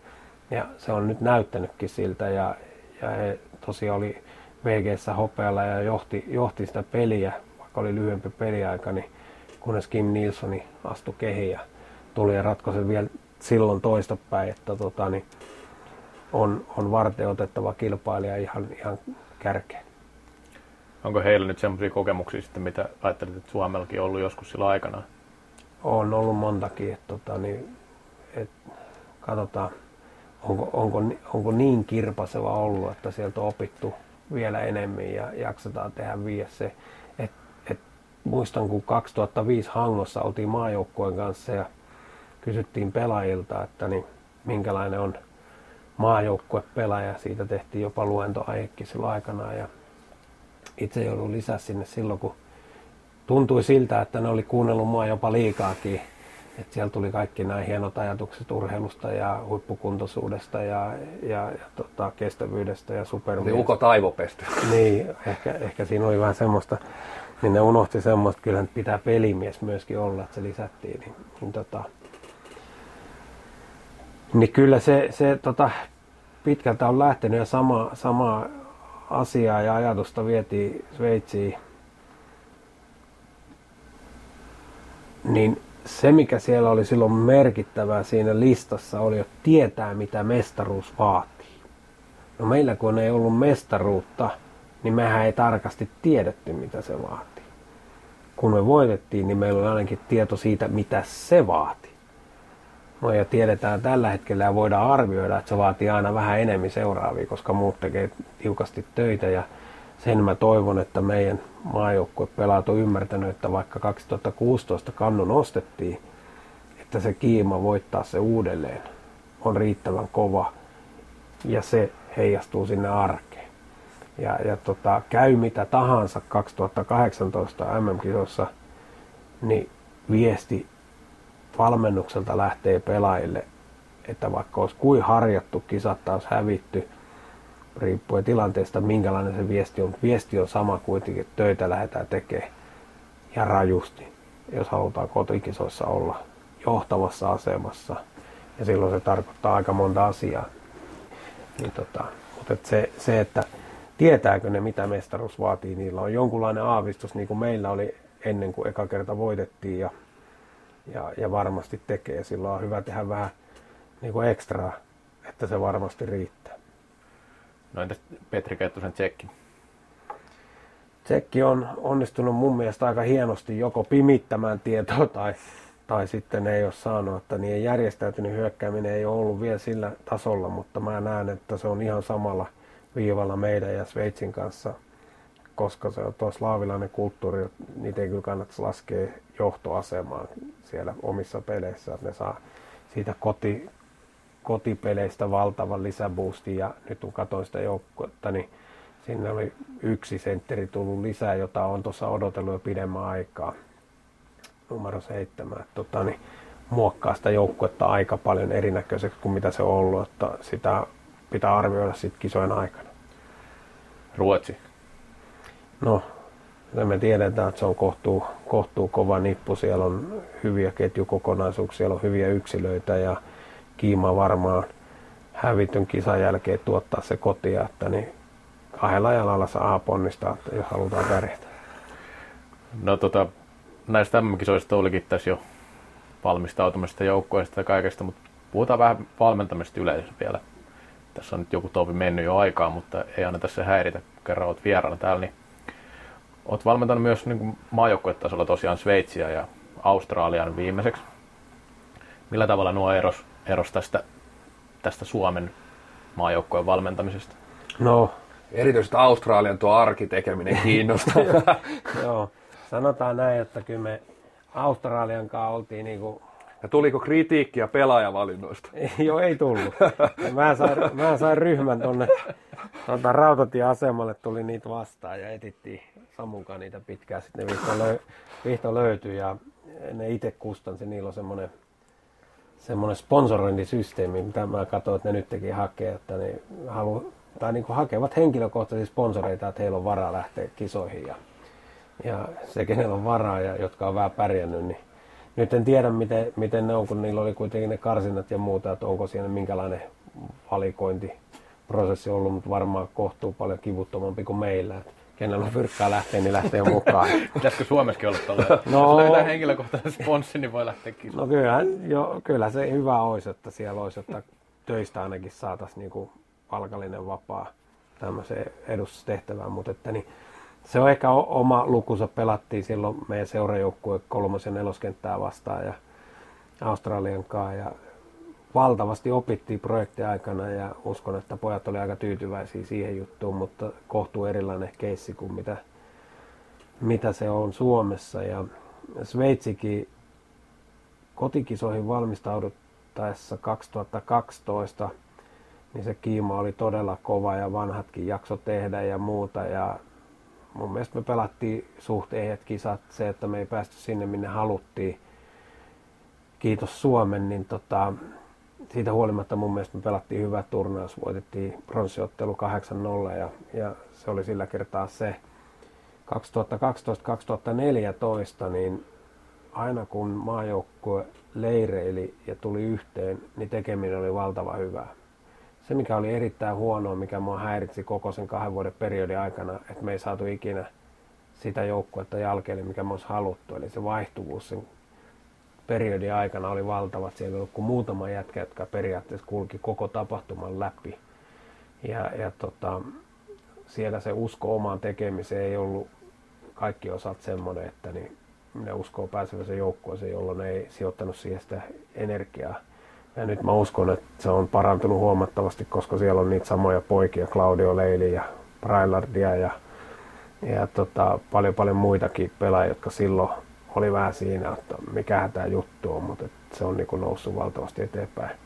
[SPEAKER 2] Ja se on nyt näyttänytkin siltä ja, ja he tosiaan oli VGssä hopealla ja johti, johti sitä peliä, vaikka oli lyhyempi peliaika, niin kunnes Kim Nilssoni astui kehiin ja tuli ja ratkaisi vielä silloin toista päin, että tota, niin on, on varten otettava kilpailija ihan, ihan kärkeen.
[SPEAKER 3] Onko heillä nyt semmoisia kokemuksia sitten, mitä ajattelit, että Suomellakin on ollut joskus sillä aikana?
[SPEAKER 2] On ollut montakin, että tota, niin, et, katsotaan, onko, onko, onko niin kirpaseva ollut, että sieltä on opittu vielä enemmän ja jaksetaan tehdä viiä se. Et, et, muistan, kun 2005 Hangossa oltiin maajoukkueen kanssa ja kysyttiin pelaajilta, että niin, minkälainen on maajoukkuepelaaja. Siitä tehtiin jopa luentoaihekin silloin aikanaan. Ja itse joudun lisää sinne silloin, kun tuntui siltä, että ne oli kuunnellut mua jopa liikaakin. Että siellä tuli kaikki nämä hienot ajatukset urheilusta ja huippukuntoisuudesta ja, ja, ja tota, kestävyydestä ja supermiestä.
[SPEAKER 1] Niin uko taivopesty.
[SPEAKER 2] Niin, ehkä, ehkä siinä oli vähän semmoista, niin ne unohti semmoista, kyllä pitää pelimies myöskin olla, että se lisättiin. Niin, niin, tota, niin kyllä se, se tota, pitkältä on lähtenyt ja sama, sama asiaa ja ajatusta vietiin Sveitsiin, niin se, mikä siellä oli silloin merkittävää siinä listassa, oli, että tietää, mitä mestaruus vaatii. No meillä kun ei ollut mestaruutta, niin mehän ei tarkasti tiedetty, mitä se vaatii. Kun me voitettiin, niin meillä oli ainakin tieto siitä, mitä se vaatii. No ja tiedetään tällä hetkellä ja voidaan arvioida, että se vaatii aina vähän enemmän seuraavia, koska muut tekee tiukasti töitä ja sen mä toivon, että meidän pelaat on ymmärtänyt, että vaikka 2016 kannu nostettiin, että se kiima voittaa se uudelleen on riittävän kova ja se heijastuu sinne arkeen. Ja, ja tota, käy mitä tahansa 2018 MM-kisossa, niin viesti valmennukselta lähtee pelaajille, että vaikka olisi kuin harjattu kisat taas hävitty, riippuen tilanteesta, minkälainen se viesti on. Viesti on sama kuitenkin, että töitä lähdetään tekemään ja rajusti, jos halutaan kotikisoissa olla johtavassa asemassa. Ja silloin se tarkoittaa aika monta asiaa. Niin tota, mutta et se, se, että tietääkö ne, mitä mestaruus vaatii, niillä on jonkunlainen aavistus, niin kuin meillä oli ennen kuin eka kerta voitettiin. Ja ja, ja varmasti tekee. Silloin on hyvä tehdä vähän niin kuin ekstraa, että se varmasti riittää.
[SPEAKER 3] No entäs Petri Kettusen tsekki?
[SPEAKER 2] Tsekki on onnistunut mun mielestä aika hienosti joko pimittämään tietoa tai, tai sitten ei ole saanut, että niin järjestäytynyt hyökkääminen ei ole ollut vielä sillä tasolla, mutta mä näen, että se on ihan samalla viivalla meidän ja Sveitsin kanssa – koska se on tuo slaavilainen kulttuuri, niitä ei kyllä kannattaisi laskea johtoasemaan siellä omissa peleissä, että ne saa siitä koti, kotipeleistä valtavan lisäboostin ja nyt kun katsoin sitä joukkuetta, niin sinne oli yksi sentteri tullut lisää, jota on tuossa odotellut jo pidemmän aikaa, numero seitsemän. Tota, niin muokkaa sitä joukkuetta aika paljon erinäköiseksi kuin mitä se on ollut, että sitä pitää arvioida sitten kisojen aikana.
[SPEAKER 3] Ruotsi.
[SPEAKER 2] No, me tiedetään, että se on kohtuu, kohtuu kova nippu. Siellä on hyviä ketjukokonaisuuksia, siellä on hyviä yksilöitä ja Kiima varmaan hävityn kisan jälkeen tuottaa se kotia, että niin kahdella jalalla saa ponnistaa, että jos halutaan pärjätä.
[SPEAKER 3] No tota, näistä MM-kisoista olikin tässä jo valmistautumista joukkoista ja kaikesta, mutta puhutaan vähän valmentamista yleensä vielä. Tässä on nyt joku tovi mennyt jo aikaa, mutta ei aina tässä häiritä, kun kerran olet vieraana täällä, niin olet valmentanut myös niin maajoukkuetasolla tosiaan Sveitsiä ja Australian viimeiseksi. Millä tavalla nuo eros, eros tästä, tästä Suomen maajoukkojen valmentamisesta?
[SPEAKER 2] No,
[SPEAKER 1] Erityisesti Australian tuo arkitekeminen kiinnostaa.
[SPEAKER 2] joo. Sanotaan näin, että kyllä me Australian kanssa oltiin niinku
[SPEAKER 1] ja tuliko kritiikkiä pelaajavalinnoista?
[SPEAKER 2] Joo, ei tullut. Mä sain, mä sain ryhmän tuonne tuota, rautatieasemalle, tuli niitä vastaan ja etittiin Samunkaan niitä pitkään. Sitten ne vihto, löy, vihto löytyi ja ne itse kustansi. Niillä on semmoinen semmoinen sponsorointisysteemi, mitä mä katsoin, että ne nyt teki hakea, että ne halu, tai niin hakevat henkilökohtaisia sponsoreita, että heillä on varaa lähteä kisoihin. Ja, ja se, kenellä on varaa ja jotka on vähän pärjännyt, niin nyt en tiedä, miten, miten ne on, kun niillä oli kuitenkin ne karsinnat ja muuta, että onko siinä minkälainen valikointiprosessi ollut, mutta varmaan kohtuu paljon kivuttomampi kuin meillä. Että kenellä on fyrkkaa lähteä, niin lähtee mukaan.
[SPEAKER 3] Pitäisikö Suomessakin olla tällä? No, Jos löytää henkilökohtainen sponssi, niin voi lähteä kisaan.
[SPEAKER 2] No kyllähän, jo, kyllä se hyvä olisi, että siellä olisi, että töistä ainakin saataisiin niinku palkallinen vapaa tämmöiseen edustustehtävään, mutta että niin, se on ehkä oma lukunsa. Pelattiin silloin meidän seurajoukkue kolmosen neloskenttää vastaan ja Australian kanssa ja valtavasti opittiin projektin aikana ja uskon, että pojat oli aika tyytyväisiä siihen juttuun, mutta kohtuu erilainen keissi kuin mitä, mitä se on Suomessa. Ja Sveitsikin kotikisoihin valmistauduttaessa 2012 niin se kiima oli todella kova ja vanhatkin jakso tehdä ja muuta. Ja mun mielestä me pelattiin suht ehjät kisat. Se, että me ei päästy sinne, minne haluttiin, kiitos Suomen, niin tota, siitä huolimatta mun mielestä me pelattiin hyvä turnaus. Voitettiin pronssiottelu 8-0 ja, ja se oli sillä kertaa se. 2012-2014, niin aina kun maajoukkue leireili ja tuli yhteen, niin tekeminen oli valtava hyvää se, mikä oli erittäin huonoa, mikä mua häiritsi koko sen kahden vuoden periodin aikana, että me ei saatu ikinä sitä joukkuetta jälkeen, mikä me olisi haluttu. Eli se vaihtuvuus sen periodin aikana oli valtava. Siellä oli kuin muutama jätkä, jotka periaatteessa kulki koko tapahtuman läpi. Ja, ja tota, siellä se usko omaan tekemiseen ei ollut kaikki osat semmoinen, että niin ne uskoo pääsevänsä joukkueeseen, jolloin ne ei sijoittanut siihen sitä energiaa ja nyt mä uskon, että se on parantunut huomattavasti, koska siellä on niitä samoja poikia, Claudio Leili ja Brailardia ja, ja tota, paljon paljon muitakin pelaajia, jotka silloin oli vähän siinä, että mikä tämä juttu on, mutta se on niin noussut valtavasti eteenpäin.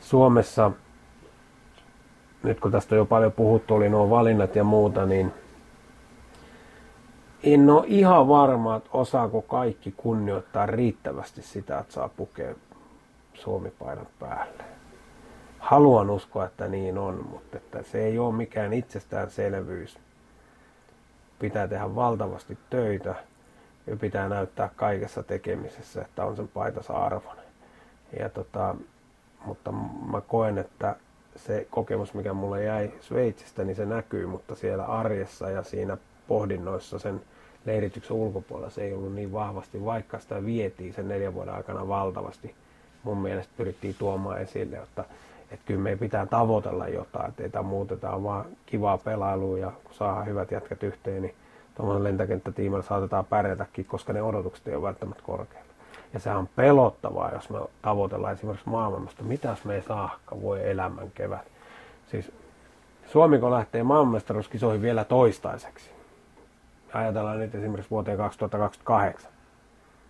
[SPEAKER 2] Suomessa, nyt kun tästä on jo paljon puhuttu, oli nuo valinnat ja muuta, niin en ole ihan varma, että osaako kaikki kunnioittaa riittävästi sitä, että saa pukea Suomi-paidan päälle. Haluan uskoa, että niin on, mutta että se ei ole mikään itsestäänselvyys. Pitää tehdä valtavasti töitä ja pitää näyttää kaikessa tekemisessä, että on sen paitansa arvoinen. Ja tota, mutta mä koen, että se kokemus, mikä mulle jäi Sveitsistä, niin se näkyy, mutta siellä arjessa ja siinä pohdinnoissa sen leirityksen ulkopuolella se ei ollut niin vahvasti, vaikka sitä vietiin sen neljän vuoden aikana valtavasti mun mielestä pyrittiin tuomaan esille, että, että kyllä meidän pitää tavoitella jotain, että ei muutetaan vaan kivaa pelailua ja kun saadaan hyvät jätkät yhteen, niin tuommoisen lentokenttätiimillä saatetaan pärjätäkin, koska ne odotukset ei ole välttämättä korkealla. Ja se on pelottavaa, jos me tavoitellaan esimerkiksi maailmasta, mitä jos me ei saakka voi elämän kevät. Siis Suomi kun lähtee maailmanmestaruuskisoihin vielä toistaiseksi, ajatellaan nyt esimerkiksi vuoteen 2028,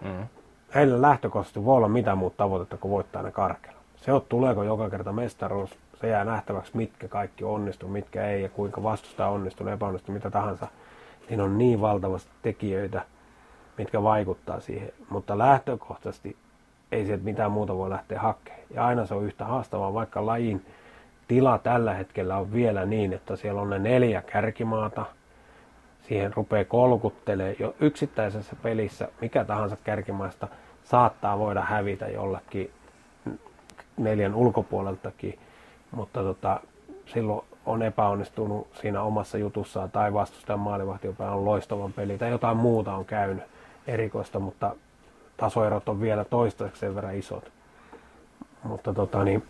[SPEAKER 2] mm heillä lähtökohtaisesti voi olla mitä muuta tavoitetta kuin voittaa ne karkella. Se on, tuleeko joka kerta mestaruus, se jää nähtäväksi, mitkä kaikki onnistuu, mitkä ei ja kuinka vastustaa onnistuu, epäonnistuu, mitä tahansa. Niin on niin valtavasti tekijöitä, mitkä vaikuttaa siihen. Mutta lähtökohtaisesti ei sieltä mitään muuta voi lähteä hakemaan. Ja aina se on yhtä haastavaa, vaikka lajin tila tällä hetkellä on vielä niin, että siellä on ne neljä kärkimaata, siihen rupeaa kolkuttelee jo yksittäisessä pelissä, mikä tahansa kärkimaista saattaa voida hävitä jollakin neljän ulkopuoleltakin, mutta tota, silloin on epäonnistunut siinä omassa jutussaan tai vastustajan maalivahtiopäin on loistavan peli tai jotain muuta on käynyt erikoista, mutta tasoerot on vielä toistaiseksi sen verran isot. Mutta tota, niin,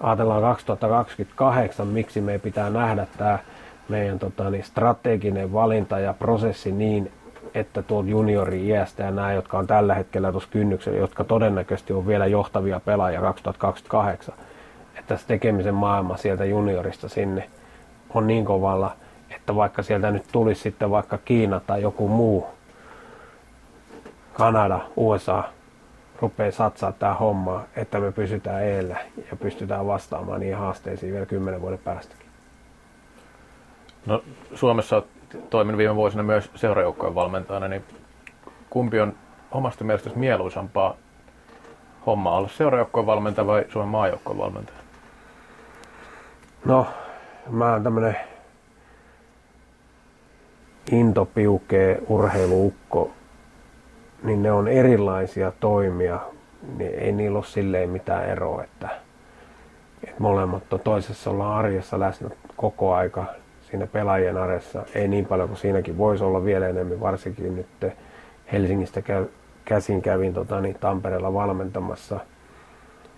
[SPEAKER 2] ajatellaan 2028, miksi me pitää nähdä tämä meidän tota, niin strateginen valinta ja prosessi niin, että tuolta juniori iästä ja nämä, jotka on tällä hetkellä tuossa kynnyksellä, jotka todennäköisesti on vielä johtavia pelaajia 2028, se tekemisen maailma sieltä juniorista sinne on niin kovalla, että vaikka sieltä nyt tulisi sitten vaikka Kiina tai joku muu, Kanada, USA, rupeaa satsaa tämä homma, että me pysytään eellä ja pystytään vastaamaan niihin haasteisiin vielä kymmenen vuoden päästäkin.
[SPEAKER 3] No, Suomessa olet toiminut viime vuosina myös seurajoukkojen valmentajana, niin kumpi on omasta mielestäsi mieluisampaa hommaa olla seurajoukkojen valmentaja vai Suomen maajoukkojen valmentaja?
[SPEAKER 2] No, mä oon tämmönen intopiukee urheiluukko, niin ne on erilaisia toimia, niin ei niillä ole silleen mitään eroa, että, että molemmat on toisessa ollaan arjessa läsnä koko aika siinä pelaajien arjessa. Ei niin paljon kuin siinäkin voisi olla vielä enemmän, varsinkin nyt Helsingistä käy, käsin kävin tota, niin Tampereella valmentamassa.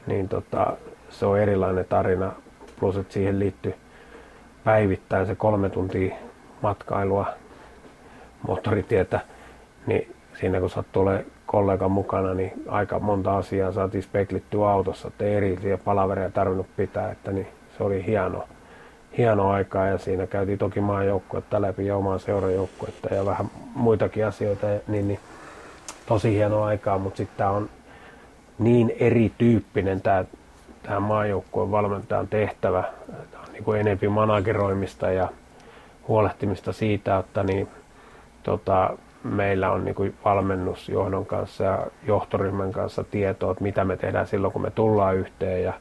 [SPEAKER 2] Niin tota, se on erilainen tarina, plus että siihen liittyy päivittäin se kolme tuntia matkailua moottoritietä, niin siinä kun sattuu olemaan kollegan mukana, niin aika monta asiaa saatiin speklittyä autossa, että ei erillisiä palavereja tarvinnut pitää, että niin se oli hieno, hieno aikaa ja siinä käytiin toki maajoukkuetta läpi ja omaa seurajoukkuetta ja vähän muitakin asioita, niin, niin tosi hieno aikaa, mutta sitten tämä on niin erityyppinen tämä tämä maajoukkueen valmentajan tehtävä. Tämä on niin kuin enempi manageroimista ja huolehtimista siitä, että niin, tota, meillä on niin kuin valmennusjohdon kanssa ja johtoryhmän kanssa tietoa, että mitä me tehdään silloin, kun me tullaan yhteen ja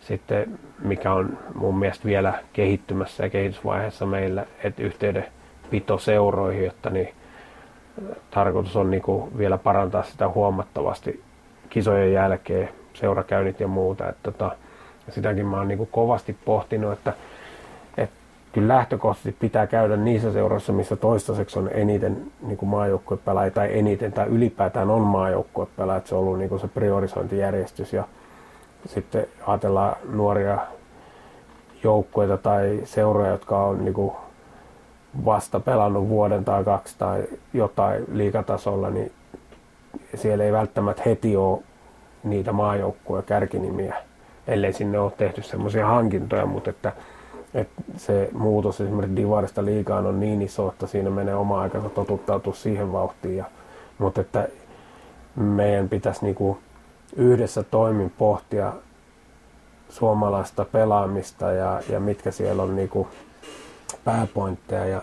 [SPEAKER 2] sitten mikä on mun mielestä vielä kehittymässä ja kehitysvaiheessa meillä, että yhteydenpito seuroihin, jotta niin tarkoitus on niin kuin vielä parantaa sitä huomattavasti kisojen jälkeen, seurakäynnit ja muuta. Että tota, sitäkin mä oon niin kuin kovasti pohtinut, että, että kyllä lähtökohtaisesti pitää käydä niissä seuroissa, missä toistaiseksi on eniten niin kuin maajoukkuepelaajia tai eniten tai ylipäätään on maajoukkuepelaajia, se on ollut niin kuin se priorisointijärjestys ja sitten ajatellaan nuoria joukkueita tai seuroja, jotka on niin kuin vasta pelannut vuoden tai kaksi tai jotain liikatasolla, niin siellä ei välttämättä heti ole niitä maajoukkuja kärkinimiä, ellei sinne ole tehty semmoisia hankintoja, mutta että, että se muutos esimerkiksi Divarista liigaan on niin iso, että siinä menee oma aikansa totuttautua siihen vauhtiin. Ja, mutta että meidän pitäisi niinku yhdessä toimin pohtia suomalaista pelaamista ja, ja mitkä siellä on niinku pääpointteja ja,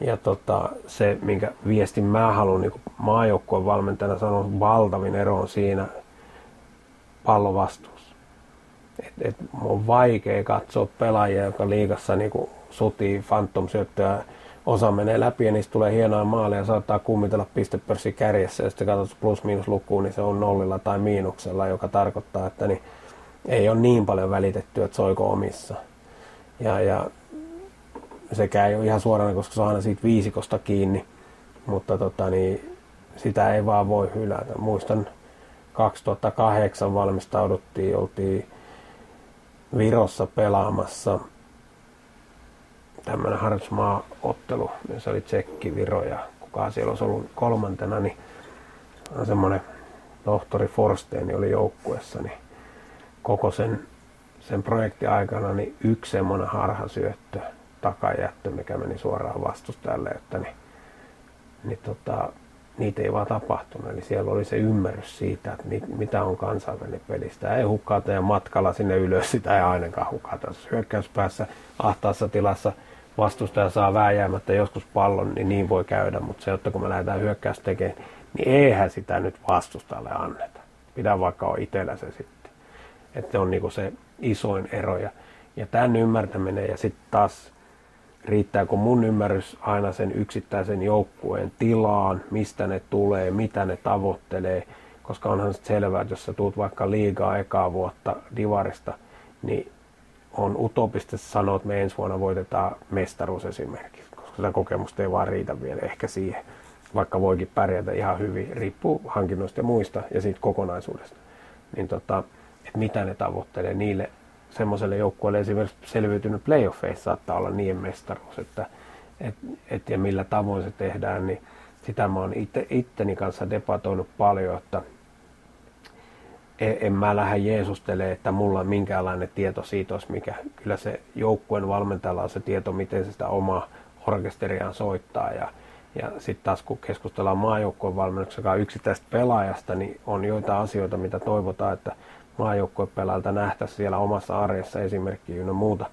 [SPEAKER 2] ja tota, se, minkä viestin mä haluan niin maajoukkueen valmentajana sanoa, valtavin ero on siinä pallovastuussa. Et, et, on vaikea katsoa pelaajia, joka liigassa niin sutii phantom syöttöä osa menee läpi ja niistä tulee hienoa maaleja ja saattaa kummitella pistepörssi kärjessä ja sitten katsot plus-miinus lukuun, niin se on nollilla tai miinuksella, joka tarkoittaa, että niin ei ole niin paljon välitetty, että soiko omissa. Ja, ja sekä ei ole ihan suorana, koska se on aina siitä viisikosta kiinni, mutta tota, niin, sitä ei vaan voi hylätä. Muistan 2008 valmistauduttiin, oltiin Virossa pelaamassa tämmöinen harjoitusmaa-ottelu, se oli Tsekki, Viro ja kuka siellä olisi ollut kolmantena, niin semmoinen tohtori Forstein oli joukkuessa, niin koko sen, sen projektin aikana niin yksi semmoinen harhasyöttö, takajättö, mikä meni suoraan vastustajalle, että niin, niin tota, niitä ei vaan tapahtunut. Eli siellä oli se ymmärrys siitä, että mitä on kansainvälinen peli. Sitä ei hukata ja matkalla sinne ylös sitä ei ainakaan hukata. Jos hyökkäyspäässä ahtaassa tilassa vastustaja saa vääjäämättä joskus pallon, niin niin voi käydä. Mutta se, että kun me lähdetään hyökkäys tekemään, niin eihän sitä nyt vastustajalle anneta. pidä vaikka on itsellä se sitten. Että on niinku se isoin ero. Ja, ja tämän ymmärtäminen ja sitten taas riittääkö mun ymmärrys aina sen yksittäisen joukkueen tilaan, mistä ne tulee, mitä ne tavoittelee, koska onhan se selvää, että jos sä tuut vaikka liigaa ekaa vuotta divarista, niin on utopista sanoa, että me ensi vuonna voitetaan mestaruus esimerkiksi, koska sitä kokemusta ei vaan riitä vielä ehkä siihen, vaikka voikin pärjätä ihan hyvin, riippuu hankinnoista ja muista ja siitä kokonaisuudesta. Niin tota, että mitä ne tavoittelee niille semmoiselle joukkueelle esimerkiksi selviytynyt playoffeissa saattaa olla niin mestaruus, että et, et, ja millä tavoin se tehdään, niin sitä mä oon itse, itteni kanssa debatoinut paljon, että en, en mä lähde Jeesustele, että mulla on minkäänlainen tieto siitä olisi mikä. Kyllä se joukkueen valmentajalla on se tieto, miten se sitä omaa orkesteriaan soittaa ja, ja sitten taas kun keskustellaan maajoukkueen valmennuksessa yksittäisestä pelaajasta, niin on joitain asioita, mitä toivotaan, että maajoukkuepelaajalta nähtäisiin siellä omassa arjessa esimerkkiä ynnä muuta.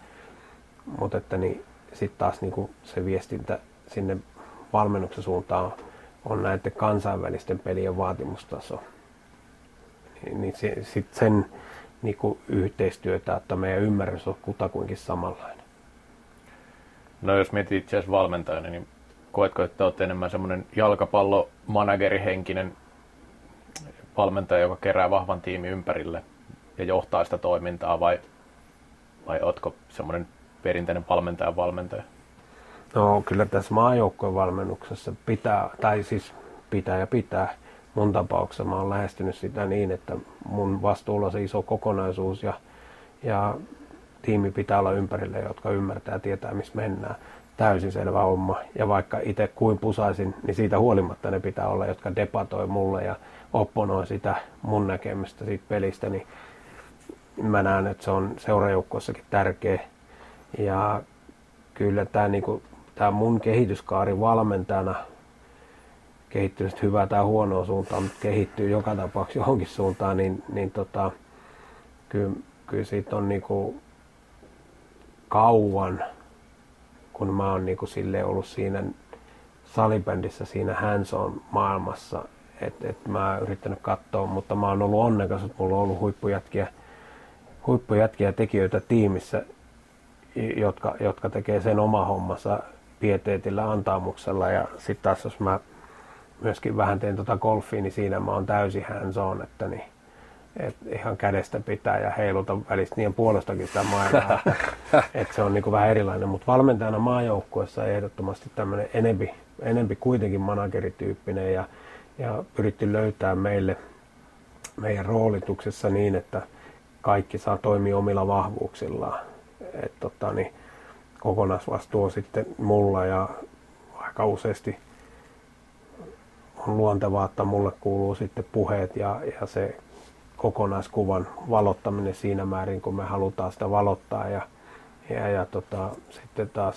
[SPEAKER 2] Mutta että niin sitten taas niin se viestintä sinne valmennuksen suuntaan on näiden kansainvälisten pelien vaatimustaso. Niin, niin sitten sen niin yhteistyötä, että meidän ymmärrys on kutakuinkin samanlainen.
[SPEAKER 3] No jos mietit itse asiassa valmentajana, niin koetko, että olet enemmän semmoinen jalkapallomanagerihenkinen valmentaja, joka kerää vahvan tiimin ympärille ja johtaa sitä toimintaa vai, vai ootko semmoinen perinteinen valmentajan valmentaja?
[SPEAKER 2] No kyllä tässä maajoukkojen valmennuksessa pitää, tai siis pitää ja pitää. Mun tapauksessa mä oon lähestynyt sitä niin, että mun vastuulla on se iso kokonaisuus ja, ja tiimi pitää olla ympärille, jotka ymmärtää ja tietää, missä mennään. Täysin selvä homma. Ja vaikka itse kuin pusaisin, niin siitä huolimatta ne pitää olla, jotka debatoi mulle ja opponoi sitä mun näkemystä siitä pelistä, niin mä näen, että se on seurajoukkueessakin tärkeä. Ja kyllä tämä, niinku, mun kehityskaari valmentajana kehittynyt hyvää tai huonoa suuntaan, mutta kehittyy joka tapauksessa johonkin suuntaan, niin, niin tota, kyllä, kyllä siitä on niinku kauan, kun mä oon niinku silleen ollut siinä salibändissä siinä hands on maailmassa, että et mä oon yrittänyt katsoa, mutta mä oon ollut onnekas, että mulla on ollut huippujätkiä huippujätkiä tekijöitä tiimissä, jotka, jotka tekee sen oma hommansa pieteetillä antaamuksella. Ja sitten taas jos mä myöskin vähän teen tota golfia, niin siinä mä oon täysin hands on, että niin, et ihan kädestä pitää ja heiluta välistä niiden puolestakin sitä maailmaa. että, et se on niinku vähän erilainen, mutta valmentajana maajoukkuessa ehdottomasti tämmöinen enempi, enempi kuitenkin managerityyppinen ja, ja pyritty löytää meille meidän roolituksessa niin, että – kaikki saa toimia omilla vahvuuksillaan. Et, tota, niin, kokonaisvastuu on sitten mulla ja aika useasti on luontevaa, että mulle kuuluu sitten puheet ja, ja se kokonaiskuvan valottaminen siinä määrin, kun me halutaan sitä valottaa. Ja, ja, ja tota, sitten taas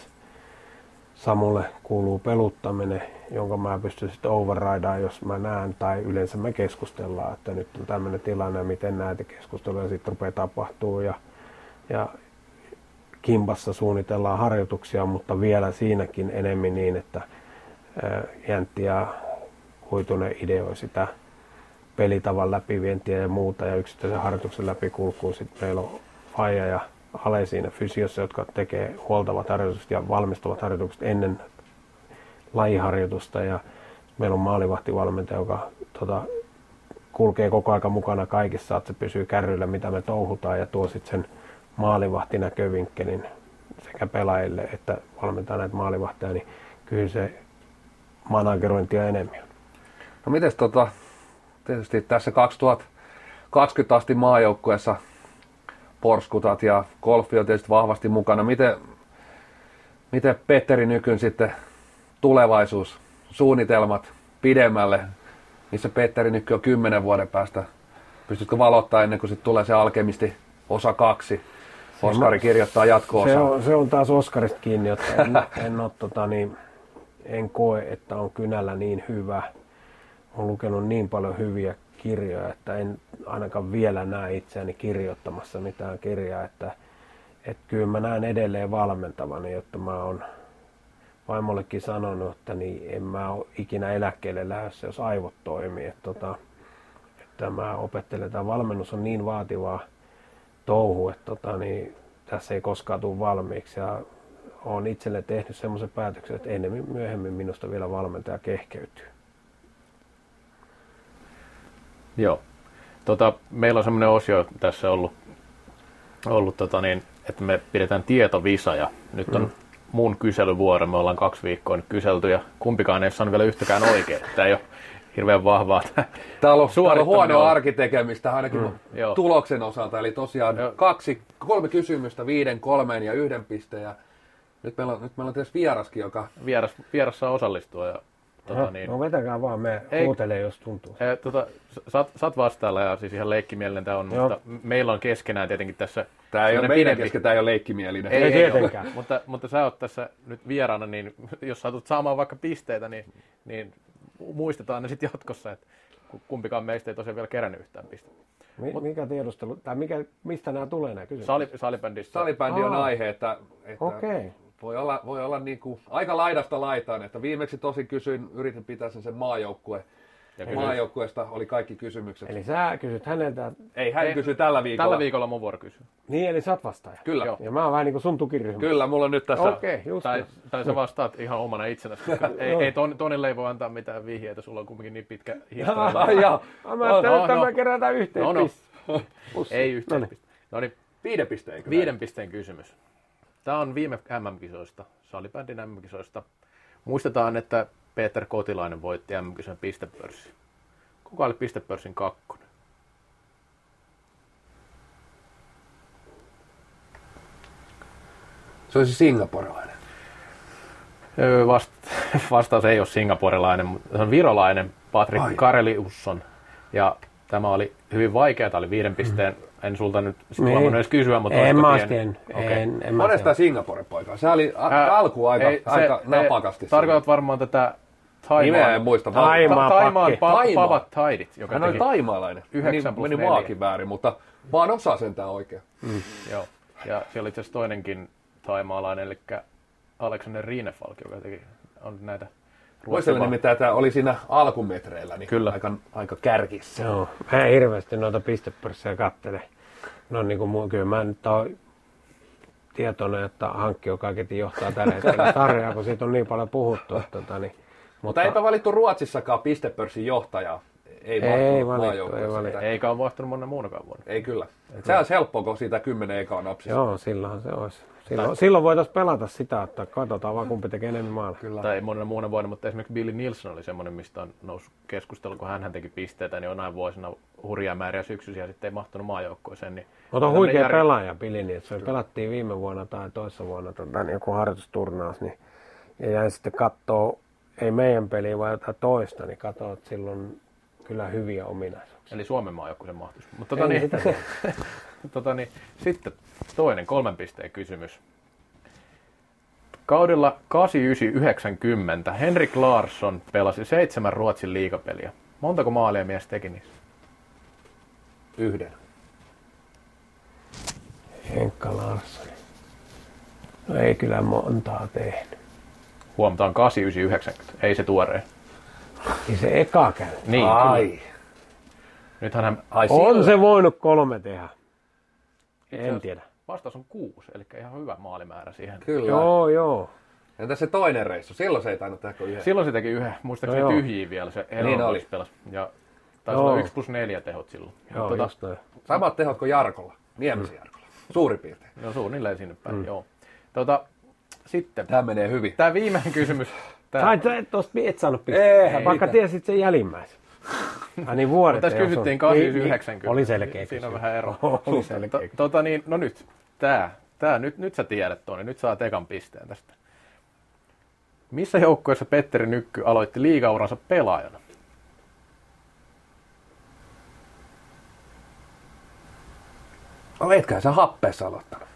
[SPEAKER 2] Samulle kuuluu peluttaminen, jonka mä pystyn sitten overridaan, jos mä näen, tai yleensä me keskustellaan, että nyt on tämmöinen tilanne, miten näitä keskusteluja sitten rupeaa tapahtuu ja, ja kimpassa suunnitellaan harjoituksia, mutta vielä siinäkin enemmän niin, että Jäntti ja Huitunen ideoi sitä pelitavan läpivientiä ja muuta ja yksittäisen harjoituksen läpikulkuun. Sitten meillä on Faija ja Ale siinä fysiossa, jotka tekee huoltavat harjoitukset ja valmistuvat harjoitukset ennen lajiharjoitusta ja meillä on maalivahtivalmentaja, joka tota, kulkee koko aika mukana kaikissa, että se pysyy kärryllä, mitä me touhutaan ja tuo sitten sen maalivahtinäkövinkkelin sekä pelaajille että valmentaa näitä maalivahtia, niin kyllä se managerointi on enemmän.
[SPEAKER 1] No miten tota, tietysti tässä 2020 asti maajoukkueessa porskutat ja golfi on tietysti vahvasti mukana. Miten, miten Petteri Nykyn sitten tulevaisuus, suunnitelmat pidemmälle, missä Petteri Nyky on kymmenen vuoden päästä? Pystytkö valottaa ennen kuin sitten tulee se alkemisti osa kaksi? Oskari kirjoittaa jatko
[SPEAKER 2] se on, se on taas Oskarista kiinni, että en, en, ole, tota, niin, en koe, että on kynällä niin hyvä. Olen lukenut niin paljon hyviä kirjoja, että en ainakaan vielä näe itseäni kirjoittamassa mitään kirjaa, että, että kyllä mä näen edelleen valmentavani, jotta mä oon vaimollekin sanonut, että niin en mä ole ikinä eläkkeelle lähdössä, jos aivot toimii. Että tota, et tämä opettelen, tämä valmennus on niin vaativaa touhu, että tota, niin, tässä ei koskaan tule valmiiksi. Ja olen itselle tehnyt semmoisen päätöksen, että enemmän myöhemmin minusta vielä valmentaja kehkeytyy.
[SPEAKER 3] Joo. Tota, meillä on semmoinen osio tässä ollut, ollut tota niin, että me pidetään tietovisa ja nyt on mm. mun kyselyvuoro. Me ollaan kaksi viikkoa nyt kyselty ja kumpikaan ei ole saanut vielä yhtäkään oikein. Tämä ei ole hirveän vahvaa.
[SPEAKER 1] Täällä on, täällä on huono arkitekemistä ainakin mm, tuloksen osalta. Eli tosiaan joo. kaksi, kolme kysymystä, viiden, kolmeen ja yhden pisteen. Ja nyt meillä on, nyt meillä on tietysti vieraskin, joka...
[SPEAKER 3] Vieras, vieras saa osallistua ja
[SPEAKER 2] Tota, niin. No vetäkää vaan, me Ei, huutelee, jos tuntuu.
[SPEAKER 3] E, tota, sä oot vastaalla ja siis ihan leikkimielinen tämä on, Joo. mutta meillä on keskenään tietenkin tässä...
[SPEAKER 1] Tämä ei ole meidän pidempi... kesken, tämä ei ole leikkimielinen.
[SPEAKER 2] Ei, ei tietenkään.
[SPEAKER 3] Ole, mutta, mutta sä oot tässä nyt vieraana, niin jos satut saamaan vaikka pisteitä, niin, niin muistetaan ne sitten jatkossa, että kumpikaan meistä ei tosiaan vielä kerännyt yhtään pistettä.
[SPEAKER 2] Mut, mikä tiedustelu, tai mikä, mistä nämä tulee nämä kysymykset?
[SPEAKER 3] Sali, salibändissä.
[SPEAKER 1] Salibändi on aihe, että, että
[SPEAKER 2] okay.
[SPEAKER 1] voi olla, voi olla niin kuin aika laidasta laitaan, että viimeksi tosi kysyin, yritin pitää sen, sen maajoukkue ja maajoukkueesta oli kaikki kysymykset.
[SPEAKER 2] Eli sä kysyt häneltä...
[SPEAKER 1] Ei, hän kysyi tällä viikolla.
[SPEAKER 3] Tällä viikolla mun vuoro kysyä.
[SPEAKER 2] Niin, eli sä oot vastaaja.
[SPEAKER 1] Kyllä. Joo.
[SPEAKER 2] Ja mä oon vähän niin kuin sun tukiryhmä.
[SPEAKER 1] Kyllä, mulla on nyt tässä...
[SPEAKER 2] Okei, okay, just.
[SPEAKER 3] Tai, tai sä vastaat ihan omana itsenäsi, koska ei, ei ton, Tonille ei voi antaa mitään vihjeitä, sulla on kuitenkin niin pitkä historia.
[SPEAKER 2] Joo, mä ajattelin, että me kerätään yhteen no, no.
[SPEAKER 3] Ei yhteen no niin.
[SPEAKER 1] no niin, viiden pisteen.
[SPEAKER 3] Viiden pisteen kysymys. Tämä on viime MM-kisoista, salibändin MM-kisoista. Muistetaan, että Peter Kotilainen voitti MM-kisojen pistepörssin. Kuka oli pistepörssin kakkonen?
[SPEAKER 1] Se olisi singaporelainen.
[SPEAKER 3] Vast, vastaus ei ole singaporelainen, mutta se on virolainen Patrick Ai. Kareliusson. Ja tämä oli hyvin vaikea, tämä oli viiden pisteen. Mm. En sulta nyt niin. edes kysyä, mutta
[SPEAKER 2] en mä en, okay. en, en
[SPEAKER 1] Monesta Singapore poika. Se oli a- alku aika, ei, aika se, napakasti.
[SPEAKER 3] Tarkoitat varmaan tätä
[SPEAKER 1] Taimaan, Nimeä en muista.
[SPEAKER 2] Taimaan,
[SPEAKER 3] ta- Taimaan pa- Pavat Taidit,
[SPEAKER 1] joka Hän oli taimaalainen. 9 meni, meni maakin väärin, mutta vaan osaa sentään oikein.
[SPEAKER 3] Mm. Joo. Ja siellä oli itse asiassa toinenkin taimaalainen, eli Alexander Rienefalk, joka teki on näitä
[SPEAKER 1] Muistelen nimittäin, että oli siinä alkumetreillä niin Kyllä. Aika, aika kärkissä.
[SPEAKER 2] Joo, mä en hirveästi noita pistepörssejä kattele. No niin kuin muu, kyllä mä nyt oon tietoinen, että hankki on kaiketi johtaa tällä hetkellä sarjaa, kun siitä on niin paljon puhuttu. Että, tota, niin
[SPEAKER 1] mutta eipä valittu Ruotsissakaan pistepörssin johtajaa.
[SPEAKER 2] Ei, ei valittu, ei valittu.
[SPEAKER 3] Eikä ole vaihtunut monen muunakaan vuonna.
[SPEAKER 1] Ei kyllä. Se olisi helppoa, kun siitä kymmenen ekaa napsista.
[SPEAKER 2] Joo, silloin se olisi. Silloin, silloin voitaisiin pelata sitä, että katsotaan vaan kumpi tekee enemmän maalla.
[SPEAKER 3] Kyllä. Tai ei monena muuna vuonna, mutta esimerkiksi Billy Nilsson oli semmoinen, mistä on noussut keskustelu, kun hän teki pisteitä, niin on näin vuosina hurjaa määriä syksyisiä sitten ei mahtunut maajoukkoeseen. Niin
[SPEAKER 2] mutta on huikea jär... pelaaja Billy Nilsson. Pelattiin viime vuonna tai toissa vuonna tota, niin joku harjoitusturnaus, niin ja jäin sitten kattoo ei meidän peliä, vaan jotain toista, niin katsoa, että silloin kyllä hyviä ominaisuuksia.
[SPEAKER 3] Eli Suomen maa joku se mahtuisi. Mutta tota, niin, tota, niin, sitten toinen kolmen pisteen kysymys. Kaudella 89-90 Henrik Larsson pelasi seitsemän Ruotsin liigapeliä. Montako maalia mies teki niissä?
[SPEAKER 1] Yhden.
[SPEAKER 2] Henkka Larsson. No ei kyllä montaa tehnyt.
[SPEAKER 3] Huomataan 8990, ei se tuoreen.
[SPEAKER 2] Niin se eka käy.
[SPEAKER 3] Niin, Ai. Kyllä. Nythän hän...
[SPEAKER 2] Ai, on se voinut kolme tehdä. En tiedä.
[SPEAKER 3] Vastaus on kuusi, eli ihan hyvä maalimäärä siihen.
[SPEAKER 2] Kyllä. Joo, joo.
[SPEAKER 1] Entä se toinen reissu? Silloin se ei tainnut tehdä kuin yhden.
[SPEAKER 3] Silloin se teki yhden. Muistaakseni no, tyhjiä vielä se niin oli. Pelas. Ja taisi olla 1 plus 4 tehot silloin.
[SPEAKER 2] Joo, tuota, just
[SPEAKER 1] Samat tehot kuin Jarkolla. Niemisen mm. Jarkolla. Suurin piirtein.
[SPEAKER 3] Joo, suunnilleen sinne päin, mm. joo. Tuota, sitten.
[SPEAKER 1] Tämä menee hyvin.
[SPEAKER 3] Tämä viimeinen kysymys.
[SPEAKER 2] Tämä. Sait tuosta et saanut pistää, vaikka tiesit sen jälimmäisen. Ai niin vuodet.
[SPEAKER 3] Tässä kysyttiin 89
[SPEAKER 2] Oli selkeä
[SPEAKER 3] Siinä on vähän ero. Oli selkeä to, tota niin, no nyt, tämä. Tää, nyt, nyt sä tiedät Toni, nyt saa ekan pisteen tästä. Missä joukkueessa Petteri Nykky aloitti liigauransa pelaajana?
[SPEAKER 1] No etköhän sä happeessa aloittanut.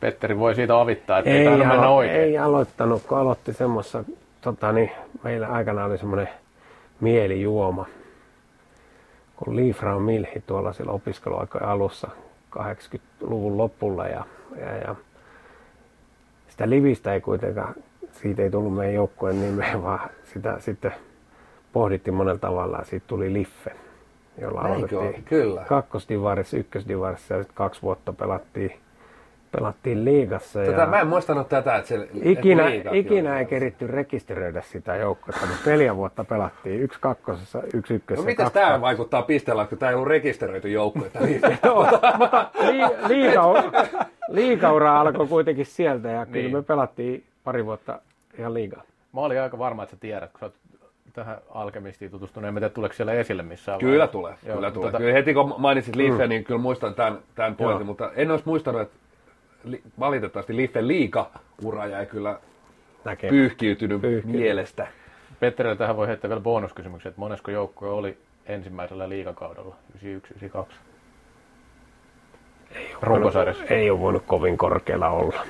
[SPEAKER 3] Petteri voi siitä avittaa, että ei, ei mennä oikein.
[SPEAKER 2] Ei aloittanut, kun aloitti semmoista, tota, niin, meillä aikana oli semmoinen mielijuoma, kun Liefra Milhi tuolla sillä opiskeluaikojen alussa 80-luvun lopulla ja, ja, ja sitä livistä ei kuitenkaan, siitä ei tullut meidän joukkueen nimeä, vaan sitä sitten pohdittiin monella tavalla ja siitä tuli Liffe. jolla
[SPEAKER 1] Näinkö on?
[SPEAKER 2] aloitettiin
[SPEAKER 1] Kyllä.
[SPEAKER 2] kakkosdivarissa, ykkösdivarissa ja sitten kaksi vuotta pelattiin, pelattiin liigassa.
[SPEAKER 1] Tätä,
[SPEAKER 2] ja
[SPEAKER 1] mä en muistanut tätä, että se...
[SPEAKER 2] ikinä
[SPEAKER 1] että liigat
[SPEAKER 2] ikinä
[SPEAKER 1] joo.
[SPEAKER 2] ei keritty rekisteröidä sitä joukkoa, mutta neljä vuotta pelattiin. Yksi kakkosessa, yksi ykkösessä.
[SPEAKER 1] No mitäs tämä vaikuttaa pisteellä, kun tämä ei ollut rekisteröity joukkue? että niin-
[SPEAKER 2] Joo, mutta li, liigaura, liigaura alkoi kuitenkin sieltä ja kyllä
[SPEAKER 3] Niin.
[SPEAKER 2] me pelattiin pari vuotta ihan liigaa.
[SPEAKER 3] Mä olin aika varma, että sä tiedät, kun sä tähän alkemistiin tutustunut. En tiedä, tuleeko siellä esille missään
[SPEAKER 1] Kyllä
[SPEAKER 3] vaiheessa.
[SPEAKER 1] tulee,
[SPEAKER 3] Joo,
[SPEAKER 1] kyllä tulee.
[SPEAKER 3] tota-
[SPEAKER 1] Kyllä heti kun mainitsit Liffe, niin kyllä muistan tämän, tämän pointin,
[SPEAKER 2] Joo.
[SPEAKER 1] mutta en olisi muistanut, että li, valitettavasti Liffe liika-ura jäi kyllä
[SPEAKER 2] Näkee.
[SPEAKER 1] pyyhkiytynyt
[SPEAKER 2] Pyyhkiytynyt.
[SPEAKER 1] mielestä.
[SPEAKER 3] Petterille tähän voi heittää vielä bonuskysymyksen, että monesko joukkue oli ensimmäisellä liigakaudella, 91-92? Runkosarjassa.
[SPEAKER 2] Ei ole voinut kovin korkealla olla.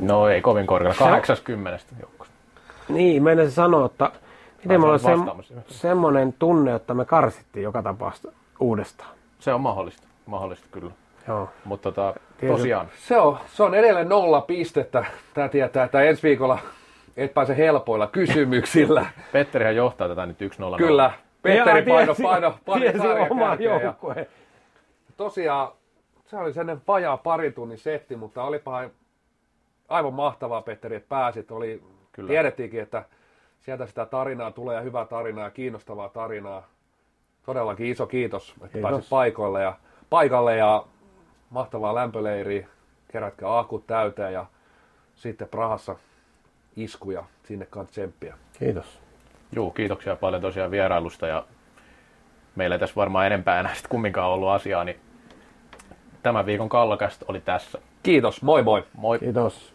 [SPEAKER 3] No ei kovin korkealla, 80 joukkueesta.
[SPEAKER 2] Niin, meidän sanoa, että miten
[SPEAKER 3] sä
[SPEAKER 2] on sem,
[SPEAKER 3] vastaamassa.
[SPEAKER 2] semmoinen tunne, että me karsittiin joka tapauksessa uudestaan.
[SPEAKER 3] Se on mahdollista, mahdollista kyllä.
[SPEAKER 2] Joo.
[SPEAKER 3] Mutta tota,
[SPEAKER 2] Tietysti-
[SPEAKER 3] tosiaan,
[SPEAKER 1] Se on, se on edelleen nolla pistettä. Tämä tietää, että ensi viikolla et pääse helpoilla kysymyksillä.
[SPEAKER 3] Petterihän johtaa tätä nyt 1-0.
[SPEAKER 1] Kyllä, Petteri
[SPEAKER 2] Ja
[SPEAKER 1] paino, paino, paino sarjan
[SPEAKER 2] oma
[SPEAKER 1] tosiaan se oli sellainen vajaa parin tunnin setti, mutta olipa aivan mahtavaa, Petteri, että pääsit. Oli,
[SPEAKER 3] Kyllä.
[SPEAKER 1] tiedettiinkin, että sieltä sitä tarinaa tulee ja hyvää tarinaa ja kiinnostavaa tarinaa. Todellakin iso kiitos, että
[SPEAKER 2] Kiitos.
[SPEAKER 1] pääsit paikoille ja, paikalle ja mahtavaa lämpöleiriä. Kerätkää akut täyteen ja sitten Prahassa iskuja sinne kanssa tsemppiä.
[SPEAKER 2] Kiitos.
[SPEAKER 3] Juu, kiitoksia paljon tosiaan vierailusta ja meillä ei tässä varmaan enempää enää sit kumminkaan ollut asiaa, niin tämän viikon kallokästä oli tässä.
[SPEAKER 1] Kiitos, moi moi!
[SPEAKER 3] Moi!
[SPEAKER 2] Kiitos.